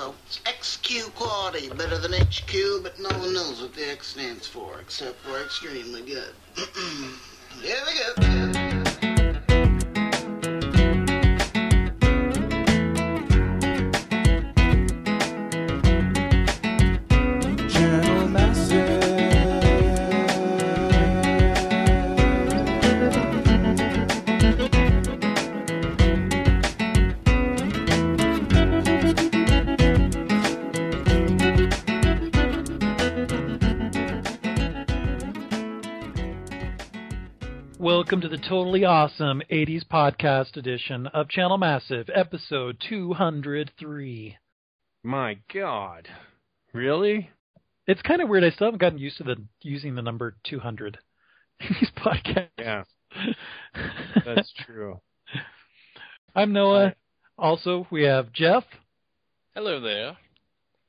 folks. XQ quality, better than HQ, but no one knows what the X stands for, except for extremely good. Here we go. Totally awesome 80s podcast edition of Channel Massive, episode 203. My God. Really? It's kind of weird. I still haven't gotten used to the using the number 200 in these podcasts. Yeah, that's true. I'm Noah. Also, we have Jeff Hello there.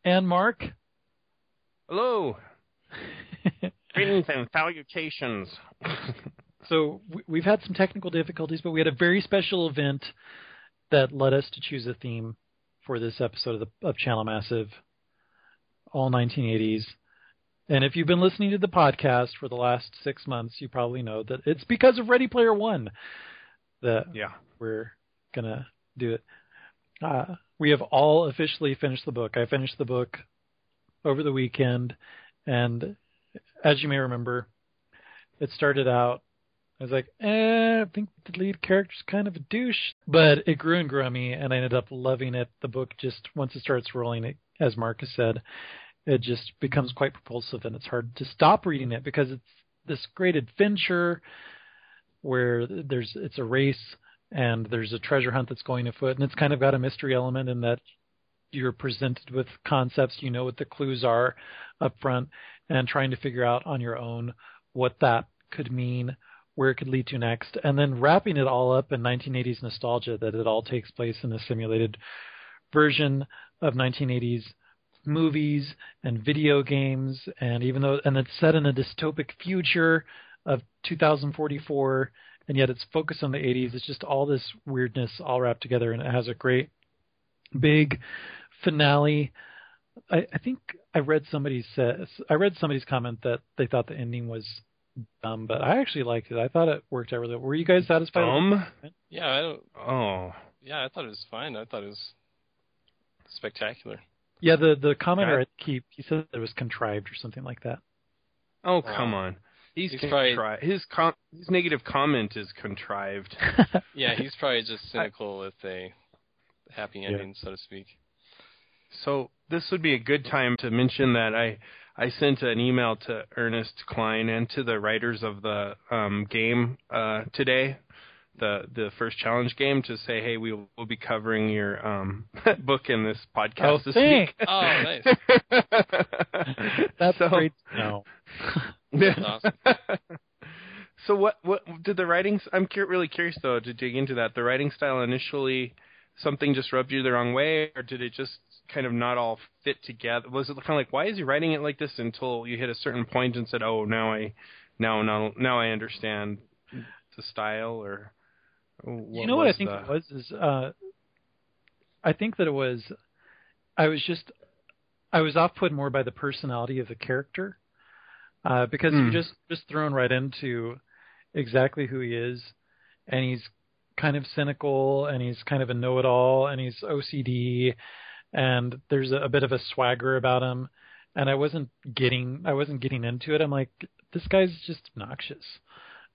and Mark. Hello. Greetings and salutations. So we- we've had some technical difficulties, but we had a very special event that led us to choose a theme for this episode of, the, of Channel Massive, all 1980s. And if you've been listening to the podcast for the last six months, you probably know that it's because of Ready Player One that yeah. we're gonna do it. Uh, we have all officially finished the book. I finished the book over the weekend, and as you may remember, it started out. I was like, eh, I think the lead character's kind of a douche, but it grew and grew on me, and I ended up loving it. The book just once it starts rolling, it, as Marcus said, it just becomes quite propulsive, and it's hard to stop reading it because it's this great adventure where there's it's a race and there's a treasure hunt that's going afoot, and it's kind of got a mystery element in that you're presented with concepts, you know what the clues are up front, and trying to figure out on your own what that could mean, where it could lead to next, and then wrapping it all up in 1980s nostalgia that it all takes place in a simulated version of 1980s movies and video games, and even though and it's set in a dystopic future of 2044 and yet it's focused on the 80s. It's just all this weirdness all wrapped together, and it has a great big finale. I, I think I read somebody says I read somebody's comment that they thought the ending was dumb, but I actually liked it. I thought it worked out really. well. Were you guys satisfied? with Dumb? Yeah, I don't. Oh. Yeah, I thought it was fine. I thought it was spectacular. Yeah, the the commenter Right. I keep he said it was contrived or something like that. Oh, Wow. come on. He's, He's contri- his com- his negative comment is contrived. Yeah, he's probably just cynical with a happy Yeah. ending, so to speak. So this would be a good time to mention that I I sent an email to Ernest Cline and to the writers of the um, game uh, today, the the first challenge game, to say, hey, we will we'll be covering your um, book in this podcast Oh, this thanks. week. Oh, nice. That's So- great. to know. That's awesome. so what what did the writing? I'm cur- really curious though to dig into that. The writing style initially, something just rubbed you the wrong way, or did it just kind of not all fit together? Was it kind of like why is he writing it like this until you hit a certain point and said, oh now I now now now I understand the style or. you know what I think the, it was is uh, I think that it was I was just I was off put more by the personality of the character uh, because Hmm. you're just just thrown right into exactly who he is, and he's kind of cynical and he's kind of a know-it-all and he's OCD and there's a, a bit of a swagger about him and I wasn't getting I wasn't getting into it. I'm like this guy's just obnoxious.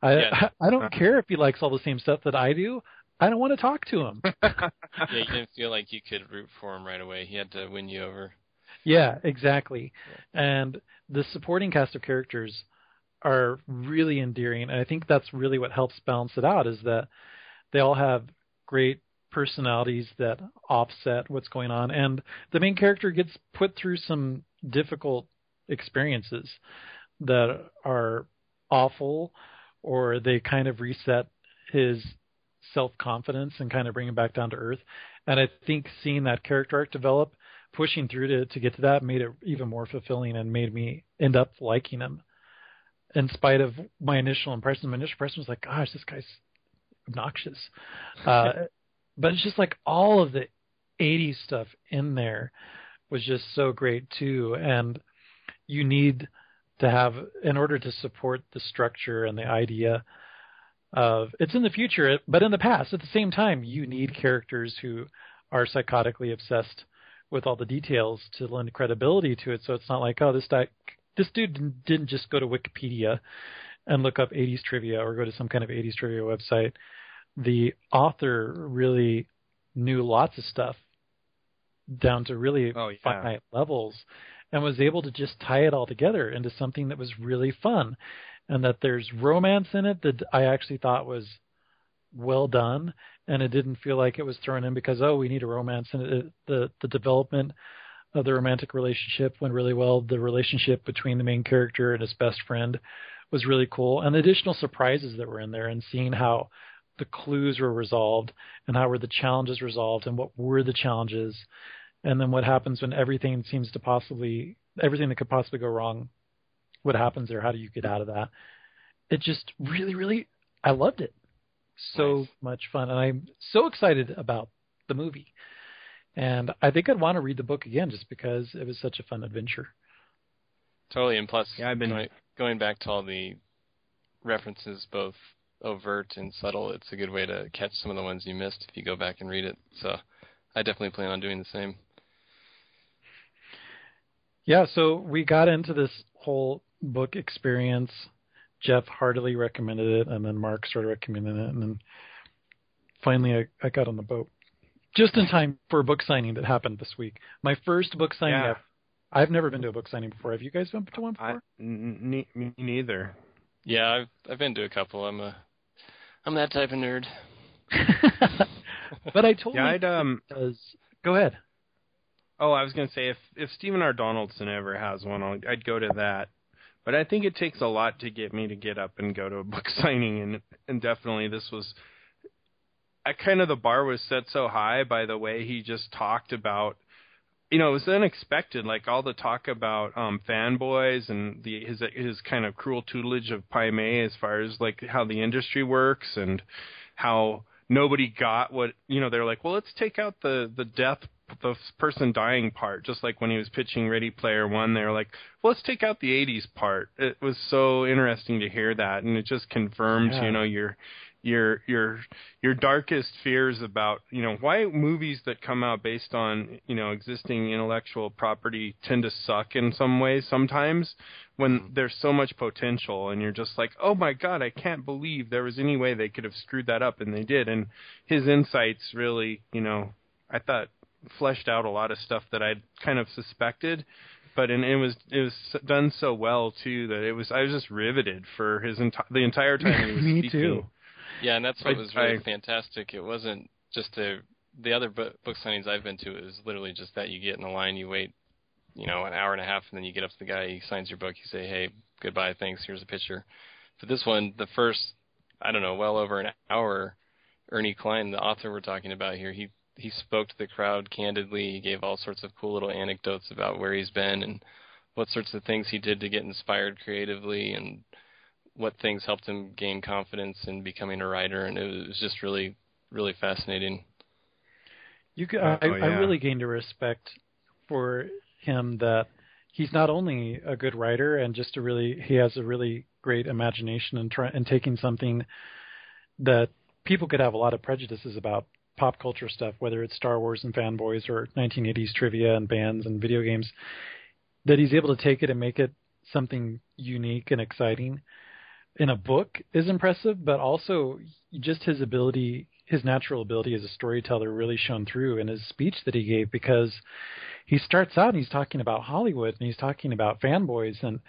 I Yeah. I don't care if he likes all the same stuff that I do. I don't want to talk to him. Yeah, you didn't feel like you could root for him right away. He had to win you over. Yeah, exactly. And the supporting cast of characters are really endearing, and I think that's really what helps balance it out is that they all have great personalities that offset what's going on, and the main character gets put through some difficult experiences that are awful, or they kind of reset his self confidence and kind of bring him back down to earth. And I think seeing that character arc develop pushing through to to get to that made it even more fulfilling and made me end up liking him in spite of my initial impression. My initial impression was like, gosh, this guy's obnoxious. Uh, but it's just like all of the 80s stuff in there was just so great too. And you need to have, in order to support the structure and the idea of it's in the future, but in the past. At the same time, you need characters who are psychotically obsessed with all the details to lend credibility to it. So it's not like, oh, this guy, this dude didn't just go to Wikipedia and look up 80s trivia or go to some kind of 80s trivia website. The author really knew lots of stuff down to really Oh, yeah. finite levels and was able to just tie it all together into something that was really fun and that there's romance in it that I actually thought was well done and it didn't feel like it was thrown in because oh we need a romance and it, the the development of the romantic relationship went really well the relationship between the main character and his best friend was really cool and the additional surprises that were in there and seeing how the clues were resolved and how were the challenges resolved and what were the challenges. And then what happens when everything seems to possibly everything that could possibly go wrong what happens there? How do you get out of that? It just really really i loved it. So Nice. much fun. And i'm so excited about the movie. And i think i'd want to read the book again just because it was such a fun adventure. Totally, and plus, Yeah, I've been- going, going back to all the references, both overt and subtle. It's a good way to catch some of the ones you missed if you go back and read it. So, I definitely plan on doing the same. Yeah, so we got into this whole book experience. Jeff heartily recommended it, and then Mark started recommending it, and then finally I, I got on the boat just in time for a book signing that happened this week. My first book signing. Yeah. ever. I've never been to a book signing before. Have you guys been to one before? n- n- me neither. Yeah, I've I've been to a couple. I'm a I'm that type of nerd. but I told Yeah, you I'd um. because go ahead. Oh, I was gonna say if if Stephen R. Donaldson ever has one, I'll, I'd go to that. But I think it takes a lot to get me to get up and go to a book signing, and and definitely this was. I kind of the bar was set so high by the way he just talked about. You know, it was unexpected. Like all the talk about um fanboys and the his his kind of cruel tutelage of Pai Mei as far as like how the industry works and how nobody got what you know they're like well let's take out the the death the person dying part just like when he was pitching ready player one they were like well let's take out the 80s part it was so interesting to hear that and it just confirmed Yeah. you know your your your your darkest fears about you know why movies that come out based on you know existing intellectual property tend to suck in some ways sometimes when mm-hmm. there's so much potential and you're just like oh my god i can't believe there was any way they could have screwed that up and they did. And his insights really you know i thought fleshed out a lot of stuff that i'd kind of suspected but and it was it was done so well too that it was i was just riveted for his enti- the entire time he was Me speaking. too. Yeah, and that's what I- was really I- fantastic. It wasn't just a the other book, book signings I've been to is literally just that you get in the line, you wait, you know, an hour and a half, and then you get up to the guy, he signs your book, you say, hey, goodbye, thanks, here's a picture. For this one, the first, I don't know, well over an hour, Ernie Cline, the author we're talking about here, he he spoke to the crowd candidly. He gave all sorts of cool little anecdotes about where he's been and what sorts of things he did to get inspired creatively and what things helped him gain confidence in becoming a writer. And it was just really, really fascinating. You could, Oh, I, yeah. I really gained a respect for him that he's not only a good writer and just a really he has a really great imagination and try, and taking something that people could have a lot of prejudices about pop culture stuff, whether it's Star Wars and fanboys or 1980s trivia and bands and video games, that he's able to take it and make it something unique and exciting in a book is impressive, but also just his ability, his natural ability as a storyteller really shone through in his speech that he gave because he starts out and he's talking about Hollywood and he's talking about fanboys and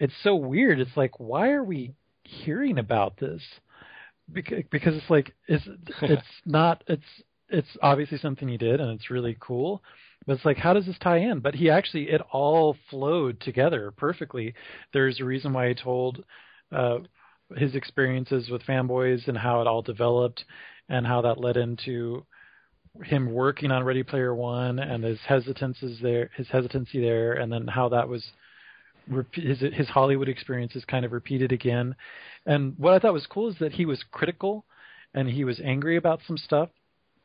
it's so weird. It's like, why are we hearing about this? Because, because it's like it's it's not it's it's obviously something he did and it's really cool, but it's like how does this tie in? But he actually it all flowed together perfectly. There's a reason why he told uh, his experiences with fanboys and how it all developed and how that led into him working on Ready Player One and his hesitances there, his hesitancy there, and then how that was his his Hollywood experiences kind of repeated again. And what I thought was cool is that he was critical and he was angry about some stuff,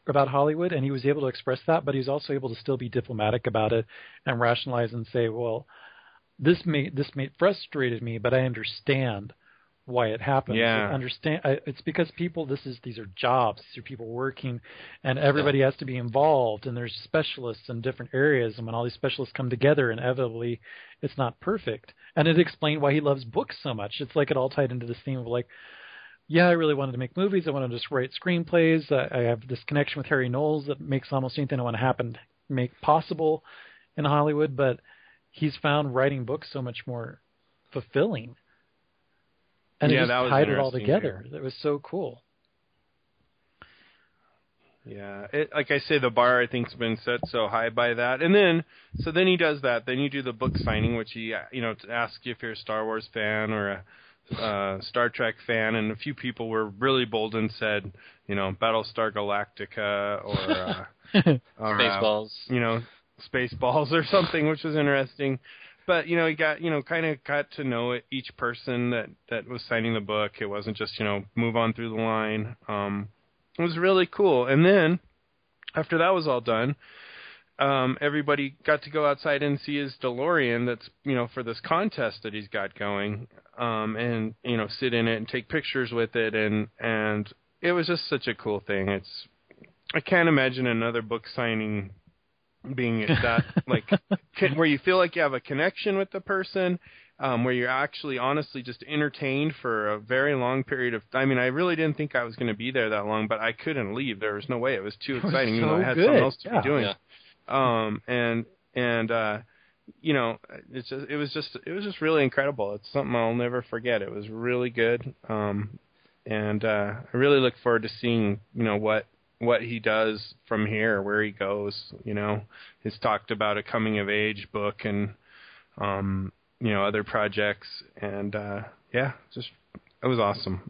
about Hollywood, and he was able to express that, but he was also able to still be diplomatic about it and rationalize and say, well, this may this may frustrated me, but I understand why it happened. Yeah. I understand. I, it's because people. This is these are jobs. These are people working, and everybody has to be involved. And there's specialists in different areas. And when all these specialists come together, inevitably, it's not perfect. And it explained why he loves books so much. It's like it all tied into this theme of like, yeah, I really wanted to make movies. I wanted to just write screenplays. I, I have this connection with Harry Knowles that makes almost anything I want to happen make possible in Hollywood. But he's found writing books so much more fulfilling. And Yeah, it just that tied it all together. It was so cool. Yeah, it, like I say, the bar I think's been set so high by that, and then so then he does that. Then you do the book signing, which he uh, you know asks you if you're a Star Wars fan or a uh, Star Trek fan, and a few people were really bold and said, you know, Battlestar Galactica or uh, or, uh, Spaceballs. you know, Spaceballs or something, which was interesting. But you know, he got you know kind of got to know it, each person that that was signing the book. It wasn't just you know move on through the line. Um, it was really cool. And then after that was all done, um, everybody got to go outside and see his DeLorean. That's you know for this contest that he's got going, um, and you know sit in it and take pictures with it, and and it was just such a cool thing. It's I can't imagine another book signing being at that like con- where you feel like you have a connection with the person um where you're actually honestly just entertained for a very long period of I mean I really didn't think I was going to be there that long but I couldn't leave. There was no way. It was too It was exciting. You know I had good. something else to Yeah. be doing. Yeah. um and and uh you know it's just it was just it was just really incredible. It's something I'll never forget. It was really good. Um and uh I really look forward to seeing you know what what he does from here, where he goes. You know, he's talked about a coming of age book and um, you know other projects, and uh, yeah, just it was awesome.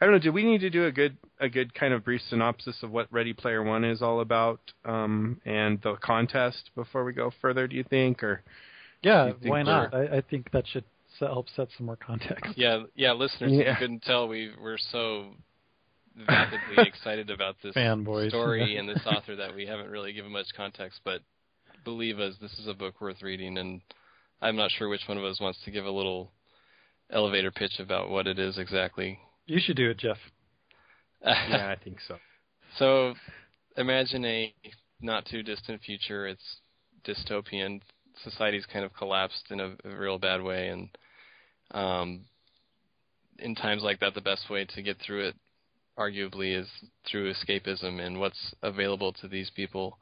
I don't know. Do we need to do a good a good kind of brief synopsis of what Ready Player One is all about um, and the contest before we go further? Do you think, or Yeah, think why not? I, I think that should help set some more context. Yeah, yeah, listeners, if Yeah. you couldn't tell, we we're so vapidly excited about this Fanboys. story and this author that we haven't really given much context. But believe us, this is a book worth reading, and I'm not sure which one of us wants to give a little elevator pitch about what it is exactly. You should do it, Jeff. yeah, I think so. So imagine a not too distant future. It's dystopian. Society's kind of collapsed in a, a real bad way, and um, in times like that, the best way to get through it, arguably, is through escapism. And what's available to these people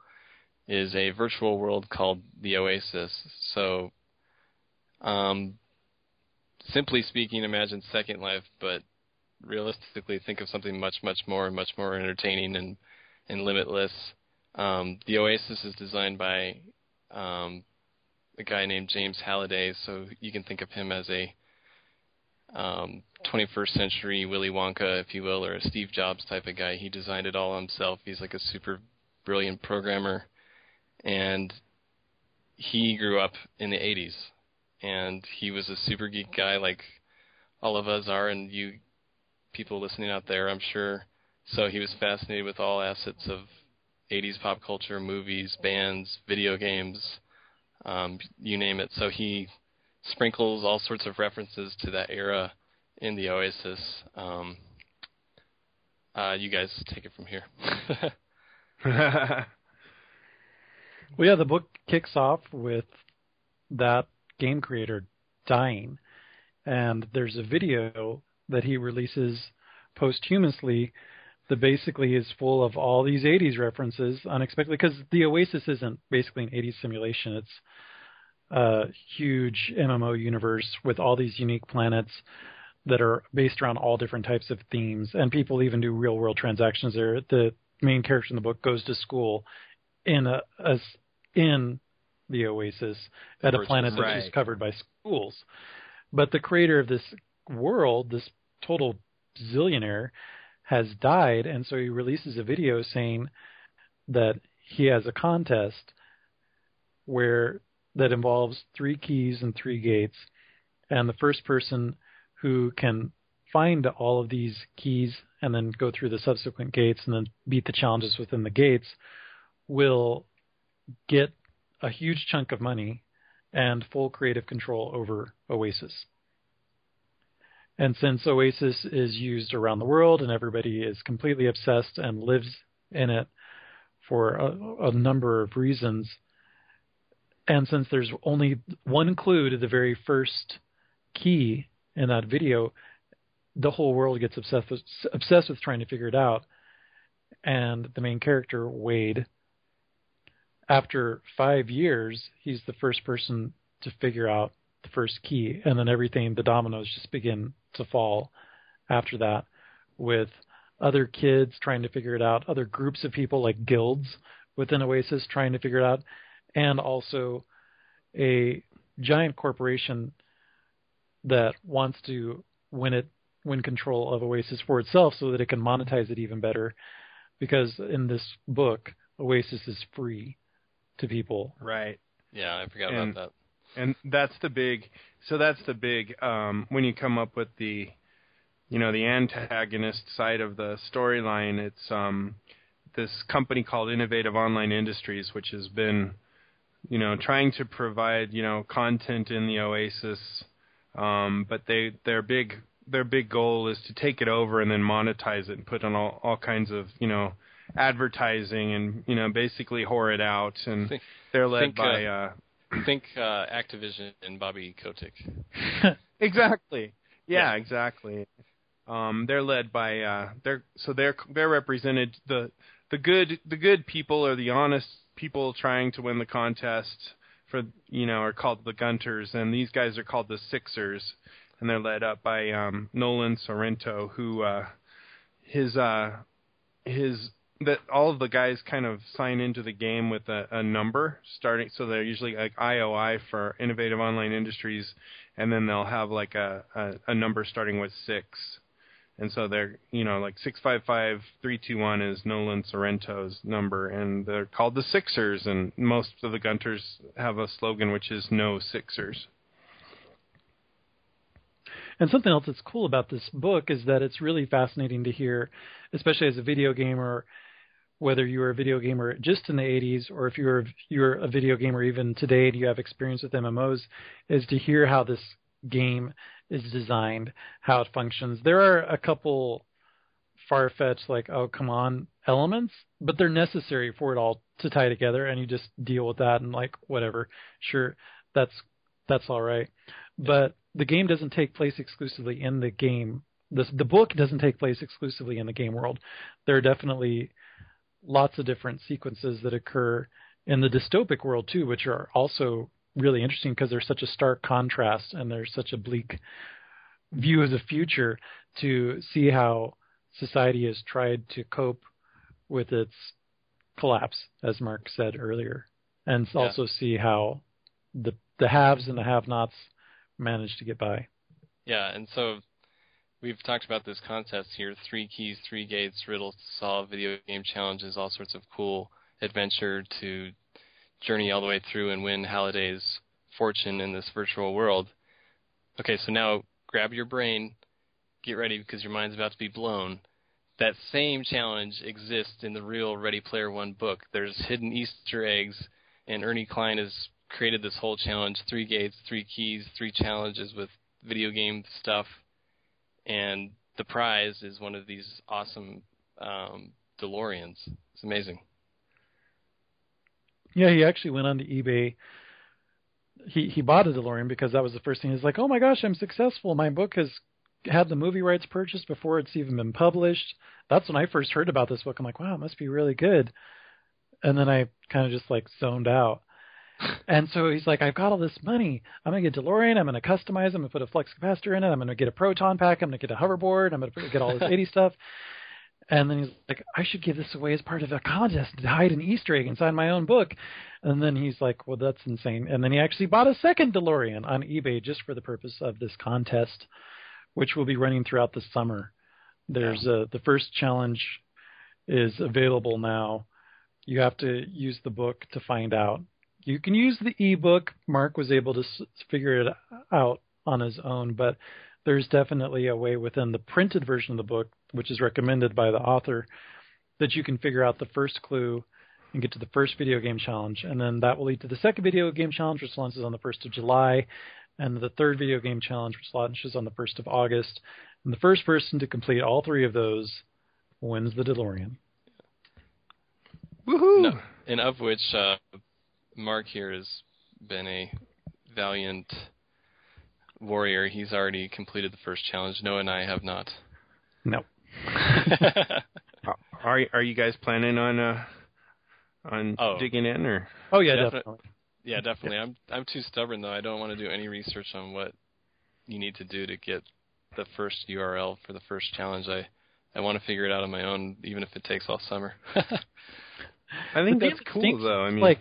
is a virtual world called the Oasis. So, um, simply speaking, imagine Second Life, but realistically, think of something much, much more, much more entertaining and and limitless. Um, the Oasis is designed by um, a guy named James Halliday, so you can think of him as a um, 21st century Willy Wonka, if you will, or a Steve Jobs type of guy. He designed it all himself. He's like a super brilliant programmer, and he grew up in the 80s, and he was a super geek guy like all of us are, and you people listening out there, I'm sure. So he was fascinated with all assets of 80s pop culture, movies, bands, video games, um, you name it. So he sprinkles all sorts of references to that era in the Oasis. Um, uh, you guys take it from here. Well, yeah, the book kicks off with that game creator dying, and there's a video that he releases posthumously that basically is full of all these 80s references unexpectedly because the Oasis isn't basically an 80s simulation. It's a huge MMO universe with all these unique planets that are based around all different types of themes, and people even do real world transactions there. The main character in the book goes to school in a, a in the Oasis at a planet that's Right. just covered by schools. But the creator of this world, this total zillionaire, has died, and so he releases a video saying that he has a contest where that involves three keys and three gates, and the first person who can find all of these keys and then go through the subsequent gates and then beat the challenges within the gates will get a huge chunk of money and full creative control over Oasis. And since Oasis is used around the world and everybody is completely obsessed and lives in it for a, a number of reasons, and since there's only one clue to the very first key in that video, the whole world gets obsessed with, obsessed with trying to figure it out. And the main character, Wade, after five years, he's the first person to figure out the first key, and then everything, the dominoes just begin to fall after that, with other kids trying to figure it out, other groups of people like guilds within Oasis trying to figure it out, and also a giant corporation that wants to win it win control of Oasis for itself so that it can monetize it even better because in this book Oasis is free to people. Right. Yeah, I forgot And- about that. and that's the big so that's the big um when you come up with the you know the antagonist side of the storyline it's um this company called innovative online industries which has been you know trying to provide you know content in the oasis um but they their big their big goal is to take it over and then monetize it and put on all all kinds of you know advertising and you know basically whore it out and Think- they're led think, by uh, uh. Think uh, Activision and Bobby Kotick. exactly. Yeah, Yeah. exactly. Um, they're led by uh, they're so they're they're represented the the good the good people or the honest people trying to win the contest for you know are called the Gunters and these guys are called the Sixers and they're led up by um, Nolan Sorrento who uh, his uh, his that all of the guys kind of sign into the game with a, a number starting so they're usually like IOI for innovative online industries and then they'll have like a, a, a number starting with six. And so they're you know like six five five three two one is Nolan Sorrento's number, and they're called the Sixers. And most of the Gunters have a slogan which is "No Sixers." And something else that's cool about this book is that it's really fascinating to hear, especially as a video gamer, whether you were a video gamer just in the 80s or if you're you're a video gamer even today and you have experience with MMOs, is to hear how this game is designed, how it functions. There are a couple far-fetched like oh come on elements, but they're necessary for it all to tie together, and you just deal with that and like whatever, sure, that's that's all right. But the game doesn't take place exclusively in the game. The the book doesn't take place exclusively in the game world. There are definitely lots of different sequences that occur in the dystopic world too, which are also really interesting because there's such a stark contrast and there's such a bleak view of the future to see how society has tried to cope with its collapse, as Mark said earlier, and Yeah. also see how the the haves and the have-nots manage to get by. Yeah, and so we've talked about this contest here: three keys, three gates, riddles to solve, video game challenges, all sorts of cool adventure to journey all the way through and win Halliday's fortune in this virtual world. Okay, so now grab your brain, get ready because your mind's about to be blown. That same challenge exists in the real Ready Player One book. There's hidden Easter eggs, and Ernie Cline has created this whole challenge: three gates, three keys, three challenges with video game stuff, and the prize is one of these awesome um, DeLoreans. It's amazing. Yeah, he actually went on to eBay. He he bought a DeLorean because that was the first thing. He's like, "Oh my gosh, I'm successful. My book has had the movie rights purchased before it's even been published." That's when I first heard about this book. I'm like, "Wow, it must be really good." And then I kind of just like zoned out. And so he's like, I've got all this money. I'm gonna get DeLorean. I'm gonna customize. I'm gonna put a flux capacitor in it. I'm gonna get a proton pack. I'm gonna get a hoverboard. I'm gonna get all this 80 stuff. And then he's like, I should give this away as part of a contest to hide an Easter egg inside my own book. And then he's like, well, that's insane. And then he actually bought a second DeLorean on eBay just for the purpose of this contest, which will be running throughout the summer. There's a, the first challenge is available now. You have to use the book to find out. You can use the ebook. Mark was able to s- figure it out on his own, but there's definitely a way within the printed version of the book, which is recommended by the author, that you can figure out the first clue and get to the first video game challenge, and then that will lead to the second video game challenge, which launches on the first of July, and the third video game challenge, which launches on the first of August. And the first person to complete all three of those wins the DeLorean. Woohoo! No, and of which uh, Mark here has been a valiant warrior. He's already completed the first challenge. Noah and I have not. No. Are are you guys planning on uh on Oh. digging in or? Oh yeah, Definite- definitely. yeah, definitely. I'm I'm too stubborn though. I don't want to do any research on what you need to do to get the first URL for the first challenge. I I want to figure it out on my own, even if it takes all summer. I think that's cool stinks though. I mean, like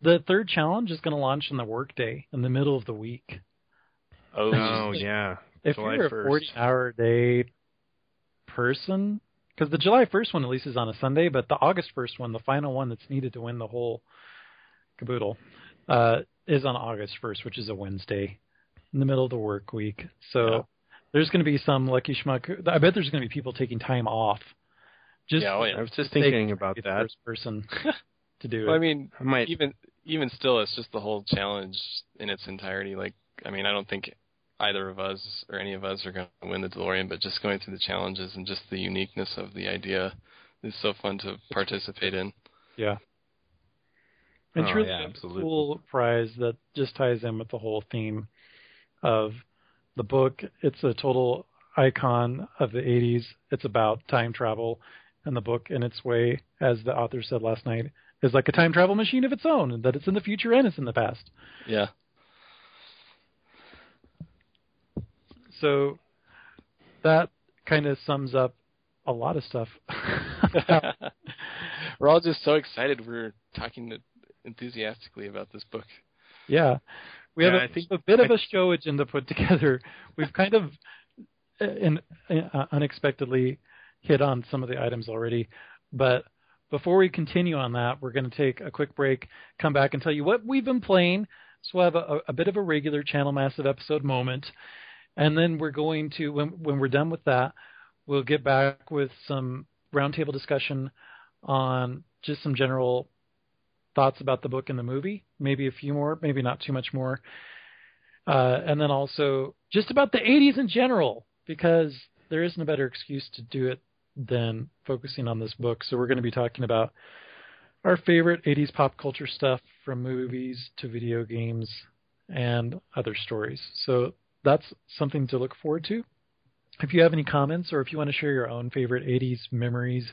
the third challenge is going to launch in the workday in the middle of the week. Oh, oh yeah, If July you're a 1st. 40 hour day person, because the July 1st one at least is on a Sunday, but the August 1st one, the final one that's needed to win the whole caboodle, uh, is on August 1st, which is a Wednesday in the middle of the work week. So Yeah. there's going to be some lucky schmuck. I bet there's going to be people taking time off. Just Yeah, oh. I was just thinking about the that. first person to do Well, I mean, I might. even even still, it's just the whole challenge in its entirety. Like, I mean, I don't think either of us or any of us are going to win the DeLorean, but just going through the challenges and just the uniqueness of the idea is so fun to participate in. Yeah. And Oh, truly yeah, a cool prize that just ties in with the whole theme of the book. It's a total icon of the 80s. It's about time travel, and the book, in its way, as the author said last night, is like a time travel machine of its own, and that it's in the future and it's in the past. Yeah. So that kind of sums up a lot of stuff. We're all just so excited. We're talking enthusiastically about this book. Yeah, we Yeah, have I a, think- a bit of I- a show agenda put together. We've kind of uh, in, uh, unexpectedly hit on some of the items already, but before we continue on that, we're going to take a quick break, come back and tell you what we've been playing. So we'll have a, a bit of a regular Channel Massive episode moment, and then we're going to when when we're done with that, we'll get back with some roundtable discussion on just some general thoughts about the book and the movie, maybe a few more, maybe not too much more. Uh, and then also just about the 80s in general, because there isn't a better excuse to do it than focusing on this book. So we're going to be talking about our favorite 80s pop culture stuff from movies to video games and other stories. So that's something to look forward to. If you have any comments or if you want to share your own favorite 80s memories,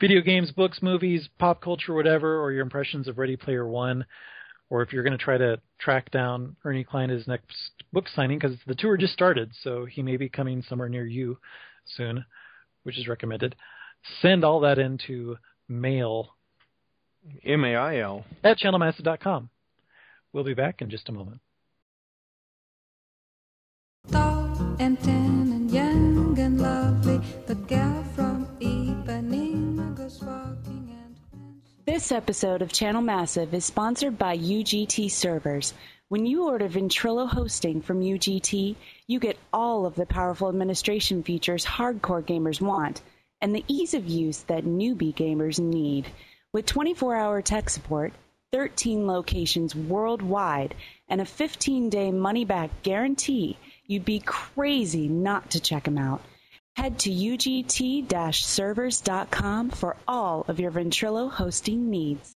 video games, books, movies, pop culture, whatever, or your impressions of Ready Player One, or if you're going to try to track down Ernie Cline at his next book signing, because the tour just started, so he may be coming somewhere near you soon, which is recommended. Send all that into mail M A I L. at channelmassive.com. We'll be back in just a moment. And tan and young and lovely, the gal from Ipanema goes walking and This episode of Channel Massive is sponsored by UGT Servers. When you order Ventrilo hosting from UGT, you get all of the powerful administration features hardcore gamers want and the ease of use that newbie gamers need. With 24 hour tech support, 13 locations worldwide, and a 15 day money back guarantee, you'd be crazy not to check them out. Head to ugt servers.com for all of your Ventrilo hosting needs.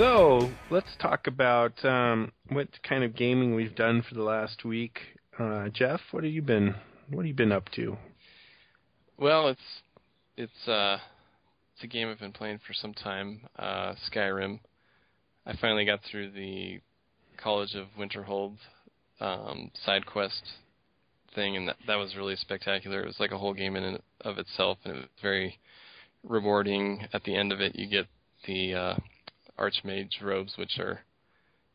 So let's talk about um, what kind of gaming we've done for the last week. Uh, Jeff, what have you been? What have you been up to? Well, it's it's uh it's a game I've been playing for some time, uh Skyrim. I finally got through the College of Winterhold um side quest thing and that that was really spectacular. It was like a whole game in and of itself and it was very rewarding. At the end of it you get the uh Archmage robes which are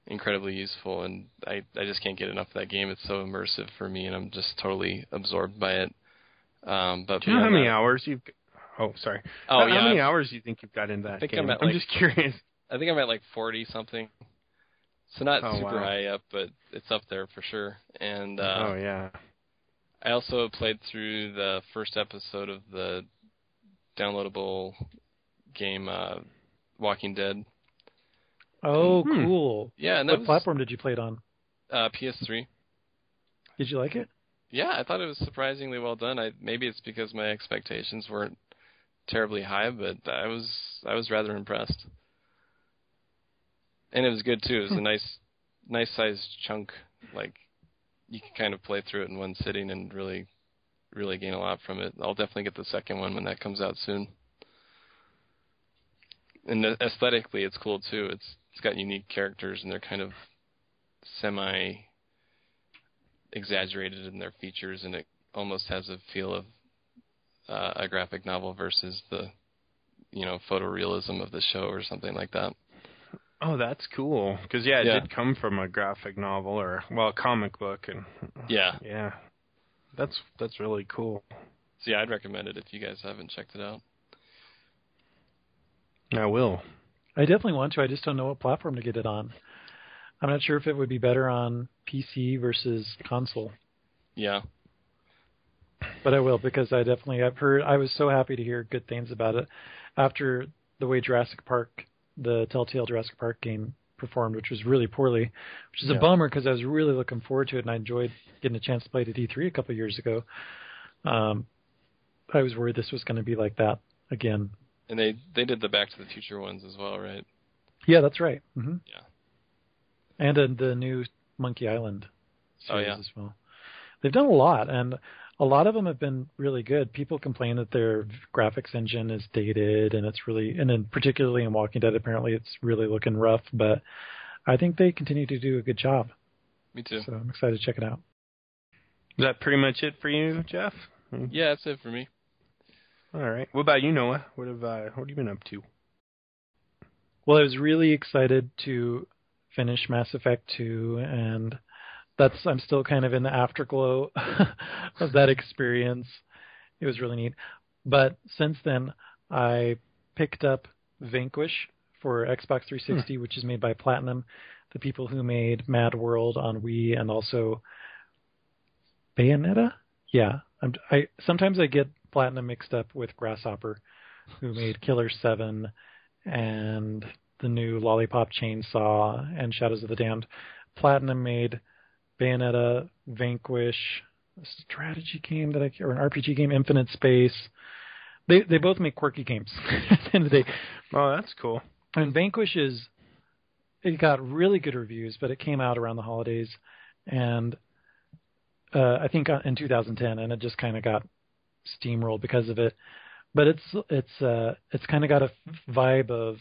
incredibly useful and I I just can't get enough of that game. It's so immersive for me and I'm just totally absorbed by it. Um, but Do you know how many that- hours you've? Oh, sorry. Oh how, yeah, how many I've- hours do you think you've got in that I think game? I'm at, I'm like- just curious. I I think I'm at like 40 something. So not Oh, super wow. high up, but it's up there for sure. And uh, oh yeah. I also played through the first episode of the downloadable game uh, Walking Dead. Oh, Hmm. cool. Yeah, and What was platform did you play it on? uh, PS3. Did you like it? Yeah, I thought it was surprisingly well done. I maybe it's because my expectations weren't terribly high, but I was I was rather impressed. And it was good too. It was a hmm. nice nice sized chunk. Like you can kind of play through it in one sitting and really really gain a lot from it. I'll definitely get the second one when that comes out soon. And aesthetically, it's cool too. It's it's got unique characters and they're kind of semi exaggerated in their features, and it almost has a feel of uh, a graphic novel versus the you know photorealism of the show or something like that. Oh, that's cool. Because yeah, it Yeah. did come from a graphic novel or well, a comic book, and Yeah. yeah, that's that's really cool. So yeah, I'd recommend it if you guys haven't checked it out. I will. I definitely want to. I just don't know what platform to get it on. I'm not sure if it would be better on PC versus console, Yeah. But I will because I definitely I've heard I was so happy to hear good things about it after the way Jurassic Park, the Telltale Jurassic Park game performed, which was really poorly, which is Yeah. a bummer because I was really looking forward to it and I enjoyed getting a chance to play it at E3 a couple of years ago. Um, I was worried this was going to be like that again. And they they did the Back to the Future ones as well, right? Yeah, that's right. hmm Yeah. And uh, the new Monkey Island Oh, series yeah. as well. They've done a lot, and a lot of them have been really good. People complain that their graphics engine is dated, and it's really, and then particularly in Walking Dead, apparently it's really looking rough. But I think they continue to do a good job. Me too. So I'm excited to check it out. Is that pretty much it for you, Jeff? Yeah, that's it for me. All right. What about you, Noah? What have uh, what have you been up to? Well, I was really excited to finish Mass Effect 2, and that's I'm still kind of in the afterglow of that experience. It was really neat. But since then, I picked up Vanquish for Xbox 360, hmm. which is made by Platinum, the people who made Mad World on Wii and also Bayonetta. Yeah, I'm, I sometimes I get Platinum mixed up with Grasshopper, who made Killer Seven and the new Lollipop Chainsaw and Shadows of the Damned. Platinum made Bayonetta, Vanquish, a strategy game that I or an RPG game, Infinite Space. They they both make quirky games. At the end of the day, Oh, that's cool. and Vanquish is it got really good reviews, but it came out around the holidays, and uh, I think in 2010, and it just kind of got steamrolled because of it. But it's it's uh, it's kind of got a vibe of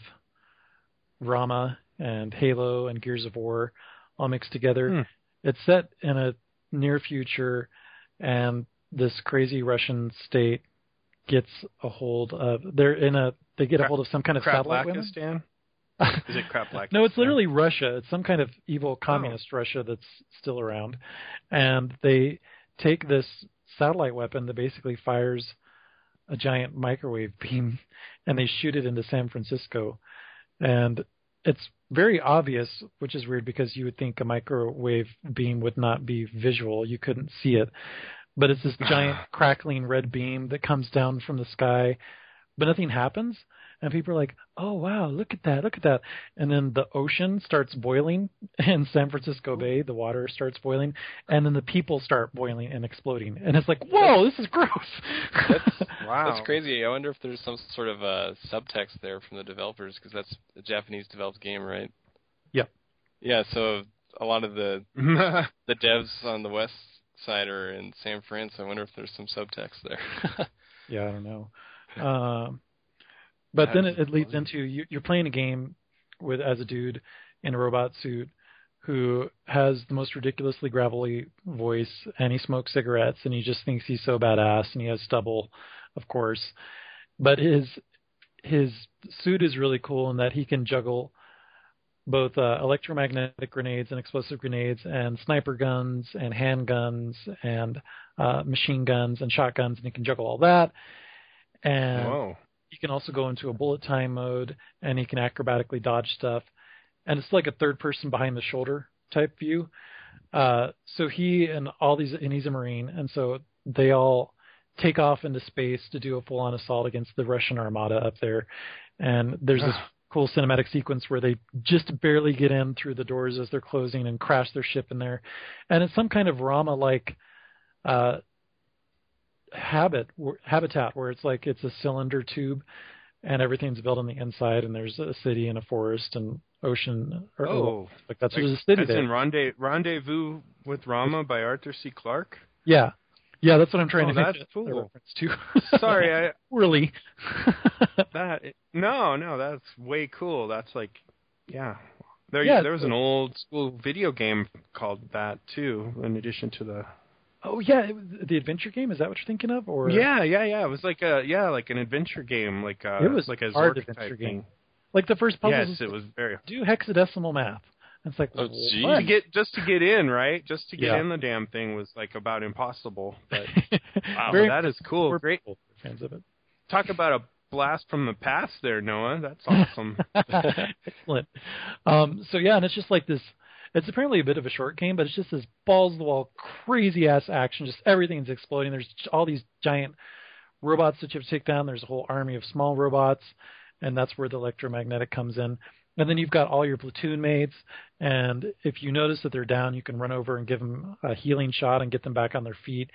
Rama and Halo and Gears of War all mixed together. It's set in a near future, and this crazy Russian state gets a hold of. They're in a. They get a hold of some kind of satellite women. Is it Kraplakistan? no, it's literally Russia. It's some kind of evil oh. communist Russia that's still around, and they take this satellite weapon that basically fires a giant microwave beam, and they shoot it into San Francisco, and it's very obvious, which is weird because you would think a microwave beam would not be visual. You couldn't see it, but it's this giant crackling red beam that comes down from the sky, but nothing happens. And people are like, "Oh wow, look at that, look at that!" And then the ocean starts boiling in San Francisco Bay. The water starts boiling, and then the people start boiling and exploding. And it's like, "Whoa, this is gross!" That's Wow. That's crazy. I wonder if there's some sort of uh, subtext there from the developers because that's a Japanese developed game, right? Yeah. Yeah. So a lot of the the devs on the west side are in San Fran. So I wonder if there's some subtext there. Yeah, I don't know. Um, but then it, it leads into you, you're playing a game with as a dude in a robot suit who has the most ridiculously gravelly voice, and he smokes cigarettes, and he just thinks he's so badass, and he has stubble, of course. But his his suit is really cool in that he can juggle both uh, electromagnetic grenades and explosive grenades, and sniper guns and handguns and uh, machine guns and shotguns, and he can juggle all that. And Whoa. He can also go into a bullet time mode, and he can acrobatically dodge stuff. And it's like a third person behind the shoulder type view. Uh, so he and all these, and he's a Marine, and so they all take off into space to do a full on assault against the Russian armada up there. And there's this cool cinematic sequence where they just barely get in through the doors as they're closing and crash their ship in there. And it's some kind of Rama like uh, habit habitat where it's like it's a cylinder tube and everything's built on the inside and there's a city and a forest and ocean or Oh, like that's like, there's a city That's there. in Rendez- Rendezvous with Rama by Arthur C. Clarke. yeah. Yeah, that's what I'm trying Oh, to make that's the- cool. reference to. Sorry, I really that no no that's way cool. That's like yeah. There Yeah, there was an old school video game called that too. In addition to the oh yeah, it was the adventure game. Is that what you're thinking of? Or yeah yeah yeah it was like a yeah like an adventure game like a It was like a hard Zork adventure game. thing. like the first puzzle. Yes, it was very do hexadecimal math. And it's like Oh, what? to get just to get in right just to get Yeah. in the damn thing was like about impossible. But wow, Very that is cool. for Great. fans of it. Talk about a blast from the past there, Noah. That's awesome. Excellent. Um, so yeah, and it's just like this. It's apparently a bit of a short game, but it's just this balls to the wall, crazy ass action. Just everything's exploding. There's all these giant robots that you have to take down. There's a whole army of small robots, and that's where the electromagnetic comes in. And then you've got all your platoon mates, and if you notice that they're down, you can run over and give them a healing shot and get them back on their feet.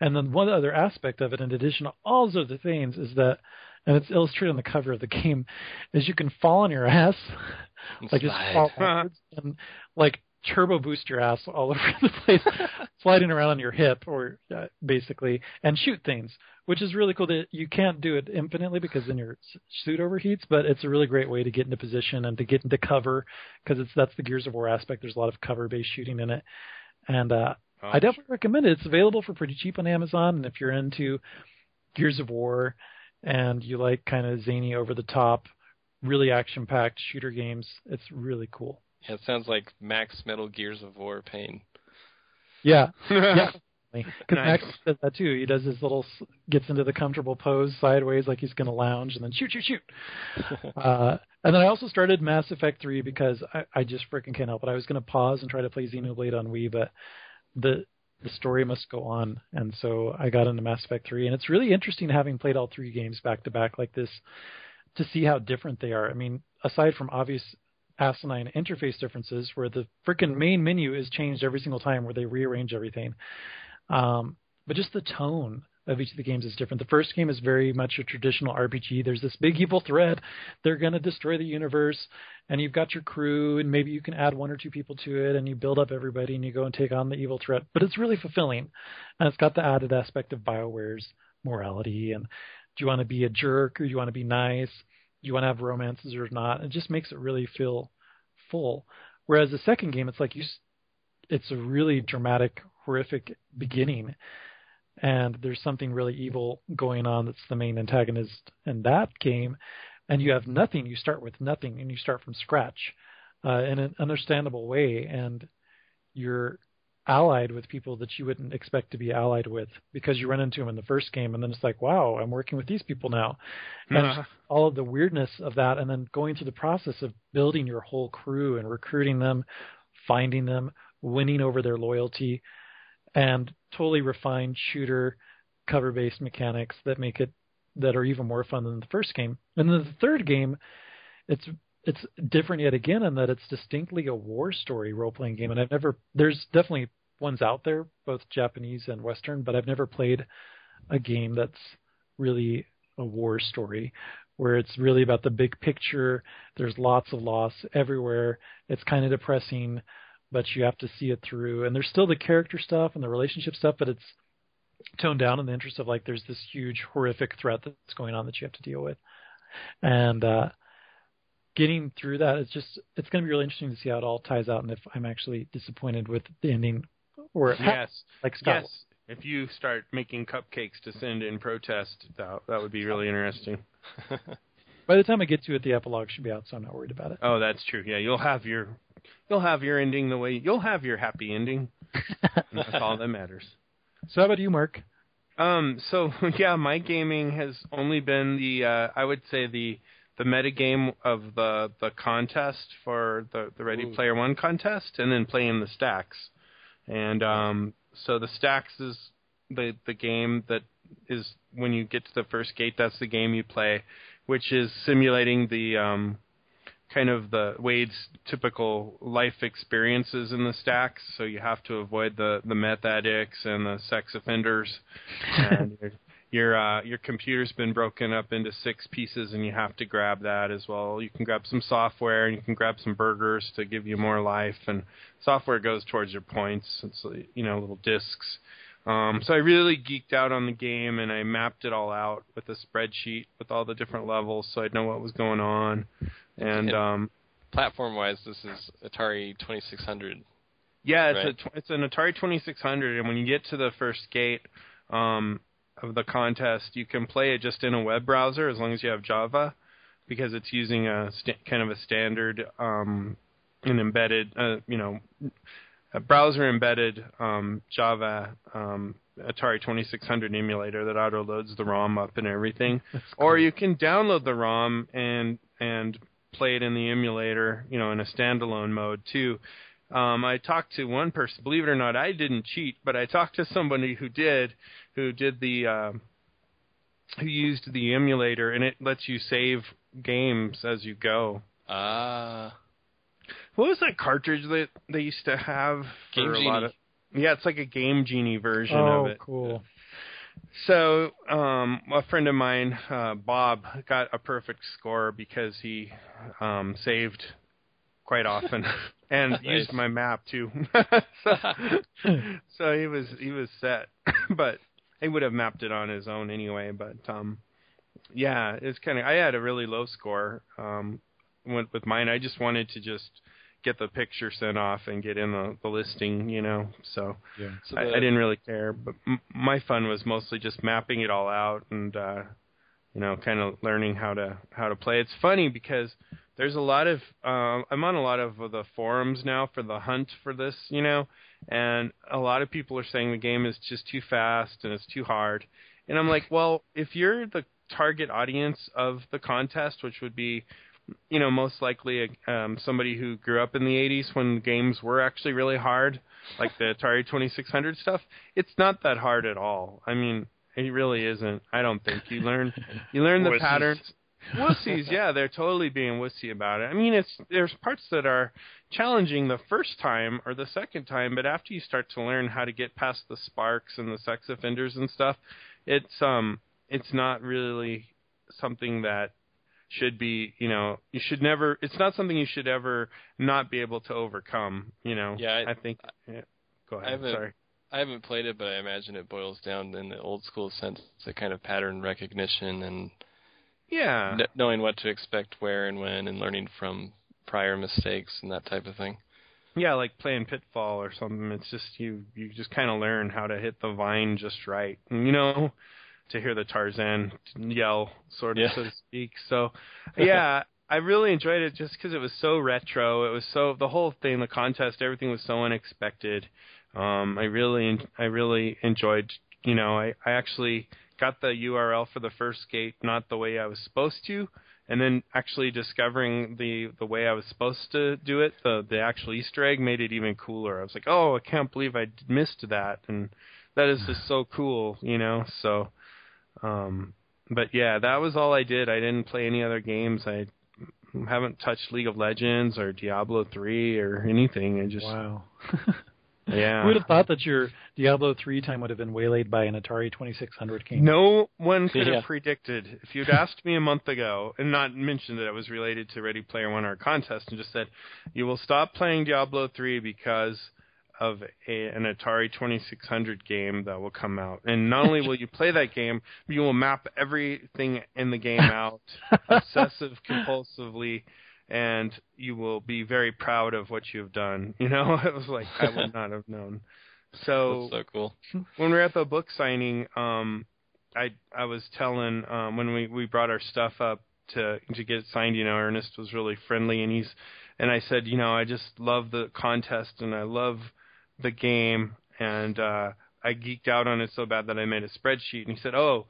And then one other aspect of it, in addition to all those other things, is that, and it's illustrated on the cover of the game, is you can fall on your ass, like just fall backwards and like turbo boost your ass all over the place, sliding around on your hip, or uh, basically, and shoot things, which is really cool. That you can't do it infinitely because then your suit overheats, but it's a really great way to get into position and to get into cover because it's that's the Gears of War aspect. There's a lot of cover-based shooting in it, and uh, Oh, I definitely recommend it. It's available for pretty cheap on Amazon, and if you're into Gears of War and you like kind of zany, over the top, really action-packed shooter games, it's really cool. Yeah, it sounds like Max Metal Gears of War pain. Yeah, yeah. Because Nice. Max does that too. He does his little gets into the comfortable pose sideways, like he's going to lounge, and then shoot, shoot, shoot. uh, and then I also started Mass Effect 3 because I, I just freaking can't help it. I was going to pause and try to play Xenoblade on Wii, but the the story must go on, and so I got into Mass Effect 3, and it's really interesting having played all three games back to back like this to see how different they are. I mean, aside from obvious asinine interface differences, where the freaking main menu is changed every single time, where they rearrange everything. Um, but just the tone of each of the games is different. The first game is very much a traditional RPG. There's this big evil threat. They're going to destroy the universe, and you've got your crew, and maybe you can add one or two people to it, and you build up everybody, and you go and take on the evil threat. But it's really fulfilling, and it's got the added aspect of Bioware's morality. And do you want to be a jerk or do you want to be nice? You want to have romances or not? It just makes it really feel full. Whereas the second game, it's like you, it's a really dramatic, horrific beginning, and there's something really evil going on that's the main antagonist in that game, and you have nothing. You start with nothing, and you start from scratch uh, in an understandable way, and you're allied with people that you wouldn't expect to be allied with because you run into them in the first game, and then it's like, wow, I'm working with these people now, and uh-huh. all of the weirdness of that, and then going through the process of building your whole crew and recruiting them, finding them, winning over their loyalty, and totally refined shooter cover based mechanics that make it that are even more fun than the first game. And then the third game, it's it's different yet again in that it's distinctly a war story role playing game. And I've never there's definitely ones out there, both Japanese and Western, but I've never played a game that's really a war story where it's really about the big picture. There's lots of loss everywhere. It's kind of depressing, but you have to see it through. And there's still the character stuff and the relationship stuff, but it's toned down in the interest of like there's this huge horrific threat that's going on that you have to deal with. And uh getting through that it's just it's going to be really interesting to see how it all ties out and if I'm actually disappointed with the ending or yes like Scott yes. If you start making cupcakes to send in protest, that that would be really interesting. by the time I get to it the epilogue should be out so I'm not worried about it. Oh, that's true. Yeah, you'll have your you'll have your ending the way you'll have your happy ending. and that's all that matters. So how about you Mark? Um. So yeah, my gaming has only been the uh, I would say the the metagame of the the contest for the the Ready Ooh. Player One contest, and then playing the stacks. And um, so the stacks is the the game that is when you get to the first gate. That's the game you play, which is simulating the um, kind of the Wade's typical life experiences in the stacks. So you have to avoid the the meth addicts and the sex offenders. and your uh, your computer's been broken up into six pieces, and you have to grab that as well. You can grab some software, and you can grab some burgers to give you more life. And software goes towards your points. It's you know little discs. Um, so I really geeked out on the game, and I mapped it all out with a spreadsheet with all the different levels, so I'd know what was going on. And um, Platform-wise, this is Atari 2600. Yeah, it's Right. a it's an Atari 2600, and when you get to the first gate um, of the contest, you can play it just in a web browser as long as you have Java, because it's using a sta- kind of a standard um, an embedded, uh, you know, a browser embedded um, Java um, Atari 2600 emulator that auto loads the ROM up and everything. Or you can download the ROM and and play it in the emulator, you know, in a standalone mode too. Um, I talked to one person. Believe it or not, I didn't cheat, but I talked to somebody who did, who did the, uh, who used the emulator, and it lets you save games as you go. Ah, What was that cartridge that they used to have for Game a Genie. lot of? Yeah, it's like a Game Genie version oh, of it. Oh, cool. So, um, a friend of mine, uh, Bob, got a perfect score because he um, saved quite often and Nice. used my map too. so, so he was he was set, but he would have mapped it on his own anyway. But um, yeah, it's kind of I had a really low score um, with, with mine. I just wanted to just get the picture sent off and get in the, the listing, you know. So Yeah. so I, the- I didn't really care, but m- my fun was mostly just mapping it all out and uh, you know, kind of learning how to how to play. It's funny because there's a lot of uh, I'm on a lot of the forums now for the hunt for this, you know, and a lot of people are saying the game is just too fast and it's too hard. And I'm like, well, if you're the target audience of the contest, which would be you know, most likely um, somebody who grew up in the 80s when games were actually really hard, like the Atari 2600 stuff. It's not that hard at all. I mean, it really isn't. I don't think you learn you learn the patterns. Wussies, yeah, they're totally being wussy about it. I mean, it's there's parts that are challenging the first time or the second time, but after you start to learn how to get past the sparks and the sex offenders and stuff, it's um it's not really something that should be you know you should never it's not something you should ever not be able to overcome you know Yeah, I- i think yeah. go ahead haven't- sorry I haven't played it, but I imagine it boils down in the old school sense to kind of pattern recognition and yeah kn- knowing what to expect where and when and learning from prior mistakes and that type of thing. yeah like playing pitfall or something it's just you you just kind of learn how to hit the vine just right and, you know to hear the tarzan yell sort of Yeah. so to speak so yeah I really enjoyed it just because it was so retro. It was so the whole thing, the contest, everything was so unexpected. Um, I really, I really enjoyed. You know, I, I actually got the URL for the first gate not the way I was supposed to, and then actually discovering the the way I was supposed to do it, the the actual Easter egg made it even cooler. I was like, oh, I can't believe I missed that, and that is just so cool. You know, so. Um, but yeah, that was all I did. I didn't play any other games. I haven't touched League of Legends or Diablo 3 or anything. I just Wow. yeah. Who would have thought that your Diablo 3 time would have been waylaid by an Atari 2600 game? No one could Yeah. have predicted. If you'd asked me a month ago and not mentioned that it was related to Ready Player One or a contest and just said, you will stop playing Diablo 3 because of a, an Atari 2600 game that will come out. And not only will you play that game, but you will map everything in the game out obsessive compulsively and you will be very proud of what you have done. You know, it was like I would not have known. So That's so cool. when we were at the book signing, um, I I was telling um, when we we brought our stuff up to to get it signed. You know, Ernest was really friendly, and he's and I said, you know, I just love the contest and I love the game, and uh, I geeked out on it so bad that I made a spreadsheet. And he said, "Oh,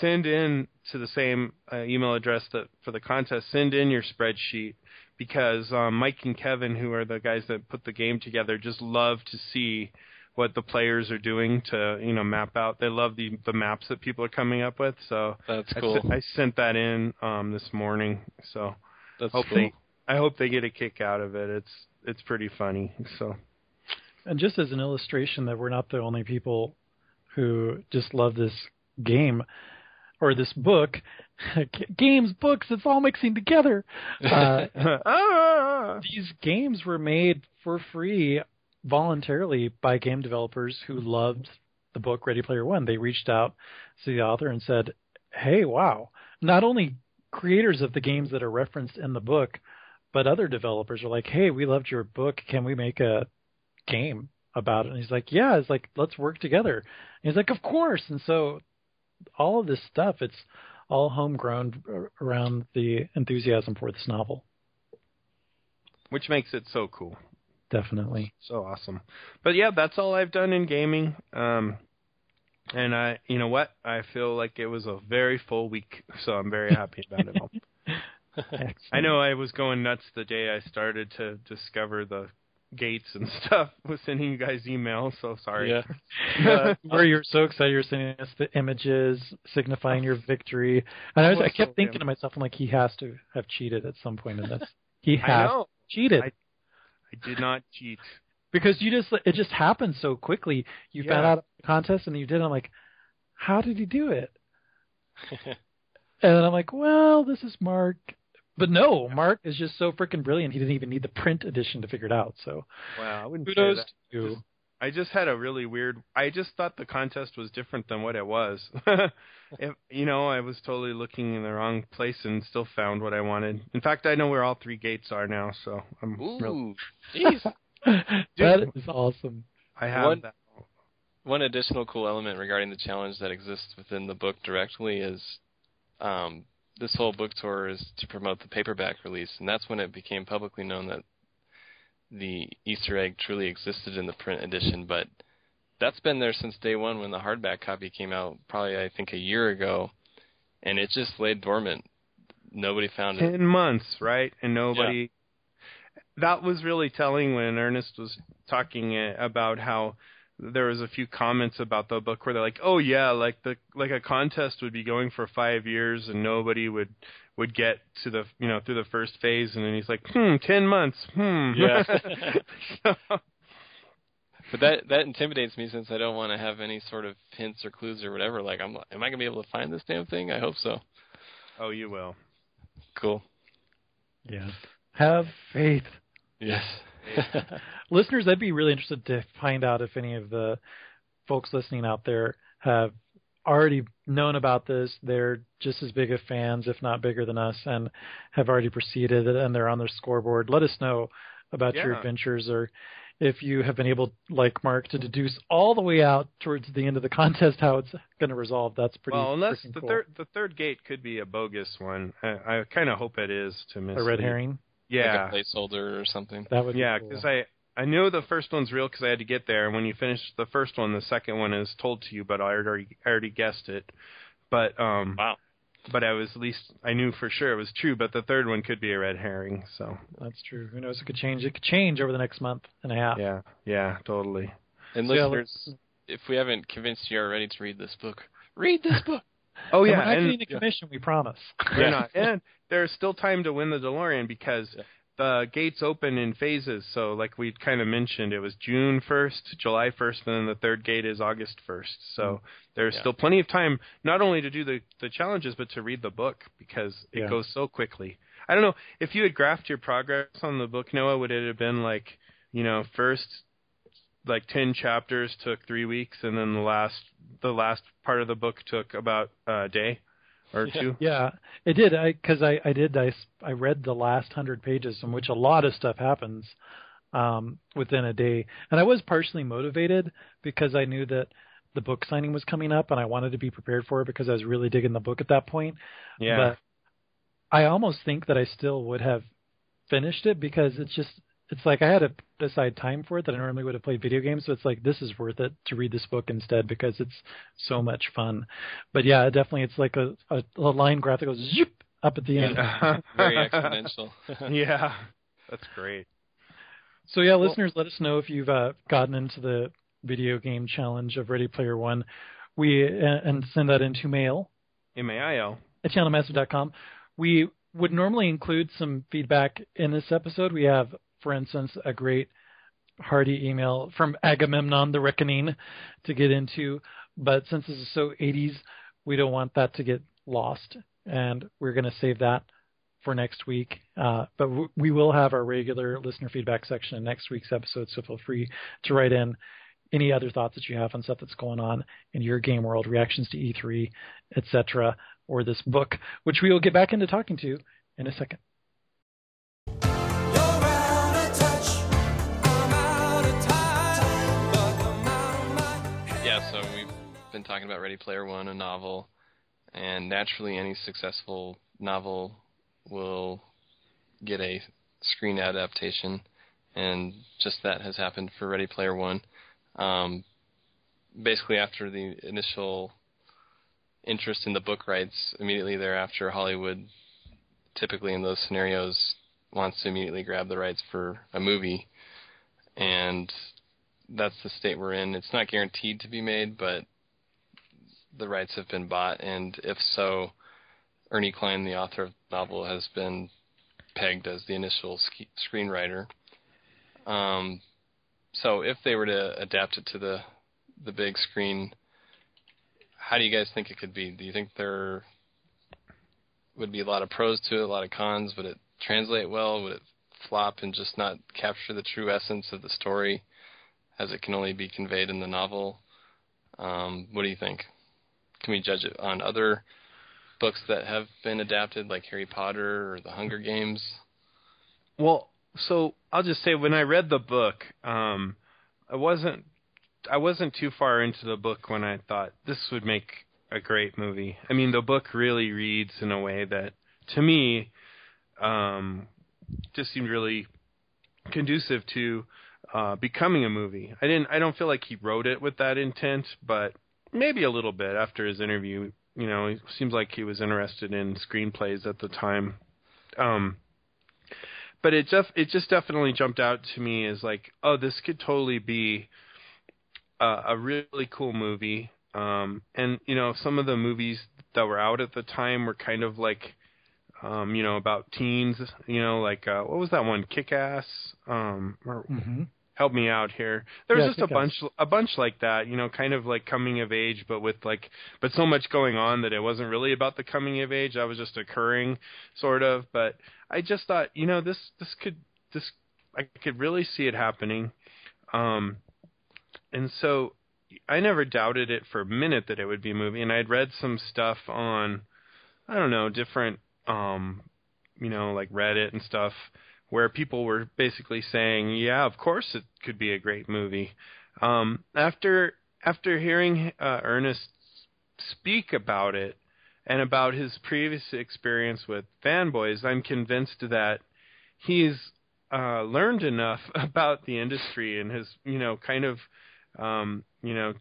send in to the same uh, email address that for the contest. Send in your spreadsheet because um, Mike and Kevin, who are the guys that put the game together, just love to see." what the players are doing to you know map out. They love the the maps that people are coming up with. So That's cool. sent- I sent that in um, this morning. So That's hope cool. they I hope they get a kick out of it. It's it's pretty funny. So And just as an illustration that we're not the only people who just love this game or this book, games, books, it's all mixing together. Uh, ah! these games were made for free voluntarily by game developers who loved the book Ready Player One. They reached out to the author and said, "Hey, wow! Not only creators of the games that are referenced in the book, but other developers are like, "Hey, we loved your book. Can we make a game about it?" And he's like, "Yeah." It's like, "Let's work together." And he's like, "Of course." And so all of this stuff, it's all homegrown around the enthusiasm for this novel. which makes it so cool. Definitely. So awesome. But yeah, that's all I've done in gaming. Um and I you know what? I feel like it was a very full week, so I'm very happy about it all. I know I was going nuts the day I started to discover the gates and stuff was sending you guys emails, so sorry. Yeah. uh, where you're so excited you're sending us the images signifying your victory. And I was I kept thinking to myself, I'm like, he has to have cheated at some point in this. He has cheated. I- I did not cheat. because you just it just happened so quickly. You found out the contest and you did it. I'm like, how did he do it? And then I'm like, well, this is Mark. But no, Mark is just so freaking brilliant. He didn't even need the print edition to figure it out. So Wow, I wouldn't say kudos that. to you. Just- I just had a really weird. I just thought the contest was different than what it was. if, you know, I was totally looking in the wrong place and still found what I wanted. In fact, I know where all three gates are now, so I'm real, Ooh, jeez. that is awesome. I have One- that. One additional cool element regarding the challenge that exists within the book directly is um, this whole book tour is to promote the paperback release, and that's when it became publicly known that the Easter egg truly existed in the print edition. But that's been there since day one when the hardback copy came out, probably I think a year ago, and it just laid dormant. Nobody found it. Ten months, right? And nobody. That was really telling when Ernest was talking uh, about how there was a few comments about the book where they're like, "Oh yeah, like the like a contest would be going for five years and nobody would would get to the you know through the first phase," and then he's like, "Hmm, ten months, hmm." Yeah. So, But that that intimidates me since I don't want to have any sort of hints or clues or whatever. Like, I'm, am I gonna be able to find this damn thing? I hope so. oh, you will. Cool. Yeah. Have faith. Yes. Listeners, I'd be really interested to find out if any of the folks listening out there have already known about this. They're just as big of fans, if not bigger than us, and have already proceeded and they're on their scoreboard. Let us know about your adventures or if you have been able, like Mark, to deduce all the way out towards the end of the contest how it's going to resolve. That's pretty well, unless the cool. third the third gate could be a bogus one. I, I kind of hope it is to miss a red herring. Yeah, Like a placeholder or something. That would Yeah, be cool. because I I know the first one's real because I had to get there, and when you finish the first one, the second one is told to you, but I already I already guessed it. But um, Wow. but I was at least I knew for sure it was true. But the third one could be a red herring. So That's true. Who knows? It could change. It could change over the next month and a half. yeah, yeah, totally. And So, yeah, listeners, if we haven't convinced you already to read this book, read this book. Oh And yeah, we're not and getting the commission, we promise. They're Yeah. not. And there's still time to win the DeLorean because Yeah. the gates open in phases. So, like we kind of mentioned, it was June 1st, July 1st, and then the third gate is August 1st. So mm-hmm. there's Yeah. still plenty of time not only to do the, the challenges, but to read the book because it Yeah. goes so quickly. I don't know. If you had graphed your progress on the book, Noah, would it have been like, you know, first like 10 chapters took three weeks and then the last the last part of the book took about a day or Yeah. two Yeah, it did. I because I I did I I read the last hundred pages in which a lot of stuff happens um, within a day, and I was partially motivated because I knew that the book signing was coming up, and I wanted to be prepared for it because I was really digging the book at that point. yeah But I almost think that I still would have finished it because it's just it's like I had to put aside time for it that I normally would have played video games. So it's like this is worth it to read this book instead because it's so much fun. But yeah, definitely it's like a, a, a line graph that goes zoop up at the end. Very exponential. yeah, that's great. So yeah, listeners, let us know if you've uh, gotten into the video game challenge of Ready Player One. We uh, and send that into mail M A I L. at channelmassive.com. We would normally include some feedback in this episode. We have, for instance, a great hearty email from Agamemnon the Reckoning to get into, but since this is so 80s, we don't want that to get lost, and we're going to save that for next week. Uh, but w- we will have our regular listener feedback section in next week's episode, so feel free to write in any other thoughts that you have on stuff that's going on in your game world, reactions to E3, etc., or this book, which we will get back into talking to in a second. Been talking about Ready Player One, a novel, and naturally, any successful novel will get a screen adaptation, and just that has happened for Ready Player One. Um, basically, after the initial interest in the book rights, immediately thereafter, Hollywood, typically in those scenarios, wants to immediately grab the rights for a movie, and that's the state we're in. It's not guaranteed to be made, but the rights have been bought, and if so, Ernie Cline, the author of the novel, has been pegged as the initial sk- screenwriter. Um, so if they were to adapt it to the the big screen, how do you guys think it could be? Do you think there would be a lot of pros to it, a lot of cons? Would it translate well? Would it flop and just not capture the true essence of the story as it can only be conveyed in the novel? Um, what do you think? Can we judge it on other books that have been adapted, like Harry Potter or The Hunger Games? Well, so I'll just say when I read the book, um, I wasn't I wasn't too far into the book when I thought this would make a great movie. I mean, the book really reads in a way that, to me, um, just seemed really conducive to uh, becoming a movie. I didn't. I don't feel like he wrote it with that intent, but maybe a little bit after his interview. You know, it seems like he was interested in screenplays at the time. Um, but it just it just definitely jumped out to me as like, oh, this could totally be a, a really cool movie. Um, and you know, some of the movies that were out at the time were kind of like, um, you know, about teens. You know, like uh, what was that one, Kick Ass? Um, or, Mm-hmm. Help me out here. There was Yeah, just a bunch, a bunch like that, you know, kind of like coming of age, but with like, but so much going on that it wasn't really about the coming of age. That was just occurring, sort of. But I just thought, you know, this, this could, this, I could really see it happening. Um, and so I never doubted it for a minute that it would be a movie. And I'd read some stuff on, I don't know, different, um, you know, like Reddit and stuff, where people were basically saying, "Yeah, of course it could be a great movie." Um, after after hearing uh, Ernest speak about it and about his previous experience with fanboys, I'm convinced that he's uh, learned enough about the industry and has, you know, kind of, um, you know,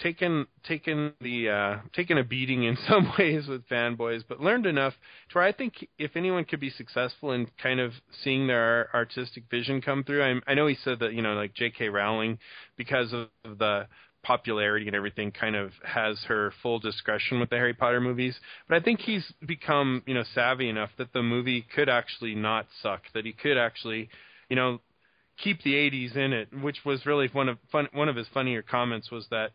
taken taken the uh, taken a beating in some ways with fanboys, but learned enough to where I think if anyone could be successful in kind of seeing their artistic vision come through, I, I know he said that you know like J.K. Rowling, because of the popularity and everything, kind of has her full discretion with the Harry Potter movies. But I think he's become you know savvy enough that the movie could actually not suck, that he could actually, you know. Keep the '80s in it, which was really one of fun, one of his funnier comments was that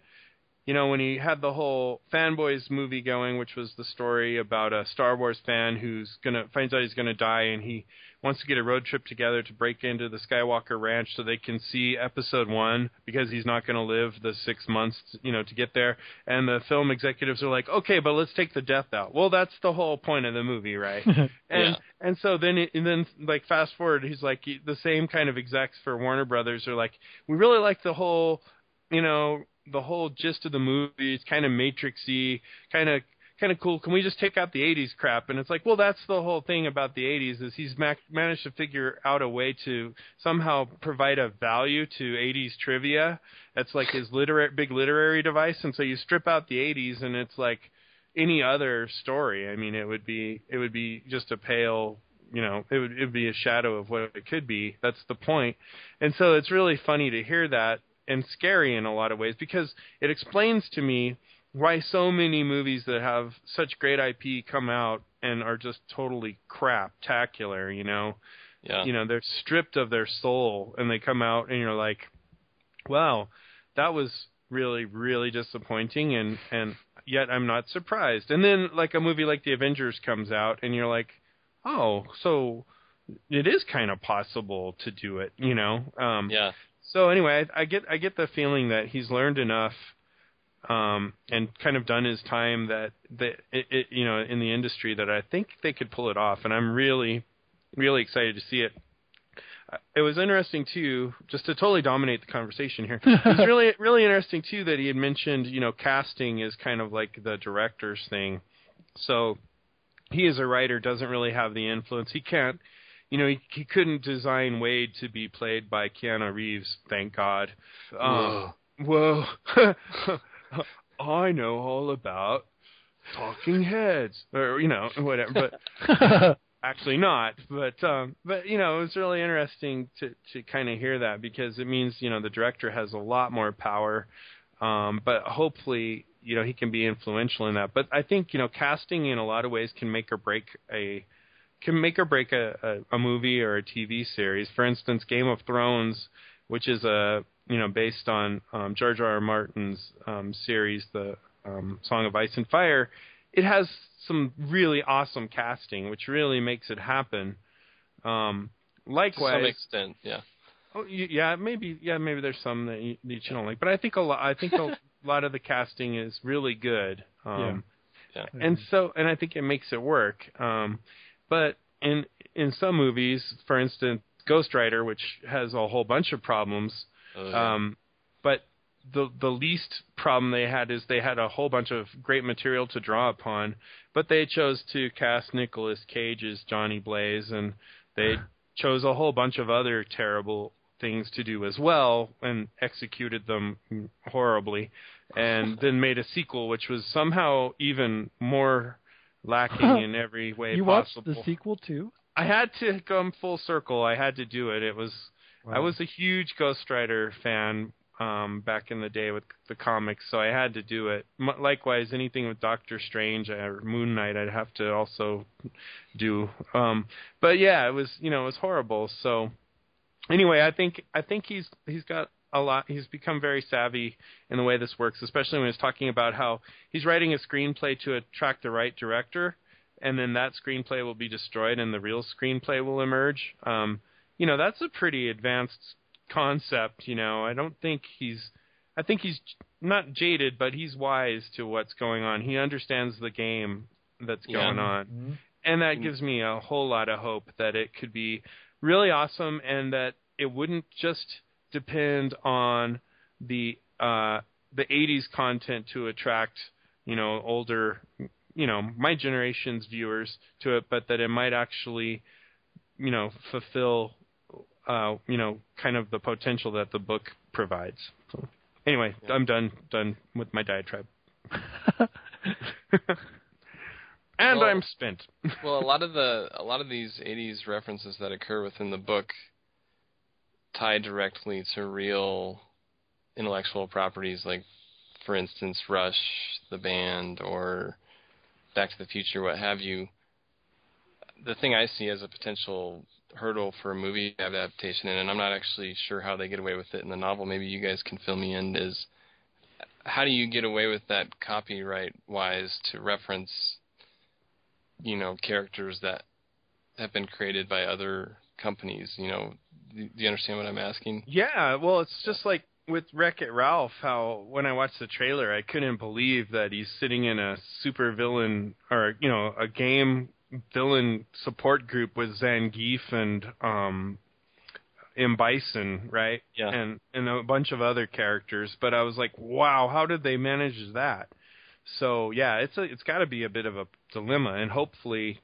you know, when he had the whole fanboys movie going, which was the story about a Star Wars fan who's gonna finds out he's gonna die, and he wants to get a road trip together to break into the Skywalker Ranch so they can see Episode One because he's not gonna live the six months, you know, to get there. And the film executives are like, okay, but let's take the death out. Well, that's the whole point of the movie, right? and Yeah. and so then it, and then like fast forward, he's like the same kind of execs for Warner Brothers are like, we really like the whole, you know, the whole gist of the movie. It's kind of matrixy, kind of kind of cool. Can we just take out the '80s crap?" And it's like, well, that's the whole thing about the '80s is he's ma- managed to figure out a way to somehow provide a value to '80s trivia. That's like his literary big literary device. And so you strip out the '80s, and it's like any other story. I mean, it would be it would be just a pale you know it would it would be a shadow of what it could be that's the point and so it's really funny to hear that and scary in a lot of ways because it explains to me why so many movies that have such great IP come out and are just totally craptacular, you know. Yeah. You know, they're stripped of their soul and they come out and you're like, Wow, that was really, really disappointing and, and yet I'm not surprised. And then like a movie like The Avengers comes out and you're like, Oh, so it is kind of possible to do it, you know? Um yeah. So anyway, I, I get I get the feeling that he's learned enough um, and kind of done his time that that it, it, you know in the industry that I think they could pull it off, and I'm really really excited to see it. Uh, It was interesting too, just to totally dominate the conversation here. It was really really interesting too that he had mentioned you know casting is kind of like the director's thing. So he as a writer doesn't really have the influence. He can't you know, he, he couldn't design Wade to be played by Keanu Reeves, thank God. Um, whoa. I know all about talking heads or you know whatever but actually not but um but you know it was really interesting to to kind of hear that because it means you know the director has a lot more power um but hopefully you know he can be influential in that but i think you know casting in a lot of ways can make or break a can make or break a, a, a movie or a TV series. For instance, Game of Thrones, which is a you know based on um, George R. R. Martin's um, series, the um, Song of Ice and Fire, it has some really awesome casting, which really makes it happen. Um, To some extent, yeah. Oh, yeah, maybe, yeah, maybe there's some that you, that you don't like, but I think a lot, I think a lot of the casting is really good. Um, Yeah. and so, and I think it makes it work. Um, but in in some movies, for instance, Ghost Rider, which has a whole bunch of problems, yeah. um, but the the least problem they had is they had a whole bunch of great material to draw upon, but they chose to cast Nicolas Cage as Johnny Blaze, and they chose a whole bunch of other terrible things to do as well, and executed them horribly, and then made a sequel which was somehow even more lacking in every way you possible. watched the sequel too? I had to come full circle. I had to do it. It was I was a huge Ghost Rider fan um, back in the day with the comics, so I had to do it. M- likewise, anything with Doctor Strange or Moon Knight, I'd have to also do. Um, but yeah, it was you know it was horrible. So anyway, I think I think he's he's got a lot. He's become very savvy in the way this works, especially when he's talking about how he's writing a screenplay to attract the right director, and then that screenplay will be destroyed and the real screenplay will emerge. Um, you know, that's a pretty advanced concept. You know, I don't think he's. I think he's not jaded, but he's wise to what's going on. He understands the game that's Yeah. going on Mhm. and that Mm. gives me a whole lot of hope that it could be really awesome and that it wouldn't just depend on the uh the 80s content to attract you know older you know my generation's viewers to it but that it might actually you know fulfill uh you know kind of the potential that the book provides. So anyway Yeah. i'm done done with my diatribe. And Well- i'm spent. well, a lot of the a lot of these '80s references that occur within the book tie directly to real intellectual properties, like, for instance, Rush, the band, or Back to the Future, what have you. The thing I see as a potential hurdle for a movie adaptation, and I'm not actually sure how they get away with it in the novel. Maybe you guys can fill me in. Is how do you get away with that copyright wise to reference you know characters that have been created by other companies you know do do you understand what i'm asking Yeah, well, it's just like with Wreck It Ralph, how when I watched the trailer, I couldn't believe that he's sitting in a super villain or you know a game villain support group with Zangief and um, M Bison, right? Yeah. and and a bunch of other characters. But I was like, wow, how did they manage that? So yeah, it's a it's got to be a bit of a dilemma, and hopefully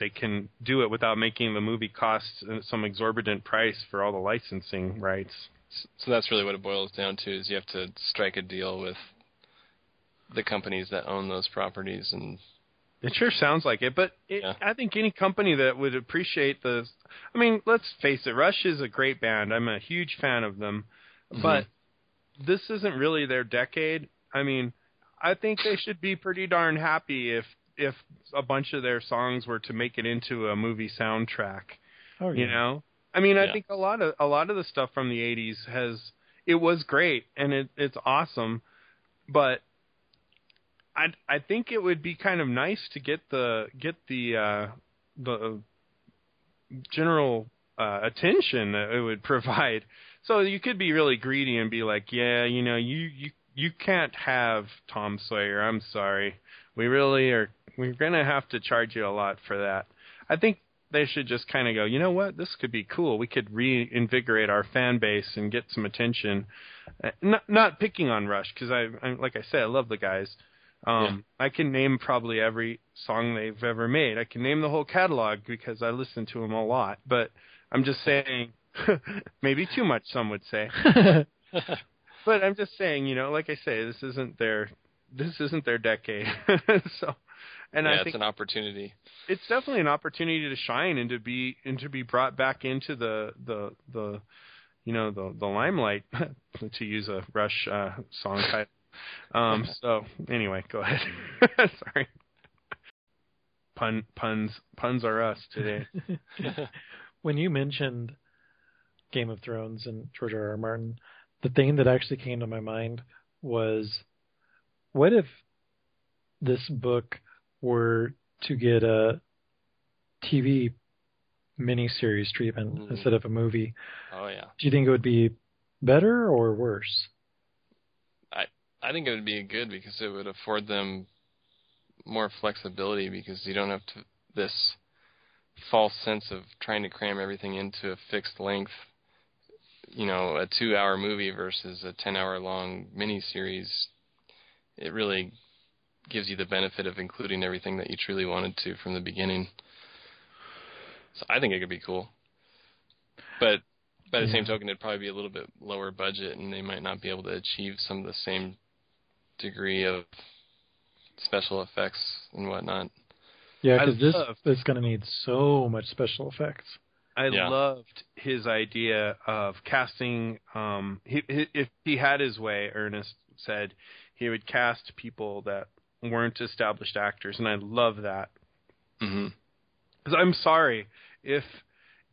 they can do it without making the movie cost some exorbitant price for all the licensing rights. So that's really what it boils down to: is you have to strike a deal with the companies that own those properties and it sure sounds like it, but it, Yeah. I think any company that would appreciate the. I mean, let's face it, Rush is a great band. I'm a huge fan of them, mm-hmm. but this isn't really their decade. I mean, I think they should be pretty darn happy if if a bunch of their songs were to make it into a movie soundtrack. Oh, You know, I mean, I think a lot of a lot of the stuff from the '80s has it was great and it it's awesome, but I I think it would be kind of nice to get the get the uh, the general uh, attention that it would provide. So you could be really greedy and be like, yeah, you know, you you you can't have Tom Sawyer. I'm sorry. We really are. We're gonna have to charge you a lot for that. I think they should just kind of go, you know what, this could be cool. We could reinvigorate our fan base and get some attention. Uh, Not not picking on Rush because I, I like I said, I love the guys. Um, I can name probably every song they've ever made. I can name the whole catalog because I listen to them a lot. But I'm just saying, maybe too much. Some would say. But I'm just saying, you know, like I say, this isn't their this isn't their decade. so, and yeah, I it's an opportunity. it's definitely an opportunity to shine and to be and to be brought back into the the the you know the the limelight to use a Rush uh, song title. Um, so anyway, go ahead. Sorry. Pun puns puns are us today. when you mentioned Game of Thrones and George R. R. Martin, the thing that actually came to my mind was what if this book were to get a TV miniseries treatment Ooh. instead of a movie? Oh yeah, Do you think it would be better or worse? I think it would be good because it would afford them more flexibility because you don't have to this false sense of trying to cram everything into a fixed length. You know, a two-hour movie versus a ten-hour long miniseries. It really gives you the benefit of including everything that you truly wanted to from the beginning. So I think it could be cool. But by the same token, it'd probably be a little bit lower budget, and they might not be able to achieve some of the same degree of special effects and whatnot. Yeah, because this love- is going to need so much special effects. I Yeah. loved his idea of casting. Um, he, he, if he had his way, Ernest said he would cast people that weren't established actors, and I love that. Because I'm sorry if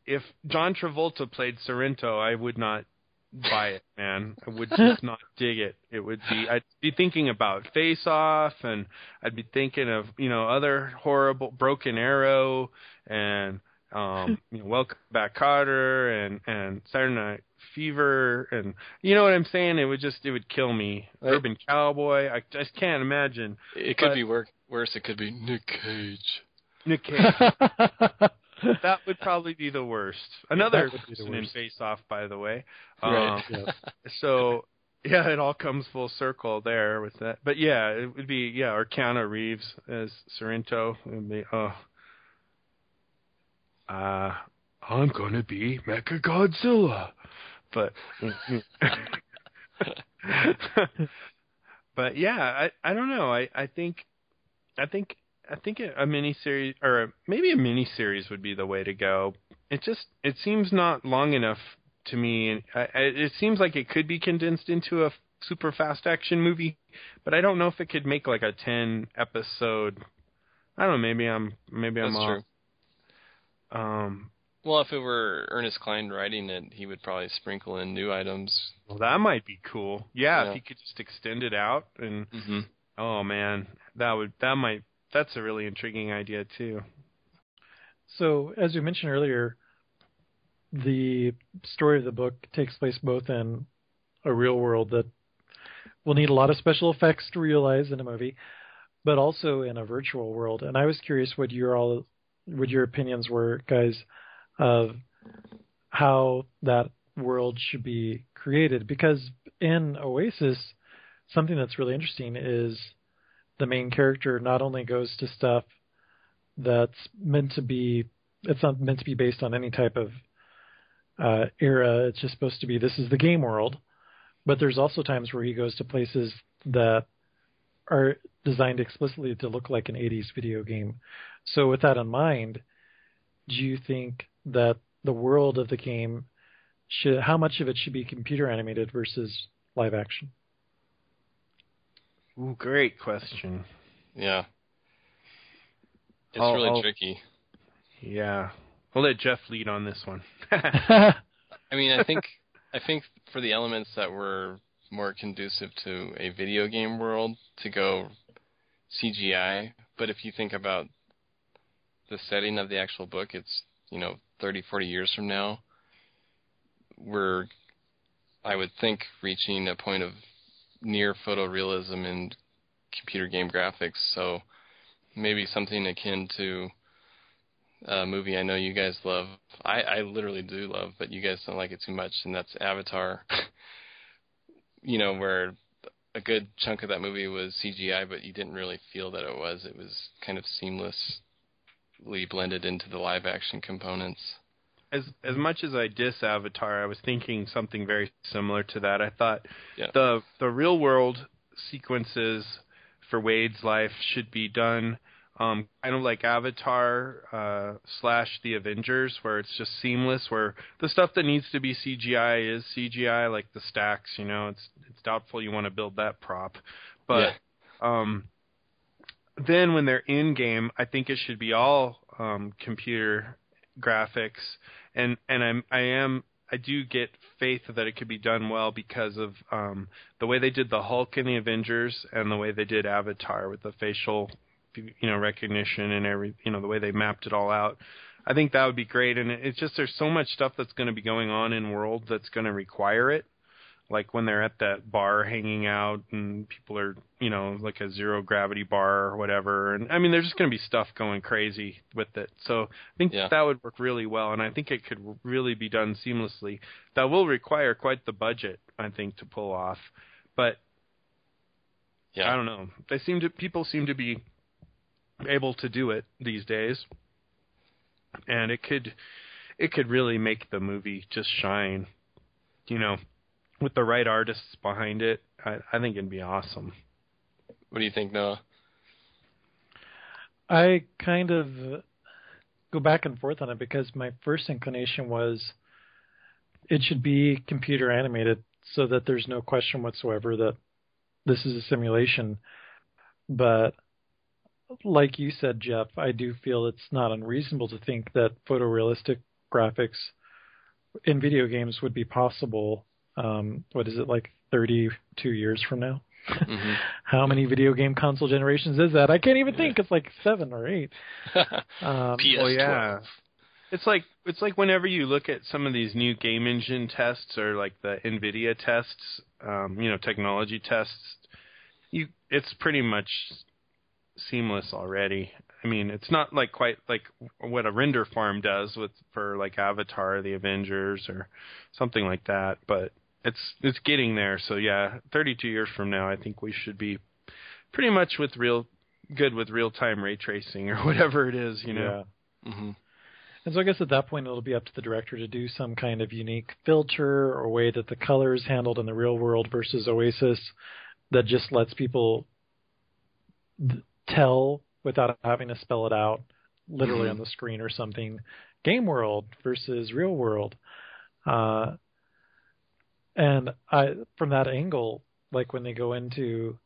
if John Travolta played Sorrento, I would not buy it, man. I would just not dig it. It would be I'd be thinking about Face Off, and I'd be thinking of you know other horrible Broken Arrow and um you know Welcome Back Kotter and and Saturday Night Fever and you know what I'm saying. It would just it would kill me. Right. Urban Cowboy. I just can't imagine. It could But- be wor- worse. It could be Nick Cage. Nick Cage. that would probably be the worst. Another That would be the person in. Face Off, by the way. Right. Um, yeah. so yeah, it all comes full circle there with that. But yeah, it would be yeah, or Keanu Reeves as Sorrento. It would be oh, uh, I'm gonna be Mecha Godzilla, but. but yeah, I I don't know. I I think I think I think a mini series or maybe a mini series would be the way to go. It just it seems not long enough to me, and I, I, it seems like it could be condensed into a super fast action movie, but I don't know if it could make like a ten episode. I don't know. Maybe I'm maybe I'm That's off. true. Um, Well, if it were Ernest Cline writing it, he would probably sprinkle in new items. well, that might be cool. Yeah, Yeah. if he could just extend it out and hmm oh man, that would that might that's a really intriguing idea too. So, as we mentioned earlier, the story of the book takes place both in a real world that will need a lot of special effects to realize in a movie, but also in a virtual world. And I was curious what your all, what your opinions were, guys, of how that world should be created. Because in Oasis, something that's really interesting is the main character not only goes to stuff that's meant to be it's not meant to be based on any type of uh, era. It's just supposed to be this is the game world. But there's also times where he goes to places that are designed explicitly to look like an 80s video game. So with that in mind, do you think that the world of the game should how much of it should be computer animated versus live action? Ooh, great question. Yeah. It's I'll- really I'll- tricky. Yeah. I'll let Jeff lead on this one. I mean, I think I think for the elements that were more conducive to a video game world to go CGI, but if you think about the setting of the actual book, it's, you know, 30, 40 years from now, we're I would think reaching a point of near photorealism in computer game graphics, so maybe something akin to a movie I know you guys love. I, I literally do love, but you guys don't like it too much, and that's Avatar. you know, where a good chunk of that movie was CGI, but you didn't really feel that it was. It was kind of seamlessly blended into the live action components. as as much as I diss Avatar, I was thinking something very similar to that. I thought Yeah. the the real world sequences for Wade's life should be done um, kind of like Avatar uh, slash The Avengers, where it's just seamless. Where the stuff that needs to be CGI is CGI, like the stacks. You know, it's it's doubtful you want to build that prop, but um, then when they're in game, I think it should be all um, computer graphics, and and I'm I am I do get faith that it could be done well because of um, the way they did the Hulk in the Avengers and the way they did Avatar with the facial you know recognition and every you know the way they mapped it all out. I think that would be great, and it's just there's so much stuff that's going to be going on in world that's going to require it. Like when they're at that bar hanging out and people are, you know, like a zero gravity bar or whatever. And I mean, there's just going to be stuff going crazy with it. So I think Yeah. that would work really well, and I think it could really be done seamlessly. That will require quite the budget, I think, to pull off. But Yeah. I don't know. They seem to people seem to be able to do it these days, and it could it could really make the movie just shine. You know, with the right artists behind it, I, I think it'd be awesome. What do you think, Noah? I kind of go back and forth on it because my first inclination was it should be computer animated so that there's no question whatsoever that this is a simulation. But like you said, Jeff, I do feel it's not unreasonable to think that photorealistic graphics in video games would be possible. Um, what is it like 32 years from now? hmm How many video game console generations is that? I can't even think. It's like seven or eight. Um, PS12. Well, yeah. It's like it's like whenever you look at some of these new game engine tests or like the Nvidia tests, um, you know, technology tests, you it's pretty much seamless already. I mean, it's not like quite like what a render farm does with for like Avatar, the Avengers, or something like that, but it's it's getting there. So yeah, 32 years from now, I think we should be pretty much with real good with real time ray tracing or whatever it is, you know. Yeah. hmm And so I guess at that point it'll be up to the director to do some kind of unique filter or way that the color is handled in the real world versus Oasis that just lets people th- tell without having to spell it out literally Mhm. on the screen or something. Game world versus real world. Uh, and I, from that angle, like when they go into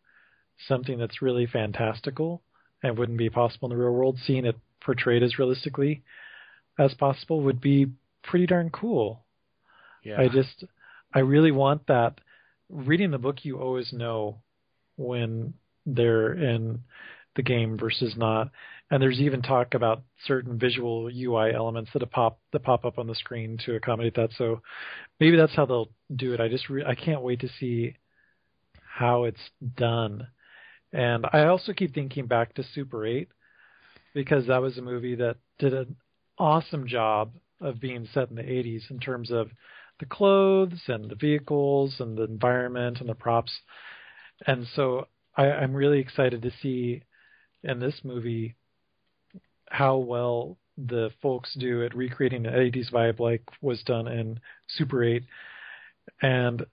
something that's really fantastical and wouldn't be possible in the real world, seeing it portrayed as realistically as possible would be pretty darn cool. Yeah. I just, I really want that. Reading the book, you always know when they're in the game versus not. And there's even talk about certain visual UI elements that pop that pop up on the screen to accommodate that. So maybe that's how they'll do it. I just re- I can't wait to see how it's done. And I also keep thinking back to Super 8 because that was a movie that did an awesome job of being set in the 80s in terms of the clothes and the vehicles and the environment and the props. And so I, I'm really excited to see in this movie how well the folks do at recreating the 80s vibe like was done in Super 8 and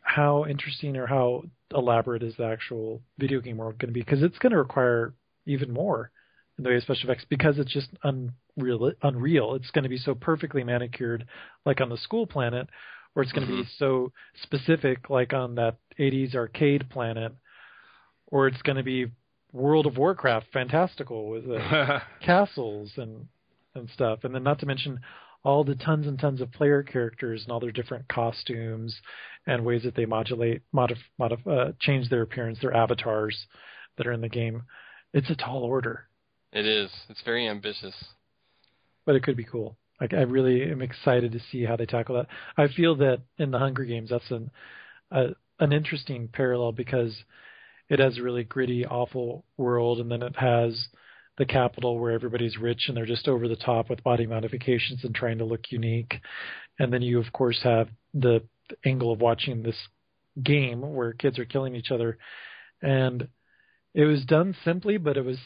how interesting or how elaborate is the actual video game world going to be? Because it's going to require even more in the way of special effects because it's just unreal unreal. It's going to be so perfectly manicured like on the school planet or it's going to be mm-hmm. so specific like on that 80s arcade planet or it's going to be World of Warcraft fantastical with uh, castles and and stuff, and then not to mention all the tons and tons of player characters and all their different costumes and ways that they modulate, modif, modif, uh, change their appearance, their avatars that are in the game. It's a tall order, It is. It's very ambitious. but it could be cool. Like I really am excited to see how they tackle that. I feel that in the Hunger Games, that's an a, an interesting parallel because it has a really gritty, awful world, and then it has the Capitol where everybody's rich and they're just over the top with body modifications and trying to look unique. And then you, of course, have the angle of watching this game where kids are killing each other. And it was done simply, but it was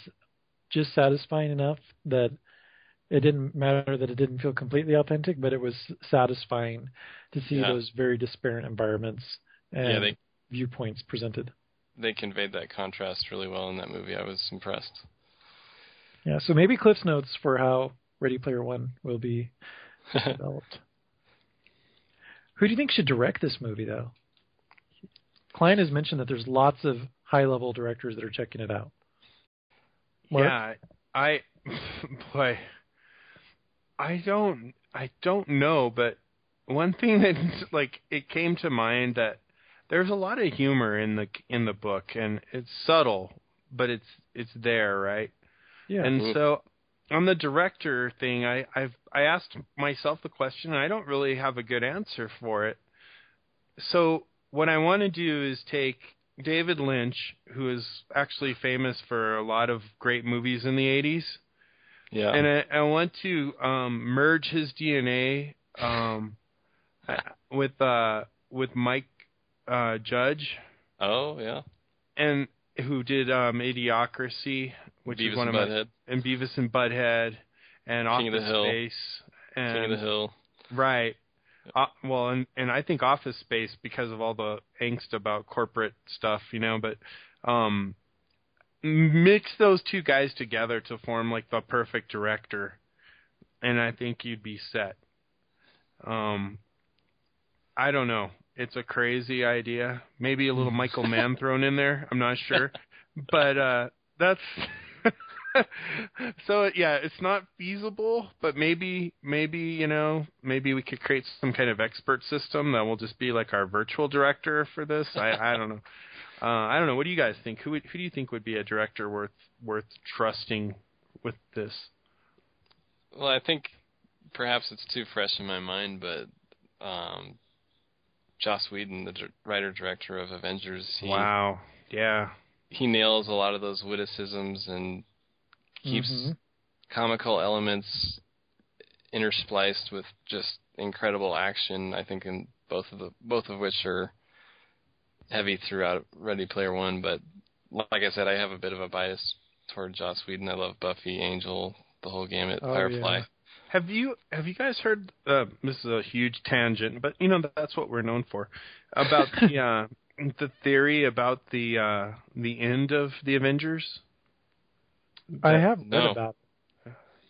just satisfying enough that it didn't matter that it didn't feel completely authentic, but it was satisfying to see Yeah. those very disparate environments and Yeah, they viewpoints presented. They conveyed that contrast really well in that movie. I was impressed. Yeah, so maybe Cliff's notes for how Ready Player One will be developed. Who do you think should direct this movie, though? Cline has mentioned that there's lots of high-level directors that are checking it out. Mark? Yeah, I boy, I don't I don't know, but one thing that like it came to mind that there's a lot of humor in the in the book, and it's subtle, but it's it's there, right? Yeah, And Mhm. so on the director thing, I I've I asked myself the question, and I don't really have a good answer for it. So what I want to do is take David Lynch, who is actually famous for a lot of great movies in the 80s, Yeah. and I, I want to um, merge his DNA um, uh, with uh, with Mike uh, Judge, oh yeah. and who did um, Idiocracy, which Beavis is one of my and Beavis and Butthead, and King of the Office Hill. Space, and King of the Hill. right. Uh, well, and and I think Office Space because of all the angst about corporate stuff, you know. But um, mix those two guys together to form like the perfect director, and I think you'd be set. Um, I don't know. It's a crazy idea. Maybe a little Michael Mann thrown in there. I'm not sure, but uh, that's. so yeah, it's not feasible, but maybe maybe you know maybe we could create some kind of expert system that will just be like our virtual director for this. I I don't know. Uh, I don't know. What do you guys think? Who who do you think would be a director worth worth trusting with this? Well, I think perhaps it's too fresh in my mind, but um, Joss Whedon, the writer director of Avengers, he Wow. Yeah. he nails a lot of those witticisms and keeps Mhm. comical elements interspliced with just incredible action. I think in both of the both of which are heavy throughout Ready Player One. But like I said, I have a bit of a bias toward Joss Whedon. I love Buffy, Angel, the whole gamut, Oh, Firefly. yeah. Have you have you guys heard? Uh, this is a huge tangent, but you know that's what we're known for. About the uh, the theory about the uh, the end of the Avengers. I That- have read no. about.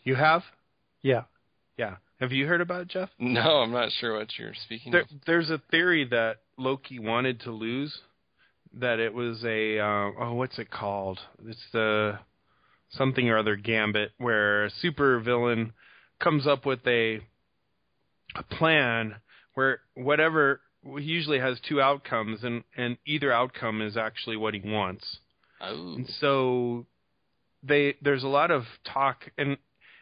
You have? Yeah, Yeah. Have you heard about it, Jeff? No, I'm not sure what you're speaking There, of. there's a theory that Loki wanted to lose. That it was a uh, oh, what's it called? It's the something or other gambit where a super villain comes up with a a plan where whatever he usually has two outcomes and and either outcome is actually what he wants. Oh, And so they there's a lot of talk and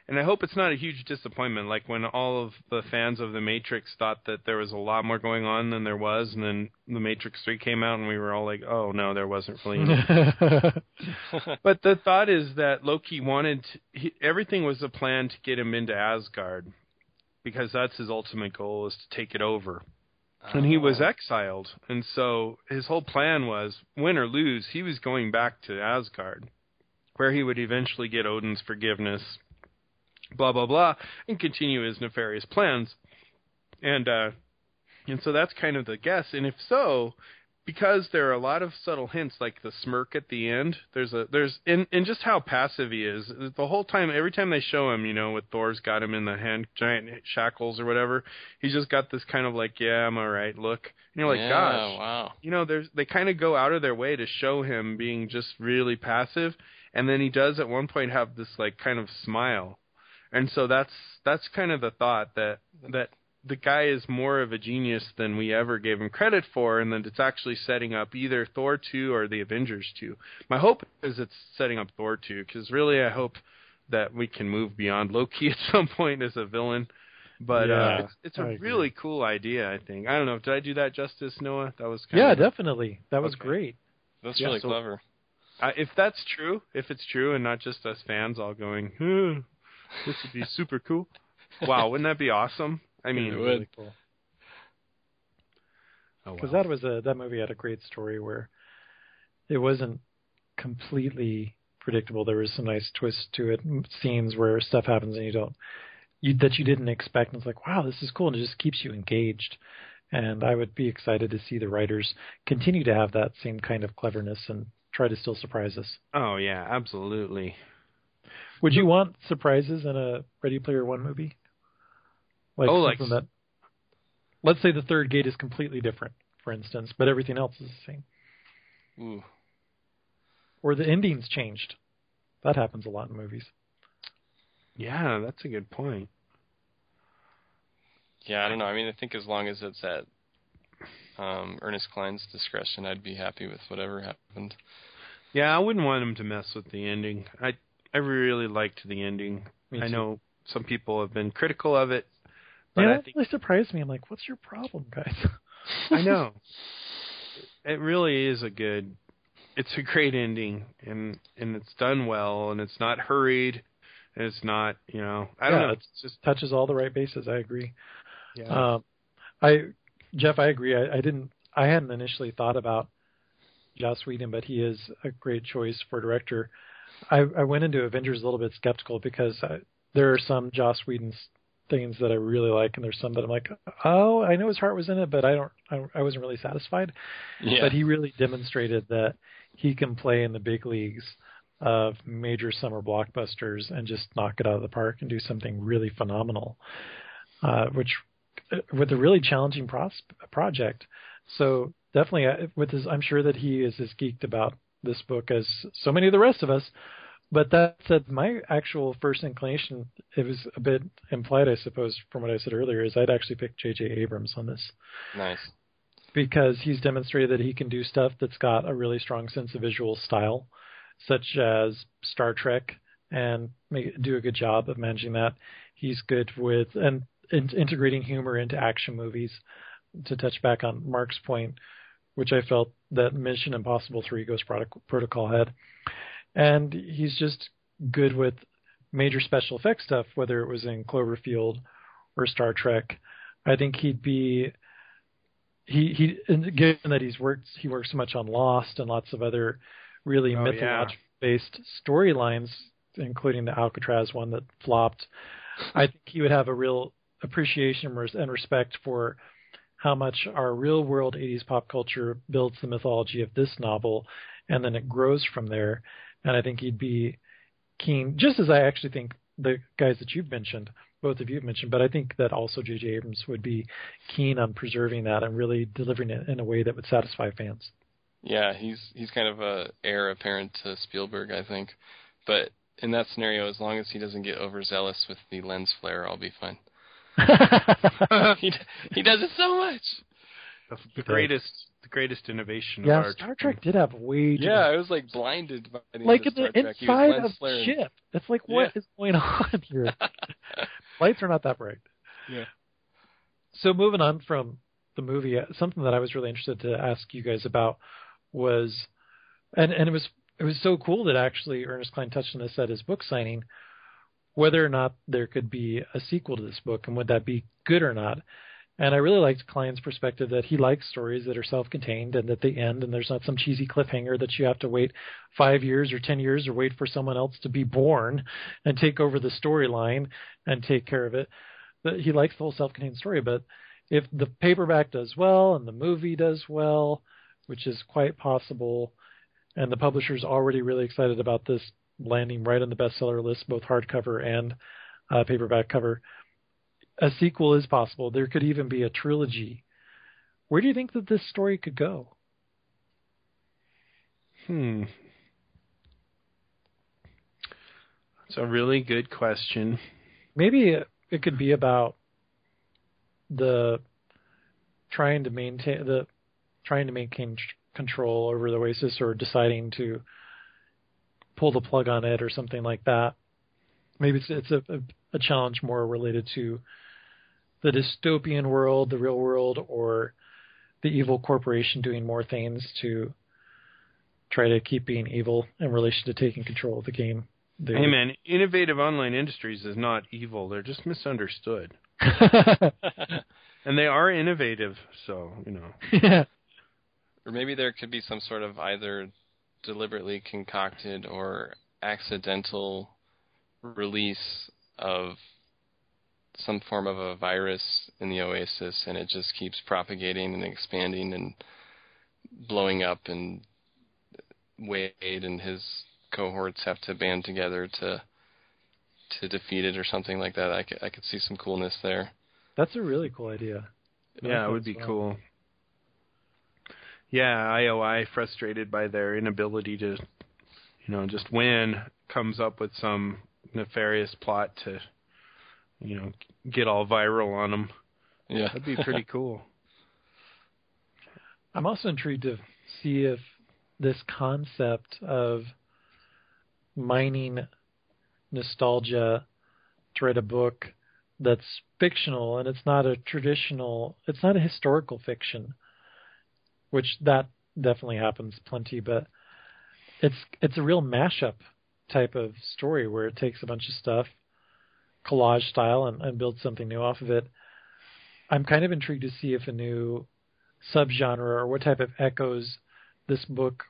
and I hope it's not a huge disappointment like when all of the fans of the Matrix thought that there was a lot more going on than there was and then the Matrix 3 came out and we were all like, "Oh no, there wasn't really but the thought is that Loki wanted to, he, everything was a plan to get him into Asgard because that's his ultimate goal is to take it over. and he was Oh. exiled. And so his whole plan was, win or lose, he was going back to Asgard, where he would eventually get Odin's forgiveness, blah blah blah, and continue his nefarious plans. And uh, and so that's kind of the guess. And if so, because there are a lot of subtle hints, like the smirk at the end. There's a there's and and just how passive he is. The whole time, every time they show him, you know, with Thor's got him in the hand giant shackles or whatever, he's just got this kind of like, yeah, I'm all right. Look, and you're like, yeah, gosh, wow. you know, there's they kind of go out of their way to show him being just really passive, and then he does at one point have this like kind of smile, and so that's that's kind of the thought that that the guy is more of a genius than we ever gave him credit for, and that it's actually setting up either Thor two or the Avengers two. My hope is it's setting up Thor two because really I hope that we can move beyond Loki at some point as a villain. But Yeah, uh, it's, it's I a agree. really cool idea. I think. I don't know. Did I do that justice, Noah? That was kind Yeah, of definitely. That was Okay. great. That's Yeah, really so- clever. Uh, if that's true, if it's true, and not just us fans all going, "Hmm, this would be super cool. Wow, wouldn't that be awesome? I mean, It would. Really cool. oh, because wow. that was a that movie had a great story where it wasn't completely predictable. There was some nice twists to it, scenes where stuff happens and you don't you that you didn't expect. And it's like, wow, this is cool, and it just keeps you engaged. And I would be excited to see the writers continue to have that same kind of cleverness and try to still surprise us. oh yeah, absolutely. Would you want surprises in a Ready Player One movie? Like Oh, like something that, let's say the third gate is completely different, for instance, but everything else is the same. Ooh. or the endings changed. That happens a lot in movies. Yeah, that's a good point. Yeah, I don't know. I mean, I think as long as it's at um, Ernest Cline's discretion, I'd be happy with whatever happened. Yeah, I wouldn't want him to mess with the ending. I I really liked the ending. I know some people have been critical of it, but yeah, I that think really surprised me. I'm like, what's your problem, guys? I know. It really is a good it's a great ending and and it's done well and it's not hurried and it's not, you know, I don't Yeah, know. It's just Touches all the right bases. I agree. yeah. Um, I, Jeff, I agree. I, I didn't. I hadn't initially thought about Joss Whedon, but he is a great choice for director. I, I went into Avengers a little bit skeptical because I, there are some Joss Whedon things that I really like, and there's some that I'm like, oh, I know his heart was in it, but I don't. I, I wasn't really satisfied. Yeah. but he really demonstrated that he can play in the big leagues of major summer blockbusters and just knock it out of the park and do something really phenomenal, uh, which uh, with a really challenging pros- project. So definitely, uh, with his, I'm sure that he is as geeked about this book as so many of the rest of us. But that said, my actual first inclination, it was a bit implied, I suppose, from what I said earlier, is I'd actually pick J.J. Abrams on this nice. because he's demonstrated that he can do stuff that's got a really strong sense of visual style, such as Star Trek, and make, do a good job of managing that. He's good with and, in integrating humor into action movies. To touch back on Mark's point, which I felt that Mission Impossible 3 Ghost Protocol had, and he's just good with major special effects stuff, whether it was in Cloverfield or Star Trek. I think he'd be he he and given that he's worked he works so much on Lost and lots of other really Oh, mythological based storylines, including the Alcatraz one that flopped. I think he would have a real appreciation and respect for how much our real world 80s pop culture builds the mythology of this novel, and then it grows from there. And I think he'd be keen, just as I actually think the guys that you've mentioned, both of you have mentioned, but I think that also J.J. Abrams would be keen on preserving that and really delivering it in a way that would satisfy fans. Yeah, he's he's kind of a heir apparent to Spielberg, I think. But in that scenario, as long as he doesn't get overzealous with the lens flare, I'll be fine. he he does it so much. the, the greatest the greatest innovation of yeah, our Star Trek did have way too Yeah, I was like blinded by the like in end of the Star Trek. He was inside of flaring. ship. It's like what is going on here? Lights are not that bright. Yeah. So moving on from the movie, uh, something that I was really interested to ask you guys about was, and and it was it was so cool that actually Ernest Cline touched on this at his book signing, whether or not there could be a sequel to this book and would that be good or not. And I really liked Cline's perspective that he likes stories that are self-contained and that they end and there's not some cheesy cliffhanger that you have to wait five years or ten years or wait for someone else to be born and take over the storyline and take care of it. But he likes the whole self-contained story. But if the paperback does well and the movie does well, which is quite possible, and the publisher's already really excited about this landing right on the bestseller list, both hardcover and uh, paperback cover a sequel is possible. There could even be a trilogy. Where do you think that this story could go? Hmm. It's a really good question. Maybe it, it could be about the trying to maintain the trying to maintain control over the Oasis or deciding to pull the plug on it or something like that. Maybe it's it's a, a, a challenge more related to the dystopian world, the real world, or the evil corporation doing more things to try to keep being evil in relation to taking control of the game. They're... Hey man, innovative online industries is not evil; they're just misunderstood. and they are innovative, so you know. yeah. Or maybe there could be some sort of either deliberately concocted or accidental release of some form of a virus in the oasis, and it just keeps propagating and expanding and blowing up. And Wade and his cohorts have to band together to to defeat it or something like that. I could, I could see some coolness there. That's a really cool idea. Yeah, it would be well. cool. Yeah, IOI frustrated by their inability to, you know, just win, comes up with some nefarious plot to you know, get all viral on them. Yeah, that'd be pretty cool. I'm also intrigued to see if this concept of mining nostalgia to write a book that's fictional and it's not a traditional it's not a historical fiction which that definitely happens plenty but it's it's a real mashup type of story where it takes a bunch of stuff collage style and, and build something new off of it. I'm kind of intrigued to see if a new subgenre or what type of echoes this book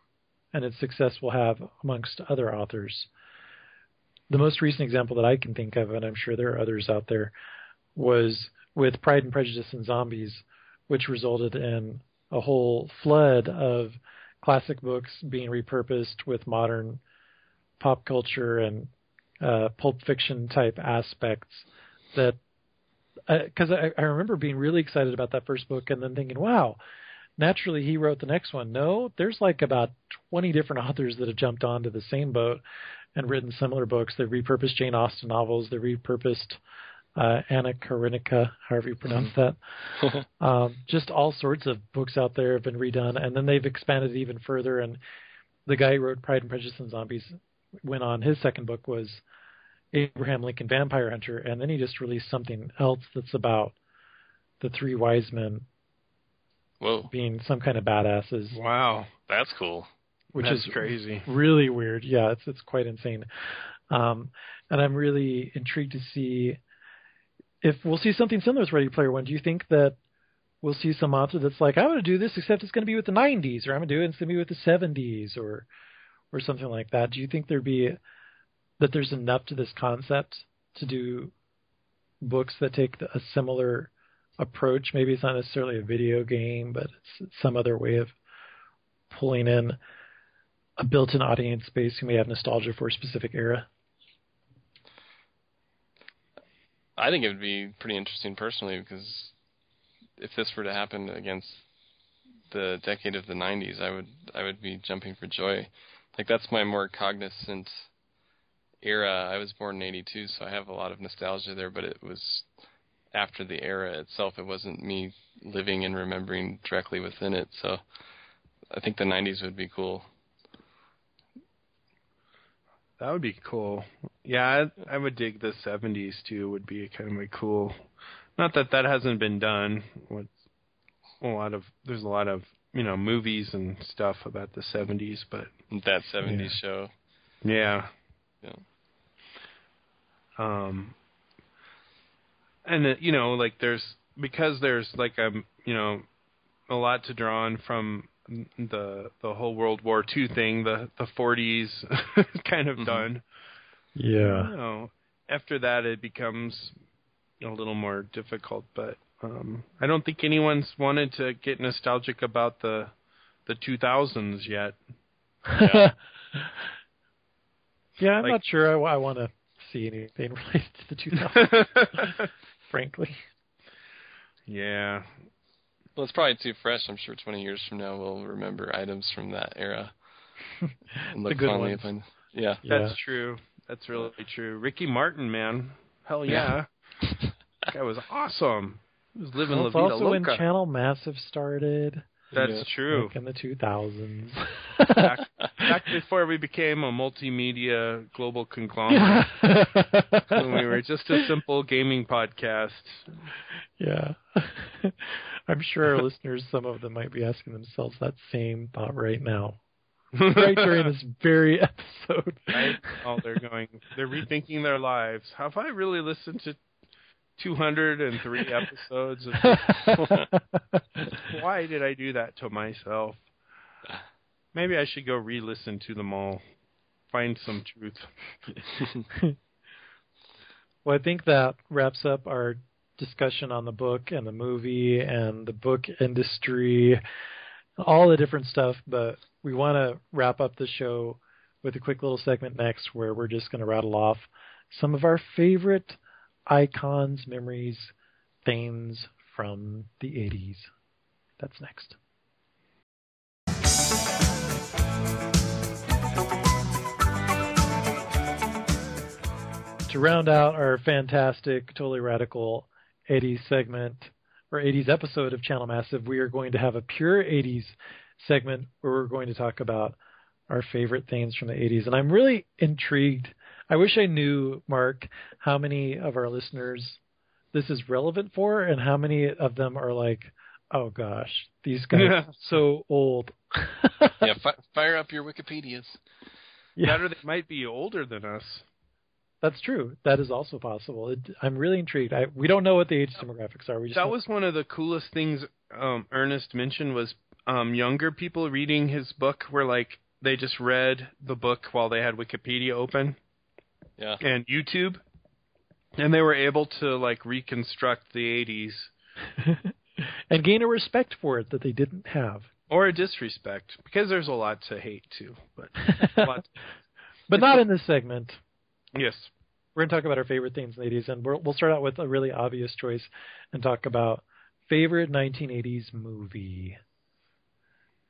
and its success will have amongst other authors. The most recent example that I can think of, and I'm sure there are others out there, was with Pride and Prejudice and Zombies, which resulted in a whole flood of classic books being repurposed with modern pop culture and uh, pulp fiction type aspects that because uh, I, I remember being really excited about that first book and then thinking, wow, naturally he wrote the next one. No, there's like about 20 different authors that have jumped onto the same boat and written similar books. They've repurposed Jane Austen novels. They've repurposed uh, Anna Karenina, however you pronounce mm-hmm. that. um, just all sorts of books out there have been redone, and then they've expanded it even further. And the guy who wrote Pride and Prejudice and Zombies went on. His second book was Abraham Lincoln Vampire Hunter, and then he just released something else that's about the three wise men Whoa. being some kind of badasses. Wow, that's cool. Which that's is crazy. Really weird. Yeah, it's it's quite insane. Um, and I'm really intrigued to see if we'll see something similar with Ready Player One. Do you think that we'll see some author that's like, I'm going to do this, except it's going to be with the 90s, or I'm going to do it, it's going to be with the 70s, or or something like that. Do you think there'd be that there's enough to this concept to do books that take a similar approach? Maybe it's not necessarily a video game, but it's some other way of pulling in a built-in audience base who may have nostalgia for a specific era. I think it would be pretty interesting personally because if this were to happen against the decade of the 90s, I would I would be jumping for joy like that's my more cognizant era. I was born in '82, so I have a lot of nostalgia there. But it was after the era itself. It wasn't me living and remembering directly within it. So I think the '90s would be cool. That would be cool. Yeah, I, I would dig the '70s too. Would be kind of a cool. Not that that hasn't been done. With a lot of there's a lot of you know movies and stuff about the 70s, but that 70s yeah. show. Yeah. Yeah. Um. And uh, you know, like there's because there's like a you know a lot to draw on from the the whole World War II thing, the the 40s kind of Mhm. done. Yeah. You know, after that it becomes a little more difficult, but um I don't think anyone's wanted to get nostalgic about the the 2000s yet. Yeah, I'm Like- not sure I, want to see anything related to the 2000s, frankly. yeah. Well, it's probably too fresh. I'm sure 20 years from now we'll remember items from that era and The look good fondly ones. upon. Yeah. Yeah. That's true. That's really true. Ricky Martin, man. Hell yeah. that guy was awesome. He was living Well, La it's Vida also when Channel Massive started. That's true. Like in the 2000s. Back, back before we became a multimedia global conglomerate, when we were just a simple gaming podcast. yeah. I'm sure our listeners, some of them might be asking themselves that same thought right now. Right during this very episode. Right? Oh, they're going. They're rethinking their lives. Have I really listened to 203 episodes? Of Why did I do that to myself? Maybe I should go re-listen to them all, find some truth. well, I think that wraps up our discussion on the book and the movie and the book industry, all the different stuff. But we want to wrap up the show with a quick little segment next where we're just going to rattle off some of our favorite icons, memories, things from the 80s. That's next. To round out our fantastic, totally radical 80s segment or 80s episode of Channel Massive, we are going to have a pure 80s segment where we're going to talk about our favorite things from the 80s. And I'm really intrigued. I wish I knew, Mark, how many of our listeners this is relevant for and how many of them are like, oh gosh, these guys are so old. yeah. Fi- fire up your Wikipedias. Yeah. That or they might be older than us. That's true. That is also possible. It, I'm really intrigued. I, we don't know what the age demographics are. We just That know- was one of the coolest things um, Ernest mentioned was um, younger people reading his book were like they just read the book while they had Wikipedia open Yeah. and YouTube, and they were able to like reconstruct the 80s and gain a respect for it that they didn't have. or a disrespect because there's a lot to hate too. But a but not in this segment. yes, We're going to talk about our favorite things in the 80s, and we're, we'll start out with a really obvious choice and talk about favorite 1980s movie.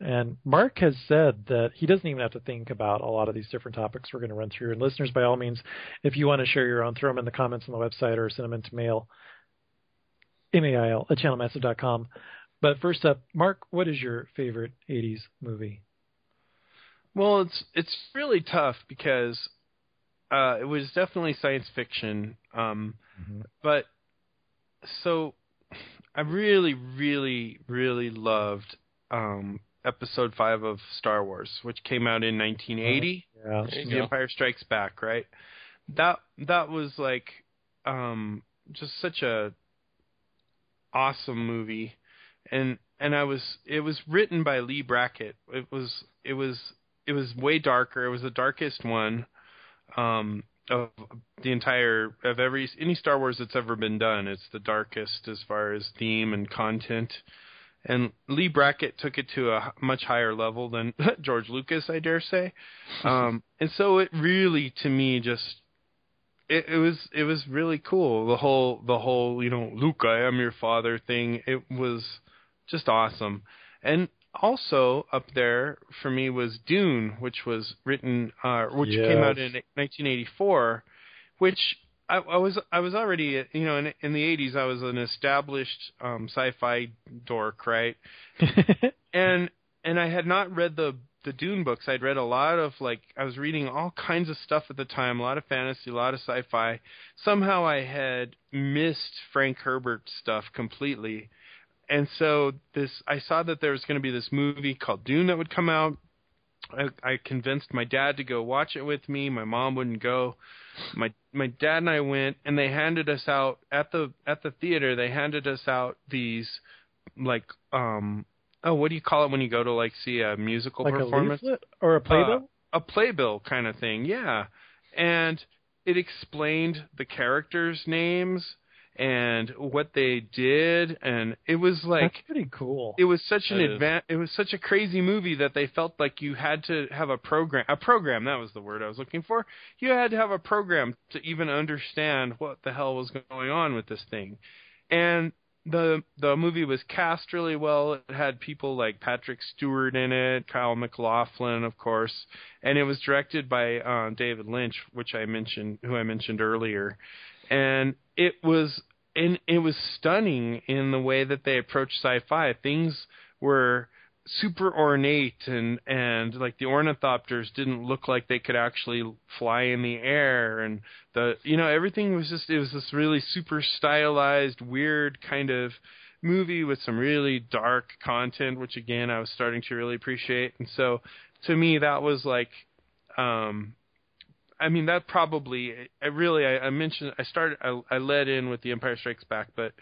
And Mark has said that he doesn't even have to think about a lot of these different topics we're going to run through. And listeners, by all means, if you want to share your own, throw them in the comments on the website or send them into mail, mail at channelmassive.com. But first up, Mark, what is your favorite 80s movie? Well, it's it's really tough because uh, it was definitely science fiction, um, but so I really, really, really loved um, Episode Five of Star Wars, which came out in 1980. Yeah. The. Empire Strikes Back, right? That that was like um, just such a awesome movie, and and I was it was written by Leigh Brackett. It was it was it was way darker. It was the darkest one um, of the entire of every any Star Wars that's ever been done. It's the darkest as far as theme and content. And Leigh Brackett took it to a much higher level than George Lucas, I dare say. Um, and so it really, to me, just it, it was it was really cool. The whole the whole you know Luke, I am your father thing. It was just awesome. And also up there for me was Dune, which was written, uh, which came out in 1984, which I, I was I was already you know in, in the 80s I was an established um, sci-fi dork, right? and and I had not read the the Dune books. I'd read a lot of like I was reading all kinds of stuff at the time, a lot of fantasy, a lot of sci-fi. Somehow I had missed Frank Herbert stuff completely. And so this I saw that there was going to be this movie called Dune that would come out. I, I convinced my dad to go watch it with me. My mom wouldn't go. My my dad and I went, and they handed us out at the at the theater. They handed us out these like um oh what do you call it when you go to like see a musical like performance? leaflet or a playbill. Uh, a playbill kind of thing, yeah. And it explained the characters' names and what they did, and it was like That's pretty cool. it was such an advan It was such a crazy movie that they felt like you had to have a program. A program that was the word I was looking for. You had to have a program to even understand what the hell was going on with this thing, and the the movie was cast really well. It had people like Patrick Stewart in it, Kyle MacLachlan, of course, and it was directed by uh, David Lynch, which I mentioned, who I mentioned earlier, and it was and it was stunning in the way that they approached sci-fi. Things were super ornate and and like the ornithopters didn't look like they could actually fly in the air and the you know everything was just it was this really super stylized weird kind of movie with some really dark content which again I was starting to really appreciate and so to me that was like um I mean that probably I really I, I mentioned I started I, I led in with the Empire Strikes Back but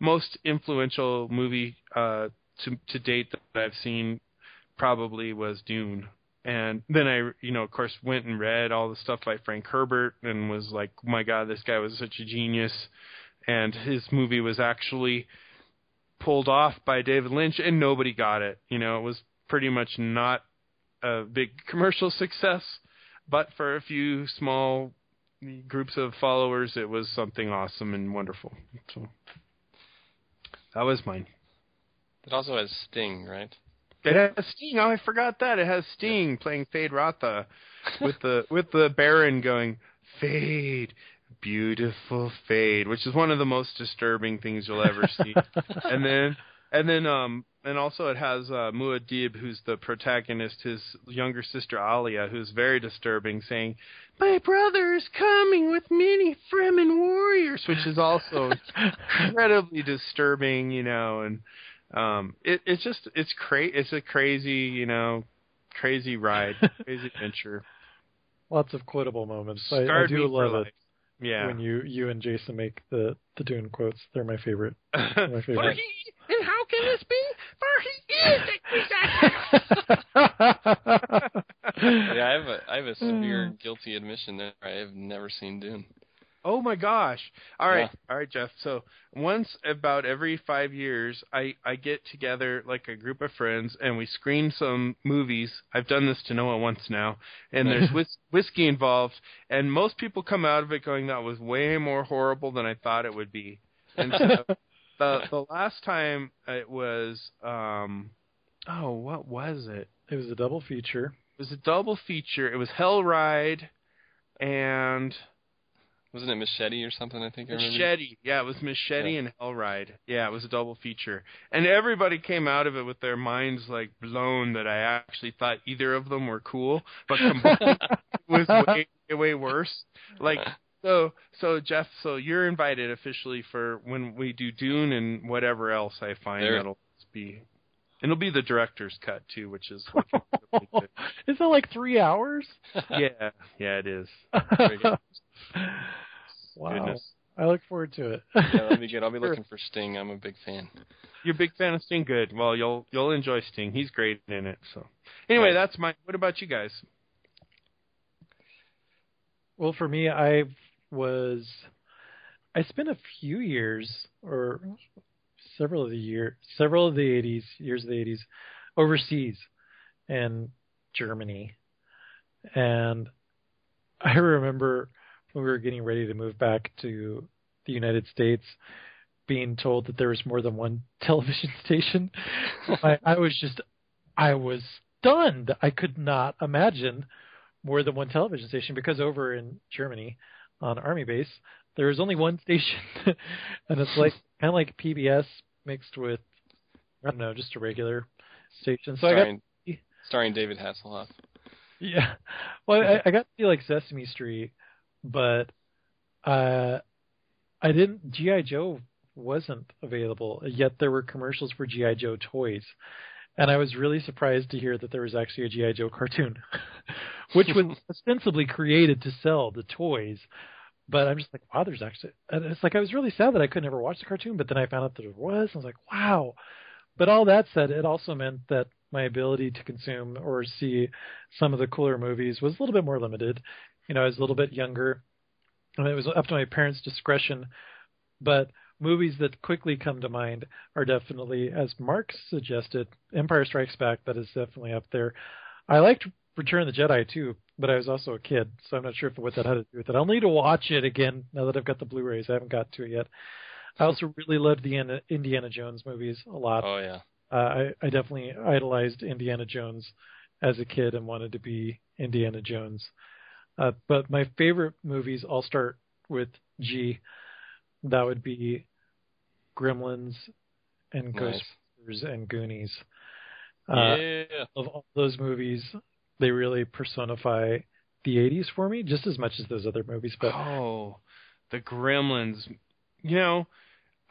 most influential movie uh to to date that I've seen probably was Dune. And then I, you know, of course, went and read all the stuff by Frank Herbert and was like, oh my God, this guy was such a genius. And his movie was actually pulled off by David Lynch, and nobody got it. You know, it was pretty much not a big commercial success, but for a few small groups of followers, it was something awesome and wonderful. So that was mine. It also has Sting, right? It has Sting. Oh, I forgot that. It has Sting playing Feyd-Rautha with the with the Baron going Feyd, beautiful Feyd, which is one of the most disturbing things you'll ever see. and then and then um and also it has uh, Muad'Dib, who's the protagonist, his younger sister Alia, who's very disturbing, saying, "My brother is coming with many Fremen warriors," which is also incredibly disturbing, you know, and um it it's just it's cra- it's a crazy you know crazy ride crazy adventure Lots of quotable moments. I, I do love life. it yeah when you you and Jason make the the Dune quotes. They're my favorite. my favorite. For he, and how can this be for he is exactly Yeah, I have a I have a severe guilty admission there. I have never seen Dune. Oh my gosh! All right, Yeah. all right, Jeff. So once about every five years, I I get together like a group of friends and we screen some movies. I've done this to Noah once now, and there's whis- whiskey involved, and most people come out of it going, "That was way more horrible than I thought it would be." And so the the last time it was, um, oh, what was it? It was a double feature. It was a double feature. It was Hell Ride and Wasn't it Machete or something? I think I. Machete. Yeah, it was Machete Yeah. and Hell Ride. Yeah, it was a double feature. And everybody came out of it with their minds like blown that I actually thought either of them were cool, but combined it was way way worse. Like so so Jeff, so you're invited officially for when we do Dune and whatever else I find There- that'll be and it'll be the director's cut too, which is like. Is that like three hours? yeah, yeah, it is. Wow. Goodness. I look forward to it. Yeah, that'll be good. I'll be looking for Sting. I'm a big fan. You're a big fan of Sting. Good. Well, you'll you'll enjoy Sting. He's great in it. So, anyway, Right. that's my. What about you guys? Well, for me, I was I spent a few years or several of the year several of the 80s years of the 80s overseas in Germany, and I remember when we were getting ready to move back to the United States, being told that there was more than one television station. I, I was just I was stunned. I could not imagine more than one television station because over in Germany on army base there is only one station and it's like kind of like PBS mixed with I don't know just a regular station. So I got starring, starring David Hasselhoff. yeah. Well, I, I got to see like Sesame Street, but uh, I didn't. GI Joe wasn't available yet. There were commercials for GI Joe toys, and I was really surprised to hear that there was actually a GI Joe cartoon, which was ostensibly created to sell the toys, but I'm just like, wow, there's actually. And it's like I was really sad that I could never watch the cartoon, but then I found out that it was. And I was like, wow. But all that said, it also meant that my ability to consume or see some of the cooler movies was a little bit more limited. You know, I was a little bit younger, and it was up to my parents' discretion. But movies that quickly come to mind are definitely, as Mark suggested, Empire Strikes Back. That is definitely up there. I liked Return of the Jedi too, but I was also a kid, so I'm not sure if what that had to do with it. I'll need to watch it again now that I've got the Blu-rays. I haven't got to it yet. I also really loved the Indiana Jones movies a lot. Oh yeah. Uh, I, I definitely idolized Indiana Jones as a kid and wanted to be Indiana Jones. Uh, but my favorite movies all start with G. That would be Gremlins and Nice. Ghostbusters and Goonies. Uh, yeah. Of all those movies, they really personify the 80s for me, just as much as those other movies. But Oh, the Gremlins. You know,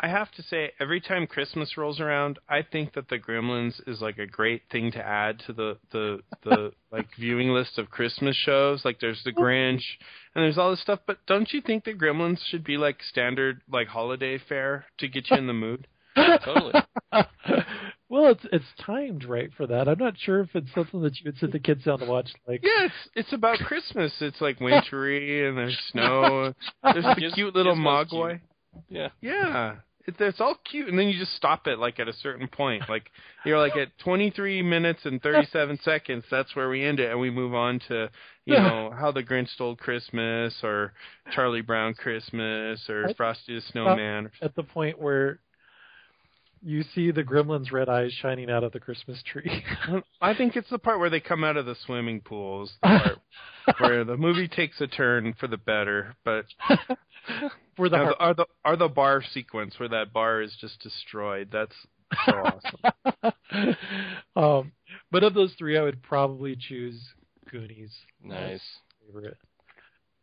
I have to say, every time Christmas rolls around, I think that the Gremlins is like a great thing to add to the the the like viewing list of Christmas shows. Like there's the Grinch and there's all this stuff. But don't you think the Gremlins should be like standard like holiday fare to get you in the mood? Totally. well, it's it's timed right for that. I'm not sure if it's something that you would sit the kids down to watch. Like, Yeah, it's it's about Christmas. It's like wintry and there's snow. There's the Giz- cute little Mogwai. Yeah. Yeah. It, it's all cute, and then you just stop it like at a certain point. Like you're like at 23 minutes and 37 seconds. That's where we end it, and we move on to you know how the Grinch stole Christmas, or Charlie Brown Christmas, or Frosty the Snowman. at the point where you see the gremlin's red eyes shining out of the Christmas tree. I think it's the part where they come out of the swimming pools, the part where the movie takes a turn for the better. But for the are heart- the, are the are the bar sequence where that bar is just destroyed? That's so awesome. um, but of those three, I would probably choose Goonies. Nice. Favorite.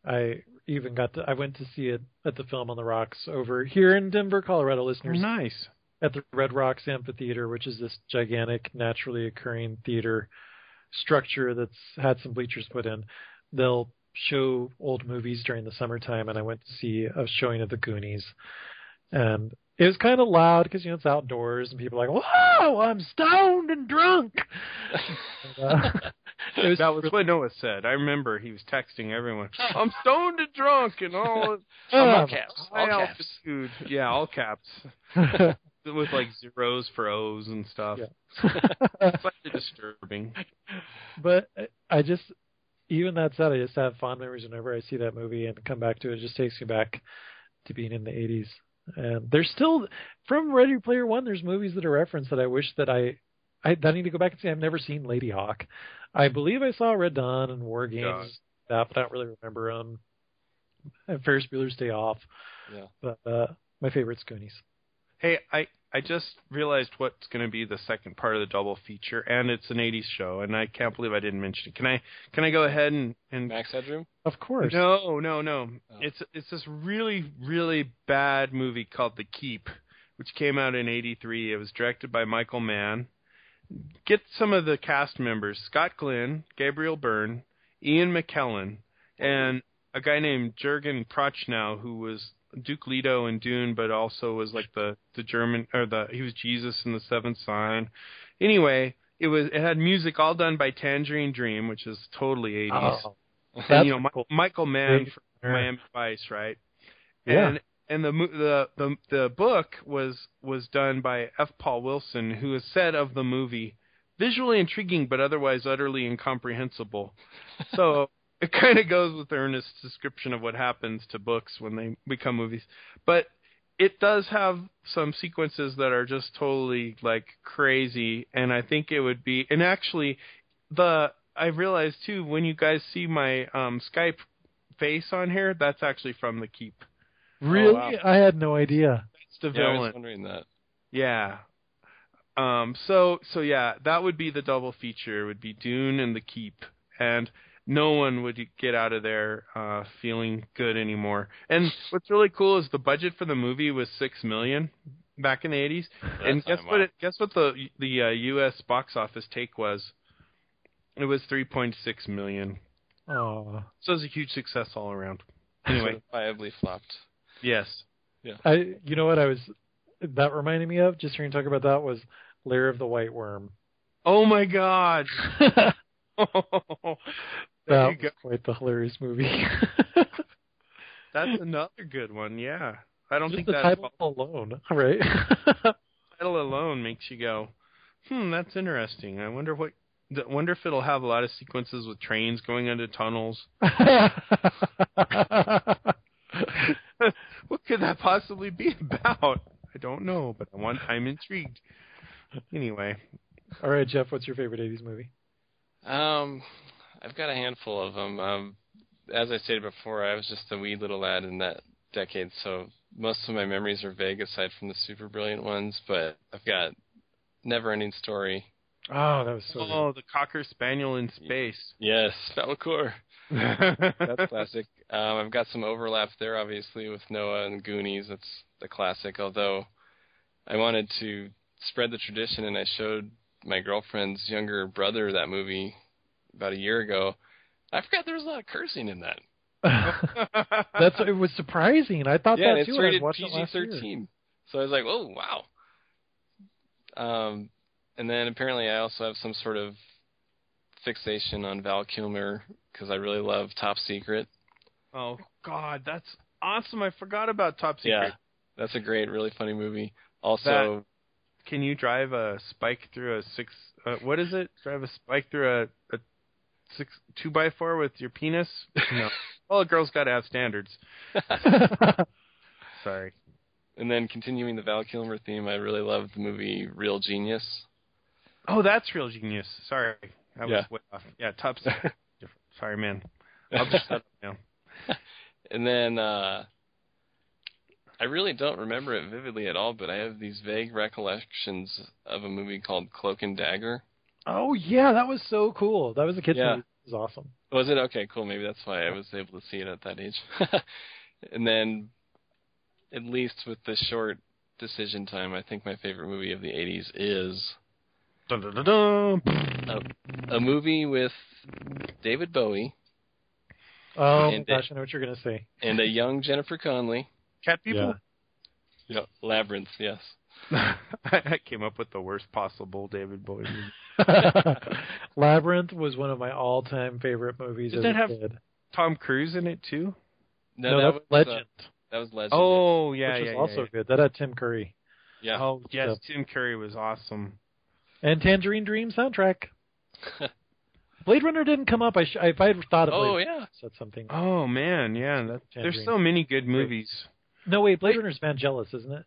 I even got to. I went to see it at the Film on the Rocks over here in Denver, Colorado. Listeners, nice. At the Red Rocks Amphitheater, which is this gigantic, naturally occurring theater structure that's had some bleachers put in. They'll show old movies during the summertime, and I went to see a showing of the Goonies, and it was kind of loud because you know it's outdoors, and people are like, "Whoa, I'm stoned and drunk." And, uh, was That was what Noah said. I remember he was texting everyone. I'm stoned and drunk and all. Um, all caps. All caps. altitude. Yeah, all caps. With like zeros for O's and stuff. Yeah. Slightly disturbing. but I just, even that said, I just have fond memories whenever I see that movie and come back to it. It just takes me back to being in the 80s. And there's still, from Ready Player One, there's movies that are referenced that I wish that I, I, I need to go back and see. I've never seen Ladyhawke. I believe I saw Red Dawn and War Games, Yeah. stuff, but I don't really remember them. And Ferris Bueller's Day Off. Yeah. But uh, my favorite's Goonies. Hey, I I just realized what's going to be the second part of the double feature, and it's an '80s show, and I can't believe I didn't mention it. Can I can I go ahead and and Max Headroom. Of course. No, no, no. Oh. It's it's this really really bad movie called The Keep, which came out in '83. It was directed by Michael Mann. Get some of the cast members: Scott Glenn, Gabriel Byrne, Ian McKellen, and a guy named Jurgen Prochnow, who was Duke Leto in Dune, but also was like the the German or the he was Jesus in the Seventh Sign. Anyway, it was it had music all done by Tangerine Dream, which is totally 80s. Oh, And, you know, Mi- cool. Michael Mann from. Miami Vice, right? Yeah. And and the the the the book was was done by F. Paul Wilson, who has said of the movie, visually intriguing but otherwise utterly incomprehensible. So it kind of goes with Ernest's description of what happens to books when they become movies. But it does have some sequences that are just totally like crazy, and I think it would be. And actually, the I realized too when you guys see my um Skype face on here, that's actually from the Keep. really? wow. I had no idea. It's the Yeah, I was villain. wondering that. Yeah. Um. So so yeah, that would be the double feature. Would be Dune and the Keep, and no one would get out of there uh, feeling good anymore. And what's really cool is the budget for the movie was six million back in the eighties. And guess what? It, guess what the the uh, U.S. box office take was? It was three point six million. Oh, So it was a huge success all around. Anyway, Certifiably flopped. yes. Yeah. I, you know what I was, that reminded me of, just hearing talk about that was Lair of the White Worm. Oh my God. there that you go. was quite the hilarious movie. That's another good one. Yeah. I don't Just think the that title alone, right? title alone makes you go, hmm, that's interesting. I wonder what. I wonder if it'll have a lot of sequences with trains going into tunnels. what could that possibly be about? I don't know, but I want. I'm intrigued. Anyway, All right, Jeff, what's your favorite 80s movie? Um, I've got a handful of them. Um, as I stated before, I was just a wee little lad in that decade, so most of my memories are vague aside from the super brilliant ones. But I've got Never Ending Story. Oh, that was so good. oh, the cocker spaniel in space. Yes, Falkor. That's That's classic. Um, I've got some overlap there, obviously, with Noah and Goonies. That's the classic. Although I wanted to spread the tradition, and I showed my girlfriend's younger brother that movie about a year ago. I forgot there was a lot of cursing in that. That's it was surprising. I thought yeah, that too. it's rated PG thirteen. So I was like, oh wow. Um, and then apparently I also have some sort of fixation on Val Kilmer because I really love Top Secret. oh God, that's awesome. I forgot about Top Secret. Yeah, that's a great, really funny movie. Also, Can you drive a spike through a six? Uh, what is it? Drive a spike through a, a six two by four with your penis? No. well, a girl's got to have standards. Sorry. and then continuing the Val Kilmer theme, I really love the movie Real Genius. Oh, that's real genius. Sorry, I was Yeah. way off. Yeah, Top Different. Sorry, man. I'll just shut up now. And then uh I really don't remember it vividly at all, but I have these vague recollections of a movie called Cloak and Dagger. Oh yeah, that was so cool. That was a kids Yeah. movie. It was awesome. Was it okay? Cool. Maybe that's why I was able to see it at that age. and then, at least with the short decision time, I think my favorite movie of the '80s is Dun, dun, dun, dun. a movie with David Bowie Oh And my gosh, I know what you're gonna say. and a young Jennifer Connelly. Cat people. Yeah, Labyrinth. Yes. I came up with the worst possible David Bowie movie. Labyrinth was one of my all-time favorite movies Did that have- kid. Tom Cruise in it too. No, No, that that's was Legend, Uh, that was Legend. Oh yeah, which yeah, was yeah, also yeah. good. That had Tim Curry yeah. Oh yes, Yep. Tim Curry was awesome. and Tangerine Dream soundtrack. Blade Runner didn't come up. I sh- if I had thought of oh Blade yeah. said something. Oh man, yeah. That, there's so many good movies. No wait, Blade Runner's Vangelis, isn't it?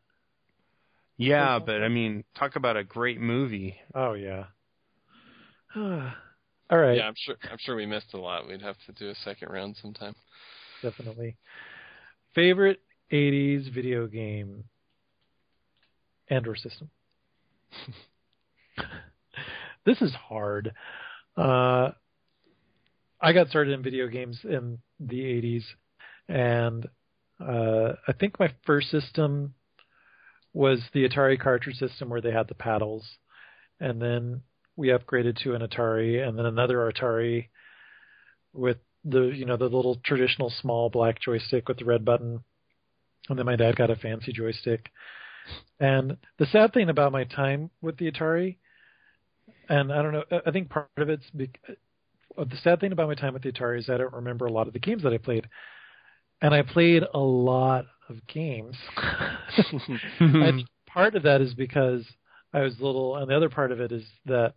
Yeah, but I mean, talk about a great movie. Oh yeah. All right, Yeah, I'm sure. I'm sure we missed a lot. We'd have to do a second round sometime. definitely. Favorite '80s video game and or system. this is hard. Uh, I got started in video games in the '80s, and uh, I think my first system was the Atari cartridge system where they had the paddles, and then we upgraded to an Atari, and then another Atari with the you know the little traditional small black joystick with the red button, and then my dad got a fancy joystick. And the sad thing about my time with the Atari, and I don't know, I think part of it's bec- uh, the sad thing about my time with the Atari is I don't remember a lot of the games that I played, and I played a lot of games. and part of that is because I was little, and the other part of it is that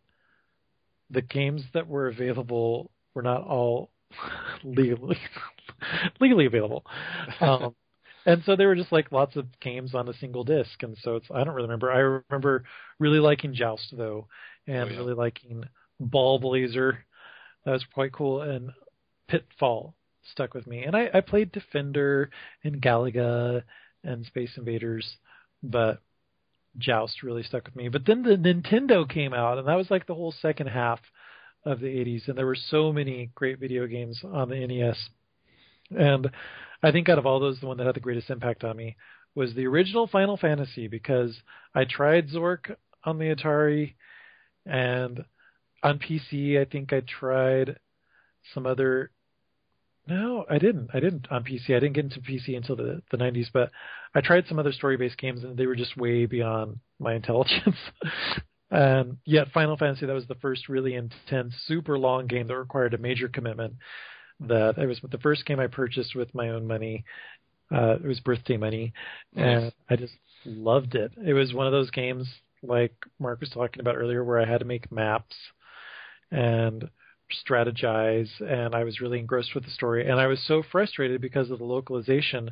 the games that were available were not all legally legally available. Um, and so they were just like lots of games on a single disc, and so it's I don't really remember. I remember really liking Joust though, and Oh, yeah. really liking Ballblazer. That was quite cool, and Pitfall stuck with me. And I, I played Defender and Galaga and Space Invaders, but Joust really stuck with me. But then the Nintendo came out, and that was like the whole second half of the 80s, and there were so many great video games on the NES. And I think out of all those, the one that had the greatest impact on me was the original Final Fantasy because I tried Zork on the Atari, and on PC, I think I tried some other No, I didn't. I didn't on PC. I didn't get into PC until the the 90s, but I tried some other story-based games and they were just way beyond my intelligence. and yet Final Fantasy that was the first really intense, super long game that required a major commitment. That it was the first game I purchased with my own money. Uh, it was birthday money, and I just loved it. It was one of those games like Mark was talking about earlier, where I had to make maps and strategize and I was really engrossed with the story and I was so frustrated because of the localization.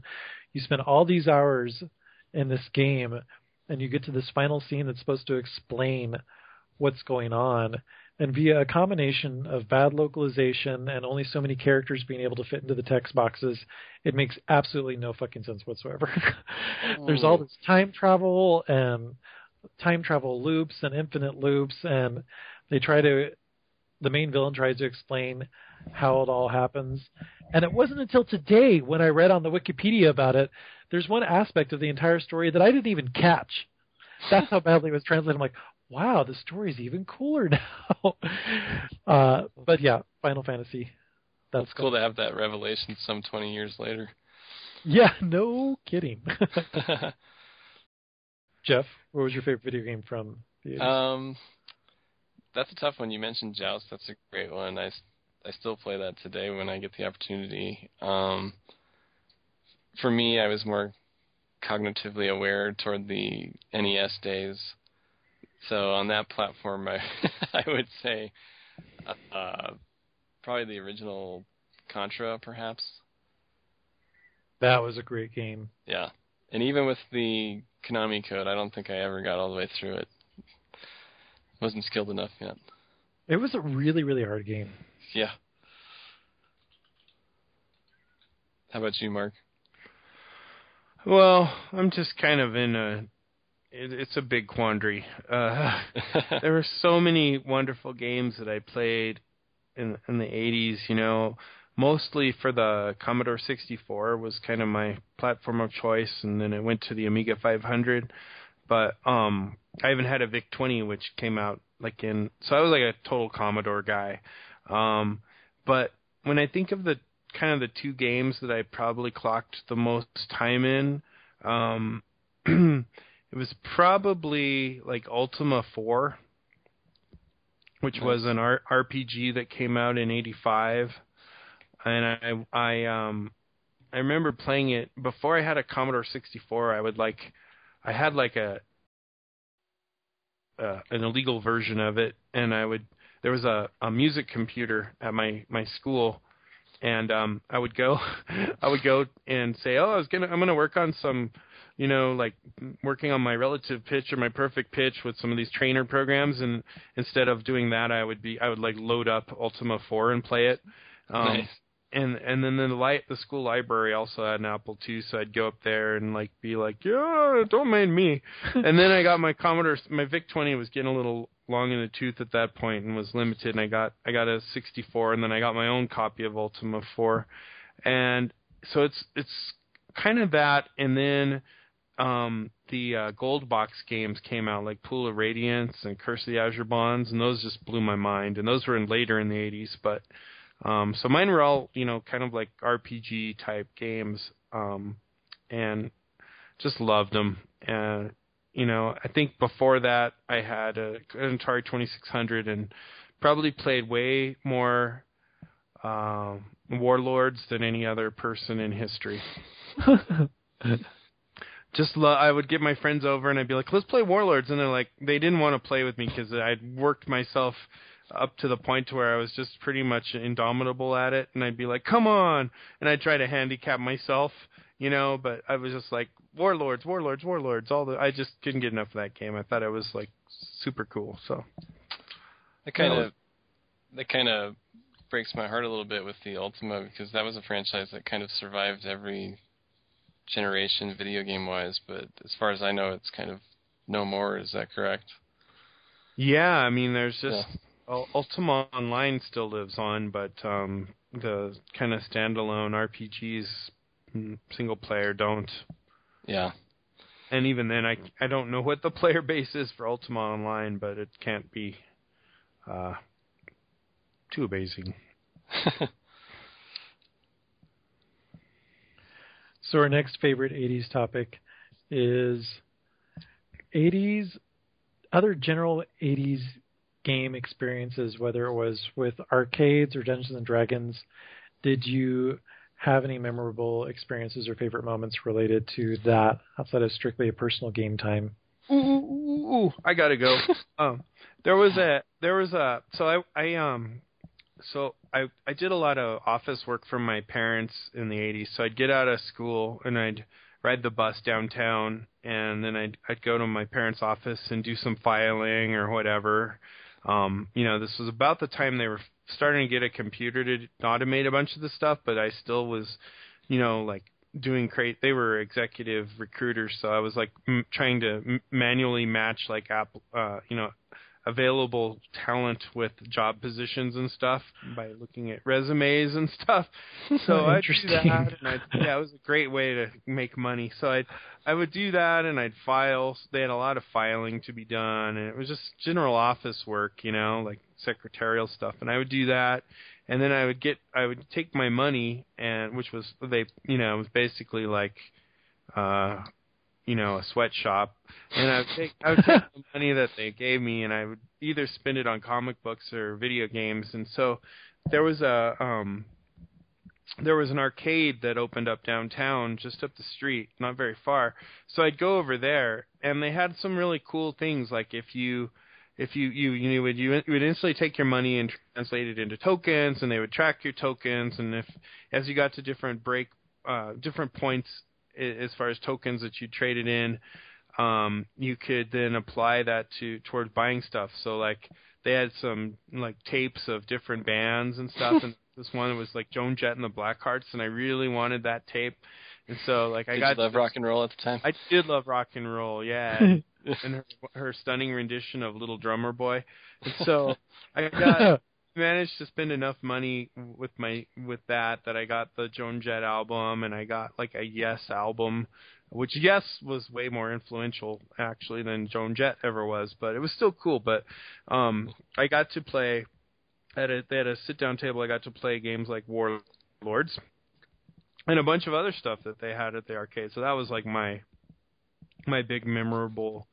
You spend all these hours in this game and you get to this final scene that's supposed to explain what's going on and via a combination of bad localization and only so many characters being able to fit into the text boxes, it makes absolutely no fucking sense whatsoever. There's all mm. this time travel and time travel loops and infinite loops and they try to the main villain tries to explain how it all happens. And it wasn't until today when I read on the Wikipedia about it, there's one aspect of the entire story that I didn't even catch. That's how badly it was translated. I'm like, wow, the story's even cooler now. uh, but yeah, Final Fantasy. That's it's cool to have that revelation some 20 years later. Yeah, no kidding. Jeff, what was your favorite video game from the 80s? Um, that's a tough one. You mentioned Joust. That's a great one. I, I still play that today when I get the opportunity. Um, for me, I was more cognitively aware toward the NES days. So on that platform, I I would say uh, probably the original Contra, perhaps. That was a great game. Yeah, and even with the Konami code, I don't think I ever got all the way through it. Wasn't skilled enough yet. It was a really, really hard game. Yeah. How about you, Mark? Well, I'm just kind of in a. It, it's a big quandary. Uh, there were so many wonderful games that I played in in the 80s. You know, mostly for the Commodore 64 was kind of my platform of choice, and then it went to the Amiga 500. But um, I even had a VIC 20, which came out like in. So I was like a total Commodore guy. Um, but when I think of the kind of the two games that I probably clocked the most time in, um, it was probably like Ultima 4, which nice. was an R- RPG that came out in '85, and I I um I remember playing it before I had a Commodore 64. I would like I had like a uh, an illegal version of it, and I would there was a, a music computer at my my school, and um, I would go I would go and say, oh, I was gonna I'm gonna work on some, you know, like working on my relative pitch or my perfect pitch with some of these trainer programs, and instead of doing that, I would be I would like load up Ultima 4 and play it. Um, nice and and then the li- the school library also had an Apple II, so I'd go up there and like be like, yeah, don't mind me. and then I got my Commodore, my VIC 20 was getting a little long in the tooth at that point and was limited, and I got I got a 64, and then I got my own copy of Ultima 4, and so it's it's kind of that, and then um the uh, gold box games came out like Pool of Radiance and Curse of the Azure Bonds, and those just blew my mind, and those were in later in the 80s, but um, so mine were all, you know, kind of like RPG type games, um, and just loved them. And you know, I think before that I had a, an Atari 2600 and probably played way more um, Warlords than any other person in history. just lo- I would get my friends over and I'd be like, "Let's play Warlords," and they're like, they didn't want to play with me because I'd worked myself up to the point to where I was just pretty much indomitable at it, and I'd be like, "Come on!" and I'd try to handicap myself, you know. But I was just like, "Warlords, warlords, warlords!" All the I just couldn't get enough of that game. I thought it was like super cool. So that kind of that kind of breaks my heart a little bit with the Ultima because that was a franchise that kind of survived every generation video game wise, but as far as I know, it's kind of no more. Is that correct? Yeah, I mean, there's just yeah. Ultima Online still lives on, but um, the kind of standalone RPGs, mm, single player, don't. Yeah. And even then, I I don't know what the player base is for Ultima Online, but it can't be uh, too amazing. So our next favorite 80s topic is 80s other general 80s game experiences whether it was with arcades or Dungeons and Dragons. Did you have any memorable experiences or favorite moments related to that outside of strictly a personal game time? Ooh, ooh, ooh, ooh, I gotta go. um, there was a there was a so I I um so I I did a lot of office work for my parents in the 80s. So I'd get out of school and I'd ride the bus downtown and then I'd I'd go to my parents' office and do some filing or whatever. Um, you know, this was about the time they were starting to get a computer to automate a bunch of the stuff, but I still was, you know, like doing crate. They were executive recruiters, so I was like m- trying to m- manually match like app, uh, you know, available talent with job positions and stuff by looking at resumes and stuff. So I'd do that, and I'd, yeah, it was a great way to make money. So I I would do that, and I'd file. They had a lot of filing to be done, and it was just general office work, you know, like secretarial stuff. And I would do that, and then I would get I would take my money, and which was they you know it was basically like. uh you know, a sweatshop, and I would take I would take the money that they gave me, and I would either spend it on comic books or video games. And so there was a um there was an arcade that opened up downtown, just up the street, not very far. So I'd go over there, and they had some really cool things, like if you if you you you would you would instantly take your money and translate it into tokens, and they would track your tokens, and if as you got to different break uh, different points as far as tokens that you traded in, um, you could then apply that to towards buying stuff. So like they had some like tapes of different bands and stuff, and this one was like Joan Jett and the Blackhearts, and I really wanted that tape, and so like I Did got you love rock and roll at the time? I did love rock and roll, yeah, and, and her her stunning rendition of Little Drummer Boy, and so I got managed to spend enough money with my with that that I got the Joan Jett album and I got like a Yes album, which Yes was way more influential actually than Joan Jett ever was, but it was still cool. But um I got to play at a they had a sit down table. I got to play games like Warlords and a bunch of other stuff that they had at the arcade. So that was like my my big memorable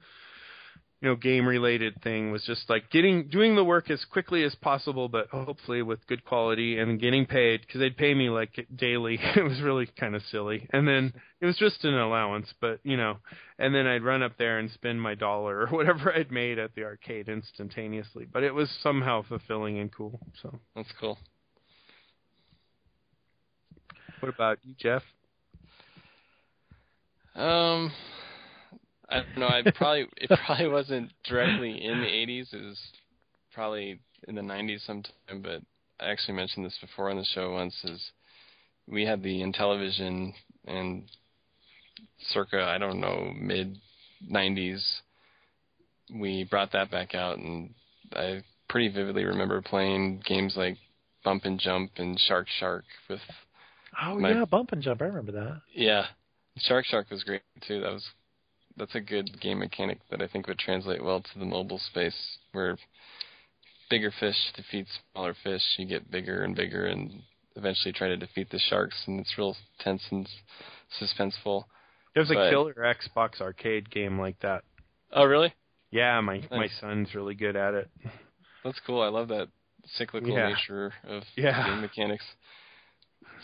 you know game related thing was just like getting doing the work as quickly as possible but hopefully with good quality and getting paid because they'd pay me like daily. It was really kind of silly. And then it was just an allowance but you know and then i'd run up there and spend my dollar or whatever i'd made at the arcade instantaneously but it was somehow fulfilling and cool so. That's cool. what about you jeff? Um, I don't know. I probably it probably wasn't directly in the 80s. It was probably in the 90s sometime. But I actually mentioned this before on the show once. Is we had the Intellivision and circa I don't know mid 90s. We brought that back out, and I pretty vividly remember playing games like Bump and Jump and Shark Shark with Oh My- yeah, bump and jump. I remember that. yeah, Shark Shark was great too. That was that's a good game mechanic that I think would translate well to the mobile space, where bigger fish defeat smaller fish. You get bigger and bigger, and eventually try to defeat the sharks, and it's real tense and suspenseful. there's a killer xbox arcade game like that Oh, really? yeah my my son's really good at it That's cool. I love that cyclical Yeah. nature of Yeah. game mechanics.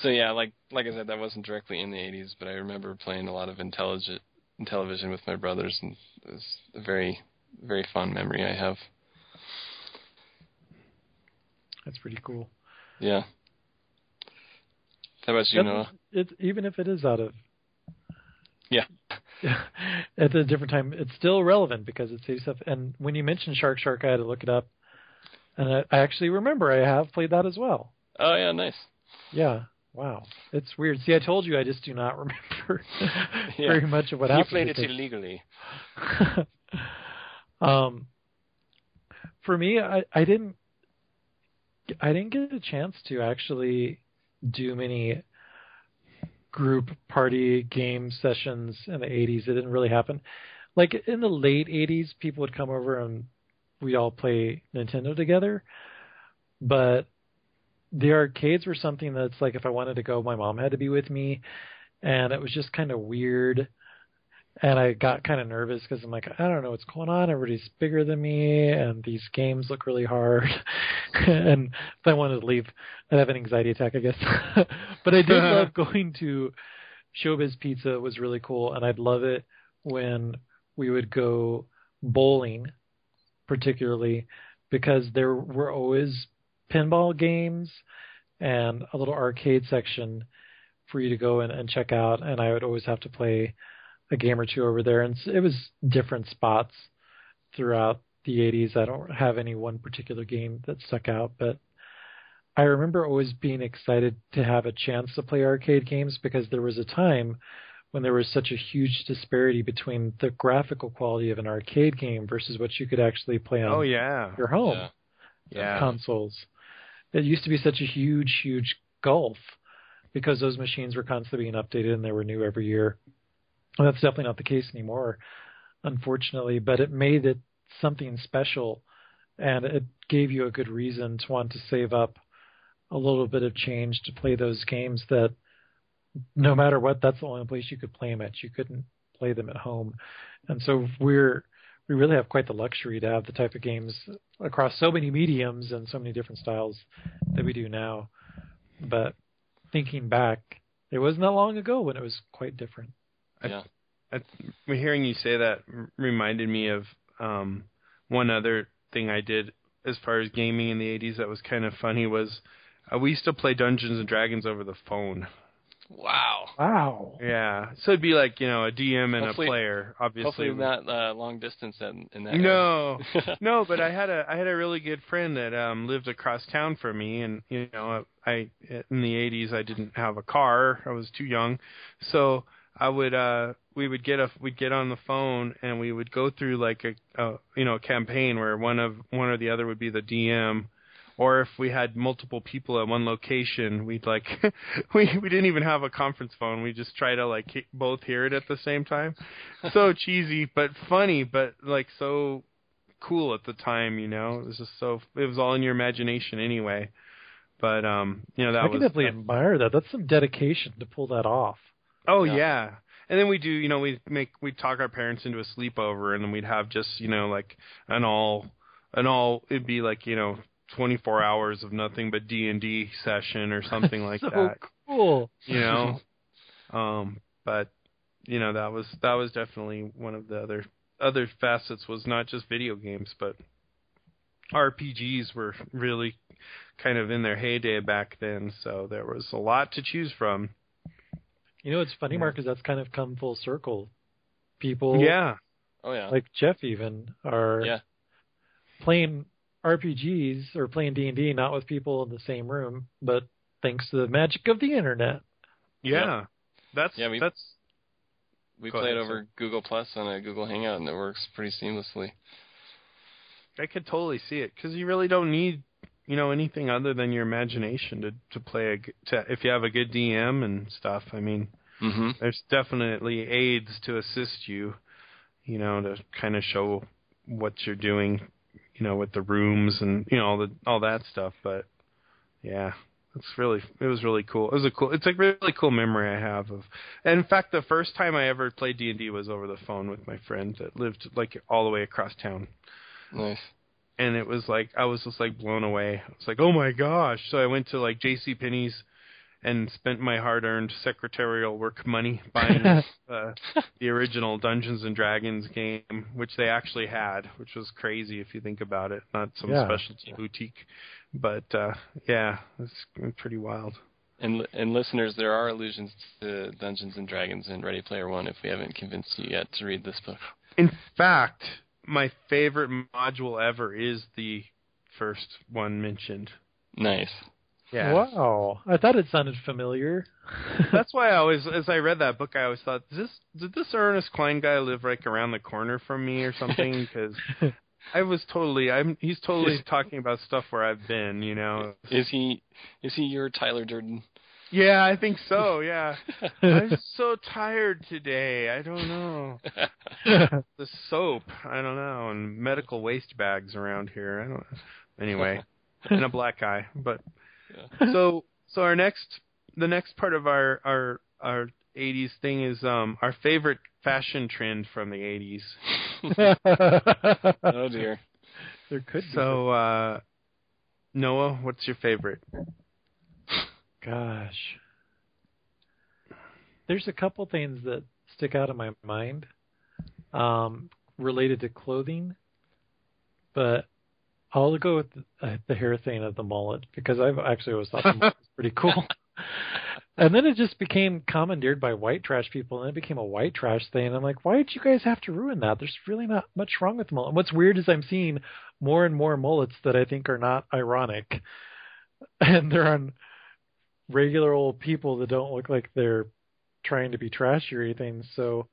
So yeah, like like I said, that wasn't directly in the '80s, but I remember playing a lot of intelligent television with my brothers, and it was a very very fond memory I have. That's pretty cool. Yeah. How about you, That's- Noah? It's even if it is out of Yeah. at a different time, it's still relevant because it saves stuff. And when you mentioned Shark Shark, I had to look it up, and I, I actually remember I have played that as well. Oh yeah, nice. Yeah. Wow. It's weird. See, I told you I just do not remember Yeah. very much of what you happened. played it illegally. um, for me, I, I didn't, I didn't get a chance to actually do many group party game sessions in the 80s. It didn't really happen. Like in the late 80s, people would come over and we'd all play Nintendo together. But the arcades were something that's like if I wanted to go, my mom had to be with me. and it was just kind of weird. And I got kind of nervous because I'm like, I don't know what's going on. Everybody's bigger than me, and these games look really hard. and if I wanted to leave, I'd have an anxiety attack, I guess. but I did love going to Showbiz Pizza. It was really cool, and I'd love it when we would go bowling, particularly because there were always pinball games and a little arcade section for you to go in and check out. And I would always have to play a game or two over there. And it was different spots throughout the 80s. I don't have any one particular game that stuck out, but I remember always being excited to have a chance to play arcade games because there was a time when there was such a huge disparity between the graphical quality of an arcade game versus what you could actually play on Oh yeah. your home Yeah. Yeah. consoles. It used to be such a huge, huge gulf because those machines were constantly being updated and they were new every year. And that's definitely not the case anymore, unfortunately. But it made it something special, and it gave you a good reason to want to save up a little bit of change to play those games that, no matter what, that's the only place you could play them at. You couldn't play them at home, and so we're we really have quite the luxury to have the type of games across so many mediums and so many different styles that we do now. But thinking back, it wasn't that long ago when it was quite different. Yeah. I, hearing you say that reminded me of um, one other thing I did as far as gaming in the 80s that was kind of funny was uh, we used to play Dungeons and Dragons over the phone. Wow. Wow. Yeah, so it'd be like you know a DM and Hopefully- a player, obviously. Hopefully not uh, long distance in, in that. No, no, but I had a I had a really good friend that um lived across town from me, and you know I in the '80s I didn't have a car, I was too young, so I would uh we would get a we'd get on the phone and we would go through like a, a you know a campaign where one of one or the other would be the DM. Or if we had multiple people at one location, we'd like we we didn't even have a conference phone. We just try to like he- both hear it at the same time. So cheesy, but funny, but like so cool at the time, you know. It was just so it was all in your imagination anyway. But um, you know that I was can definitely admire that. That's some dedication to pull that off. Oh Yeah. yeah. And then we do, you know, we make we talk our parents into a sleepover, and then we'd have just, you know, like an all, an all. It'd be like, you know, 24 hours of nothing but D and D session or something like so that. cool. You know. um, but you know that was that was definitely one of the other other facets was not just video games, but RPGs were really kind of in their heyday back then. So there was a lot to choose from. You know it's funny, Yeah. Mark, is that's kind of come full circle. People Yeah. Oh yeah. like Jeff even are Yeah. playing RPGs or playing D and D not with people in the same room, but thanks to the magic of the internet. Yeah. That's Yeah, we- that's we Go played ahead, over Google Plus on a Google Hangout, and it works pretty seamlessly. I could totally see it cuz you really don't need you know anything other than your imagination to to play a to if you have a good DM and stuff. I mean, hmm there's definitely aids to assist you, you know, to kind of show what you're doing, you know, with the rooms and you know all the all that stuff. But yeah, it's really it was really cool. It was a cool. It's a really cool memory I have of. And in fact, the first time I ever played D and D was over the phone with my friend that lived like all the way across town. Nice. And it was like I was just like blown away. I was like, oh my gosh! So I went to like J.C. Penney's and spent my hard-earned secretarial work money buying uh, the original Dungeons and Dragons game, which they actually had, which was crazy if you think about it. Not some Yeah. specialty boutique, but uh, yeah, it's pretty wild. And and listeners, there are allusions to Dungeons and Dragons in Ready Player One. If we haven't convinced you yet to read this book, In fact, my favorite module ever is the first one mentioned. nice. Yeah. Wow. I thought it sounded familiar. That's why I always, as I read that book, I always thought, this did this Ernest Cline guy live like around the corner from me or something? Because I was totally, I'm, he's totally talking about stuff where I've been, you know. Is he is he your Tyler Durden? Yeah, I think so. Yeah, I'm so tired today. I don't know. The soap, I don't know, and medical waste bags around here. I don't. Anyway, and a black eye, but Yeah. so so our next the next part of our our our '80s thing is um our favorite fashion trend from the 80s. oh dear. there could be. So, uh, Noah, what's your favorite? Gosh. There's a couple things that stick out in my mind um, related to clothing, but I'll go with the, uh, the hair thing of the mullet because I've actually always thought the mullet was pretty cool. and then it just became commandeered by white trash people, and it became a white trash thing. And I'm like, why did you guys have to ruin that? There's really not much wrong with the mullet. What's weird is I'm seeing more and more mullets that I think are not ironic, and they're on regular old people that don't look like they're trying to be trashy or anything. So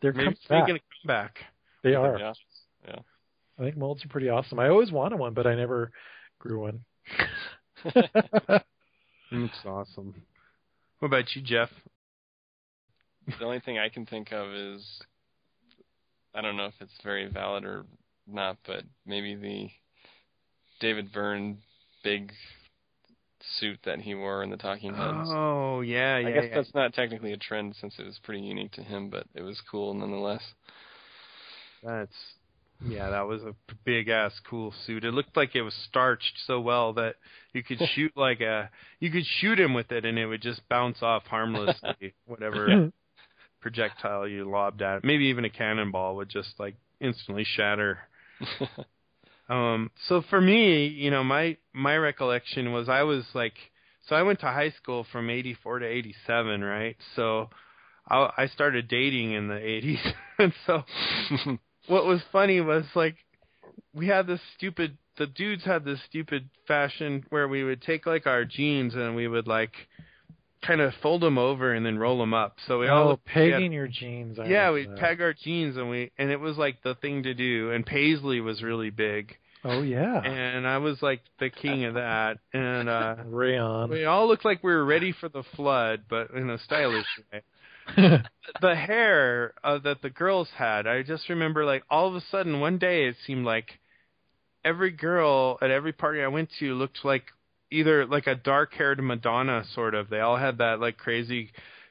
they're Maybe coming it's back. making a comeback. They are. Yeah. Yeah. I think molds are pretty awesome. I always wanted one, but I never grew one. It's awesome. What about you, Jeff? The only thing I can think of is I don't know if it's very valid or not, but maybe the David Byrne big suit that he wore in the Talking Heads. Oh yeah, yeah. I guess yeah. that's not technically a trend since it was pretty unique to him, but it was cool nonetheless. That's yeah, that was a big ass cool suit. It looked like it was starched so well that you could shoot like a you could shoot him with it and it would just bounce off harmlessly whatever projectile you lobbed at it. Maybe even a cannonball would just like instantly shatter. Um so for me, you know, my my recollection was I was like so I went to high school from 84 to 87, right? So I I started dating in the 80s. and so what was funny was like we had this stupid the dudes had this stupid fashion where we would take like our jeans and we would like kind of fold them over and then roll them up. So we all oh, we had- pegging your jeans. I yeah, we peg our jeans and we and it was like the thing to do. And Paisley was really big, Oh yeah, and I was like the king of that. And uh rayon. we all looked like we were ready for the flood, but in a stylish way. The hair uh, that the girls had, I just remember like all of a sudden one day it seemed like every girl at every party I went to looked like either like a dark-haired Madonna sort of. They all had that like crazy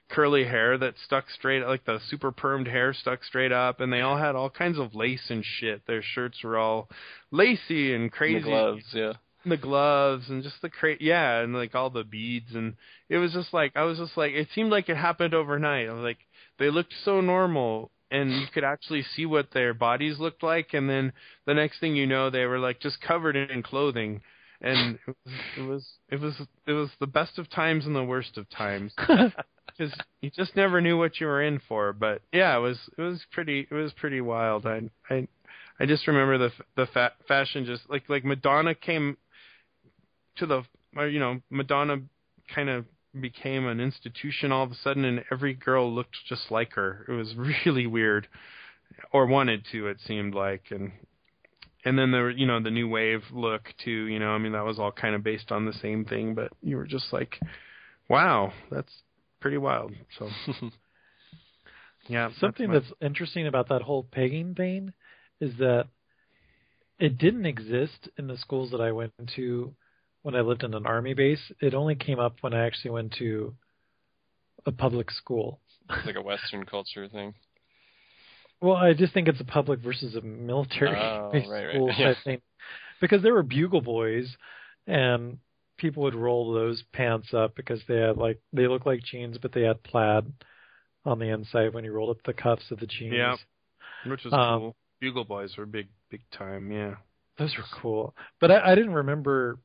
curly hair that stuck straight like the super permed hair stuck straight up and they all had all kinds of lace and shit. Their shirts were all lacy and crazy The gloves, yeah. The gloves and just the cra yeah and like all the beads and it was just like I was just like it seemed like it happened overnight. I was like they looked so normal and you could actually see what their bodies looked like and then the next thing you know they were like just covered in clothing. And it was it was it was, it was the best of times and the worst of times. Because you just never knew what you were in for. But yeah it was it was pretty it was pretty wild. I I I just remember the the fa- fashion just like like Madonna came to the uh, you know Madonna kind of became an institution all of a sudden and every girl looked just like her. It was really weird or wanted to it seemed like. And and then there were you know the new wave look too you know i mean that was all kind of based on the same thing but you were just like wow that's pretty wild. So yeah that's Something my- that's interesting about that whole pegging thing is that it didn't exist in the schools that I went to when I lived in an army base. It only came up when I actually went to a public school. It's like a Western culture thing. Well, I just think it's a public versus a military Oh, based right, right. school Yeah. type thing. Because there were bugle boys and people would roll those pants up because they had like they looked like jeans but they had plaid on the inside when you rolled up the cuffs of the jeans. Yeah. which was Um, cool bugle boys were big big time yeah Those were cool. But I, I didn't remember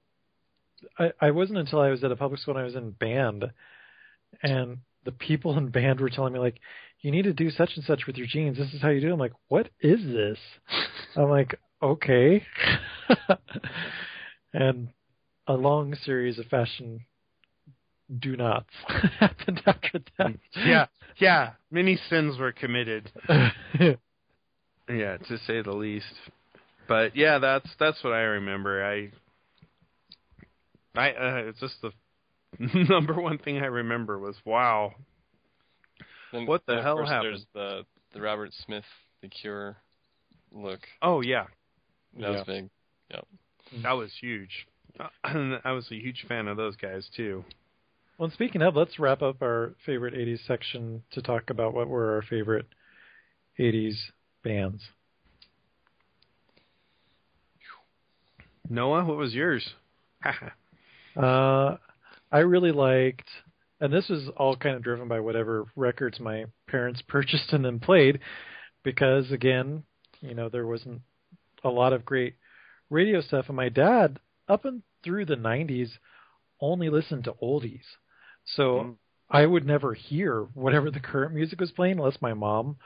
I, I wasn't until I was at a public school and I was in band and the people in band were telling me like, You need to do such and such with your jeans. This is how you do it. I'm like, What is this? I'm like, Okay And a long series of fashion do nots happened after that. yeah yeah many sins were committed yeah to say the least but yeah that's that's what i remember i i uh, it's just the number one thing i remember was wow Then, What the hell course, happened? There's the the Robert Smith, The Cure look. oh yeah That was Yeah. big. that was huge Uh, i was a huge fan of those guys too Well, and speaking of, let's wrap up our favorite 80s section to talk about what were our favorite 80s bands. Noah, what was yours? Uh, I really liked, and this was all kind of driven by whatever records my parents purchased and then played, because again, you know, there wasn't a lot of great radio stuff, and my dad, up and through the 90s, only listened to oldies. So Mm. I would never hear whatever the current music was playing unless my mom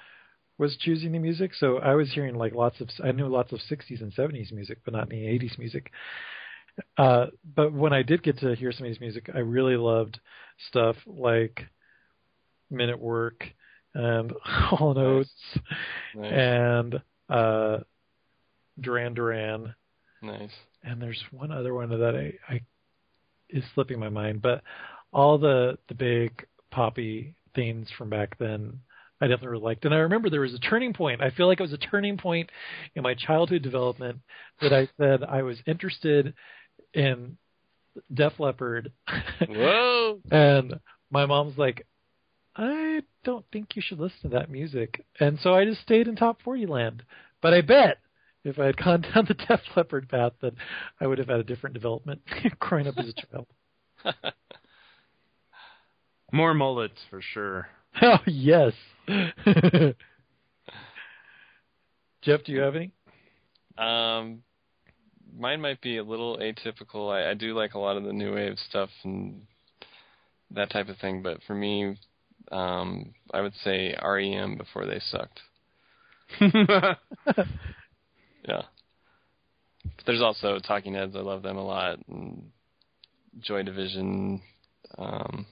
was choosing the music. So I was hearing like lots of I knew lots of 60s and 70s music, but not any 80s music. Uh, but when I did get to hear some of his music, I really loved stuff like Men at Work and Hall and Nice. And uh, Duran Duran nice. and there's one other one that I, I is slipping my mind, but all the the big poppy things from back then I definitely really liked. And I remember there was a turning point. I feel like it was a turning point in my childhood development that I said I was interested in Def Leppard. Whoa. and my mom's like, I don't think you should listen to that music. And so I just stayed in top 40 land. But I bet if I had gone down the Def Leppard path, that I would have had a different development growing up as a child. More mullets for sure. Oh, yes. Jeff, do you have any? Um, mine might be a little atypical. I, I do like a lot of the new wave stuff and that type of thing, but for me, um, I would say REM before they sucked. Yeah. But there's also Talking Heads. I love them a lot. And Joy Division. Um,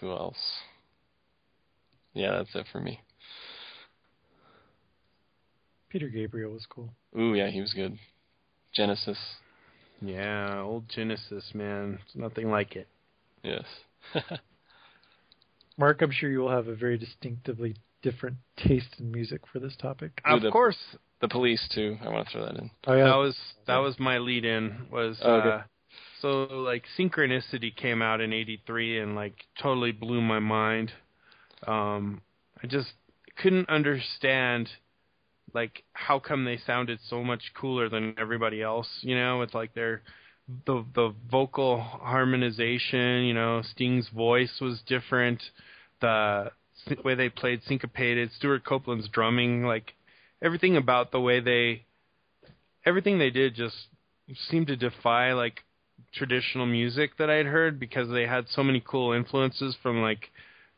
who else? Yeah, that's it for me. Peter Gabriel was cool. Ooh, yeah, he was good. Genesis. yeah, old Genesis, man. It's nothing like it. Yes. Mark, I'm sure you will have a very distinctively different taste in music for this topic. Ooh, of the- course, the Police too. I want to throw that in. Oh, yeah. that was that was my lead in was Oh, okay. uh so like synchronicity came out in 83 and like totally blew my mind um i just couldn't understand like how come they sounded so much cooler than everybody else you know? With like their the the vocal harmonization you know sting's voice was different. The way they played syncopated Stewart Copeland's drumming like everything about the way they everything they did just seemed to defy like traditional music that I'd heard because they had so many cool influences from like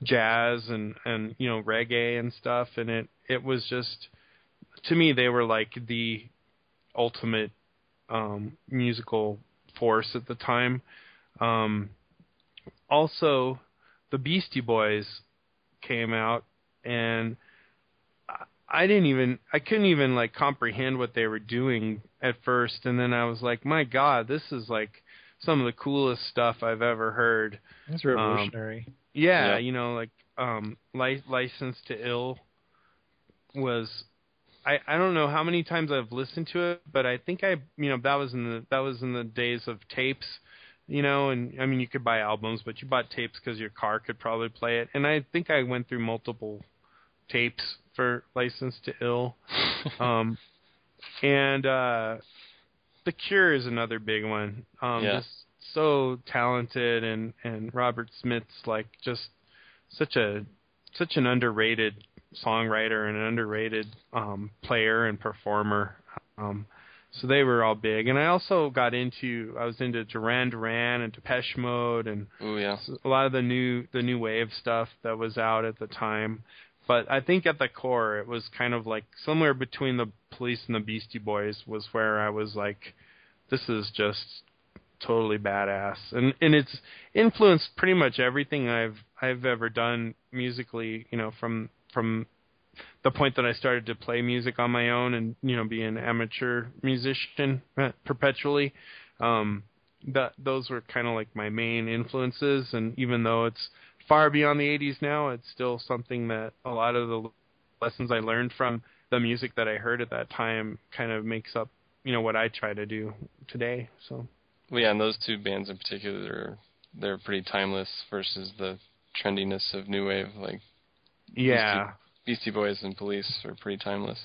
jazz and and you know reggae and stuff. And it it was just to me they were like the ultimate um musical force at the time um also the Beastie Boys came out and I- I didn't even I couldn't even like comprehend what they were doing at first and then I was like my god this is like some of the coolest stuff I've ever heard It's revolutionary. yeah, Yeah. you know, like um li- license to ill was I I don't know how many times I've listened to it, but I think I you know that was in the that was in the days of tapes, you know, and I mean you could buy albums, but you bought tapes cuz your car could probably play it. And I think I went through multiple tapes for license to ill. um and uh The Cure is another big one. Um Yeah. just so talented and and Robert Smith's like just such a such an underrated songwriter and an underrated um player and performer. Um so they were all big. And I also got into I was into Duran Duran and Depeche Mode and Ooh, yeah. a lot of the new the new wave stuff that was out at the time. But I think at the core it was kind of like somewhere between the Police and the Beastie Boys was where I was like, this is just totally badass, and and it's influenced pretty much everything I've I've ever done musically. You know, from from the point that I started to play music on my own and you know be an amateur musician uh, perpetually. Um, that those were kind of like my main influences, and even though it's far beyond the 80s now, it's still something that a lot of the lessons I learned from the music that I heard at that time kind of makes up you know what I try to do today. So Well, yeah, and those two bands in particular, are, they're pretty timeless versus the trendiness of new wave. Like Yeah. Beastie Boys and Police are pretty timeless.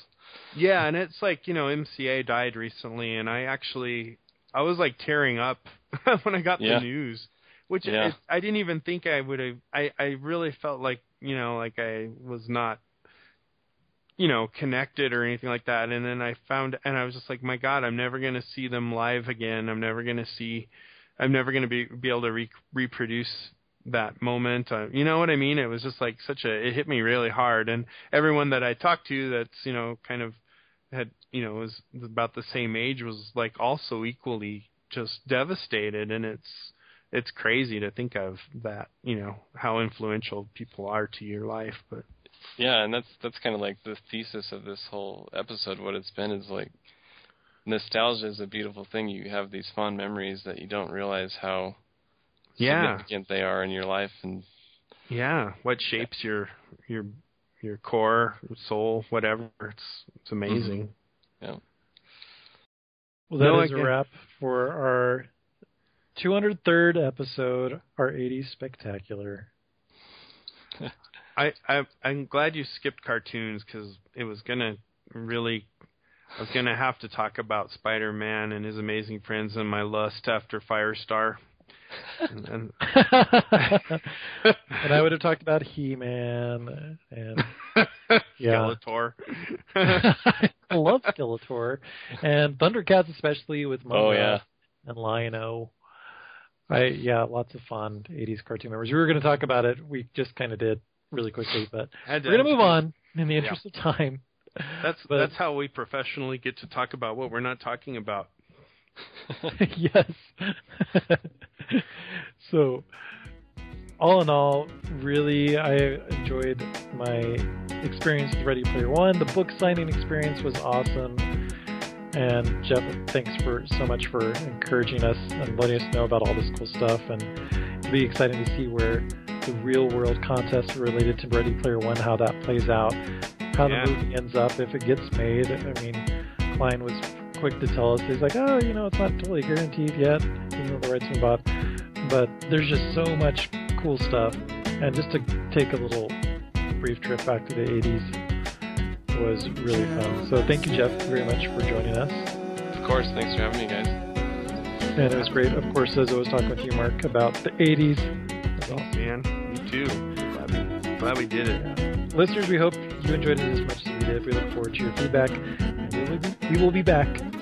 Yeah, and it's like, you know, MCA died recently and I actually I was like tearing up when I got Yeah. the news. Which Yeah. is, I didn't even think I would have I I really felt like, you know, like I was not you know, connected or anything like that. And then I found and I was just like, my god, I'm never going to see them live again. I'm never going to see I'm never going to be be able to re- reproduce that moment. Uh, you know what I mean? It was just like such a it hit me really hard and everyone that I talked to that's, you know, kind of had, you know, was about the same age was like also equally just devastated and it's it's crazy to think of that, you know, how influential people are to your life, but Yeah, and that's that's kind of like the thesis of this whole episode. What it's been is like nostalgia is a beautiful thing. You have these fond memories that you don't realize how Yeah. significant they are in your life, and yeah, what shapes your your your core, soul, whatever. It's it's amazing. Mm-hmm. yeah, Well, that No, is I a get- wrap for our 203rd episode, our 80s spectacular. I, I I'm glad you skipped cartoons because it was gonna really. I was gonna have to talk about Spider-Man and his amazing friends and my lust after Firestar. And, and and I would have talked about He-Man and Yeah. Skeletor. I love Skeletor and Thundercats, especially with Momo Oh, yeah. and Lion-O. I yeah, lots of fun 80s cartoon memories. We were going to talk about it. We just kind of did really quickly, but we're going to move on in the interest of time. That's But- that's how we professionally get to talk about what we're not talking about. yes. so, all in all, really, I enjoyed my experience with Ready Player One. The book signing experience was awesome. And Jeff, thanks for so much for encouraging us and letting us know about all this cool stuff. And it'll be exciting to see where the real world contest related to Ready Player One, how that plays out, how Yeah. the movie ends up, if it gets made. I mean, Cline was quick to tell us he's like, oh, you know, it's not totally guaranteed yet, the rights bought. But there's just so much cool stuff, and just to take a little brief trip back to the 80s was really fun. So thank you, Jeff, very much for joining us, of course, thanks for having me, guys. and it was great, of course, as I was talking with you, Mark, about the 80s. It awesome. Man, me too. Glad we, glad we did it. Yeah. Listeners, we hope you enjoyed it as much as we did. We look forward to your feedback, and we will be, we will be back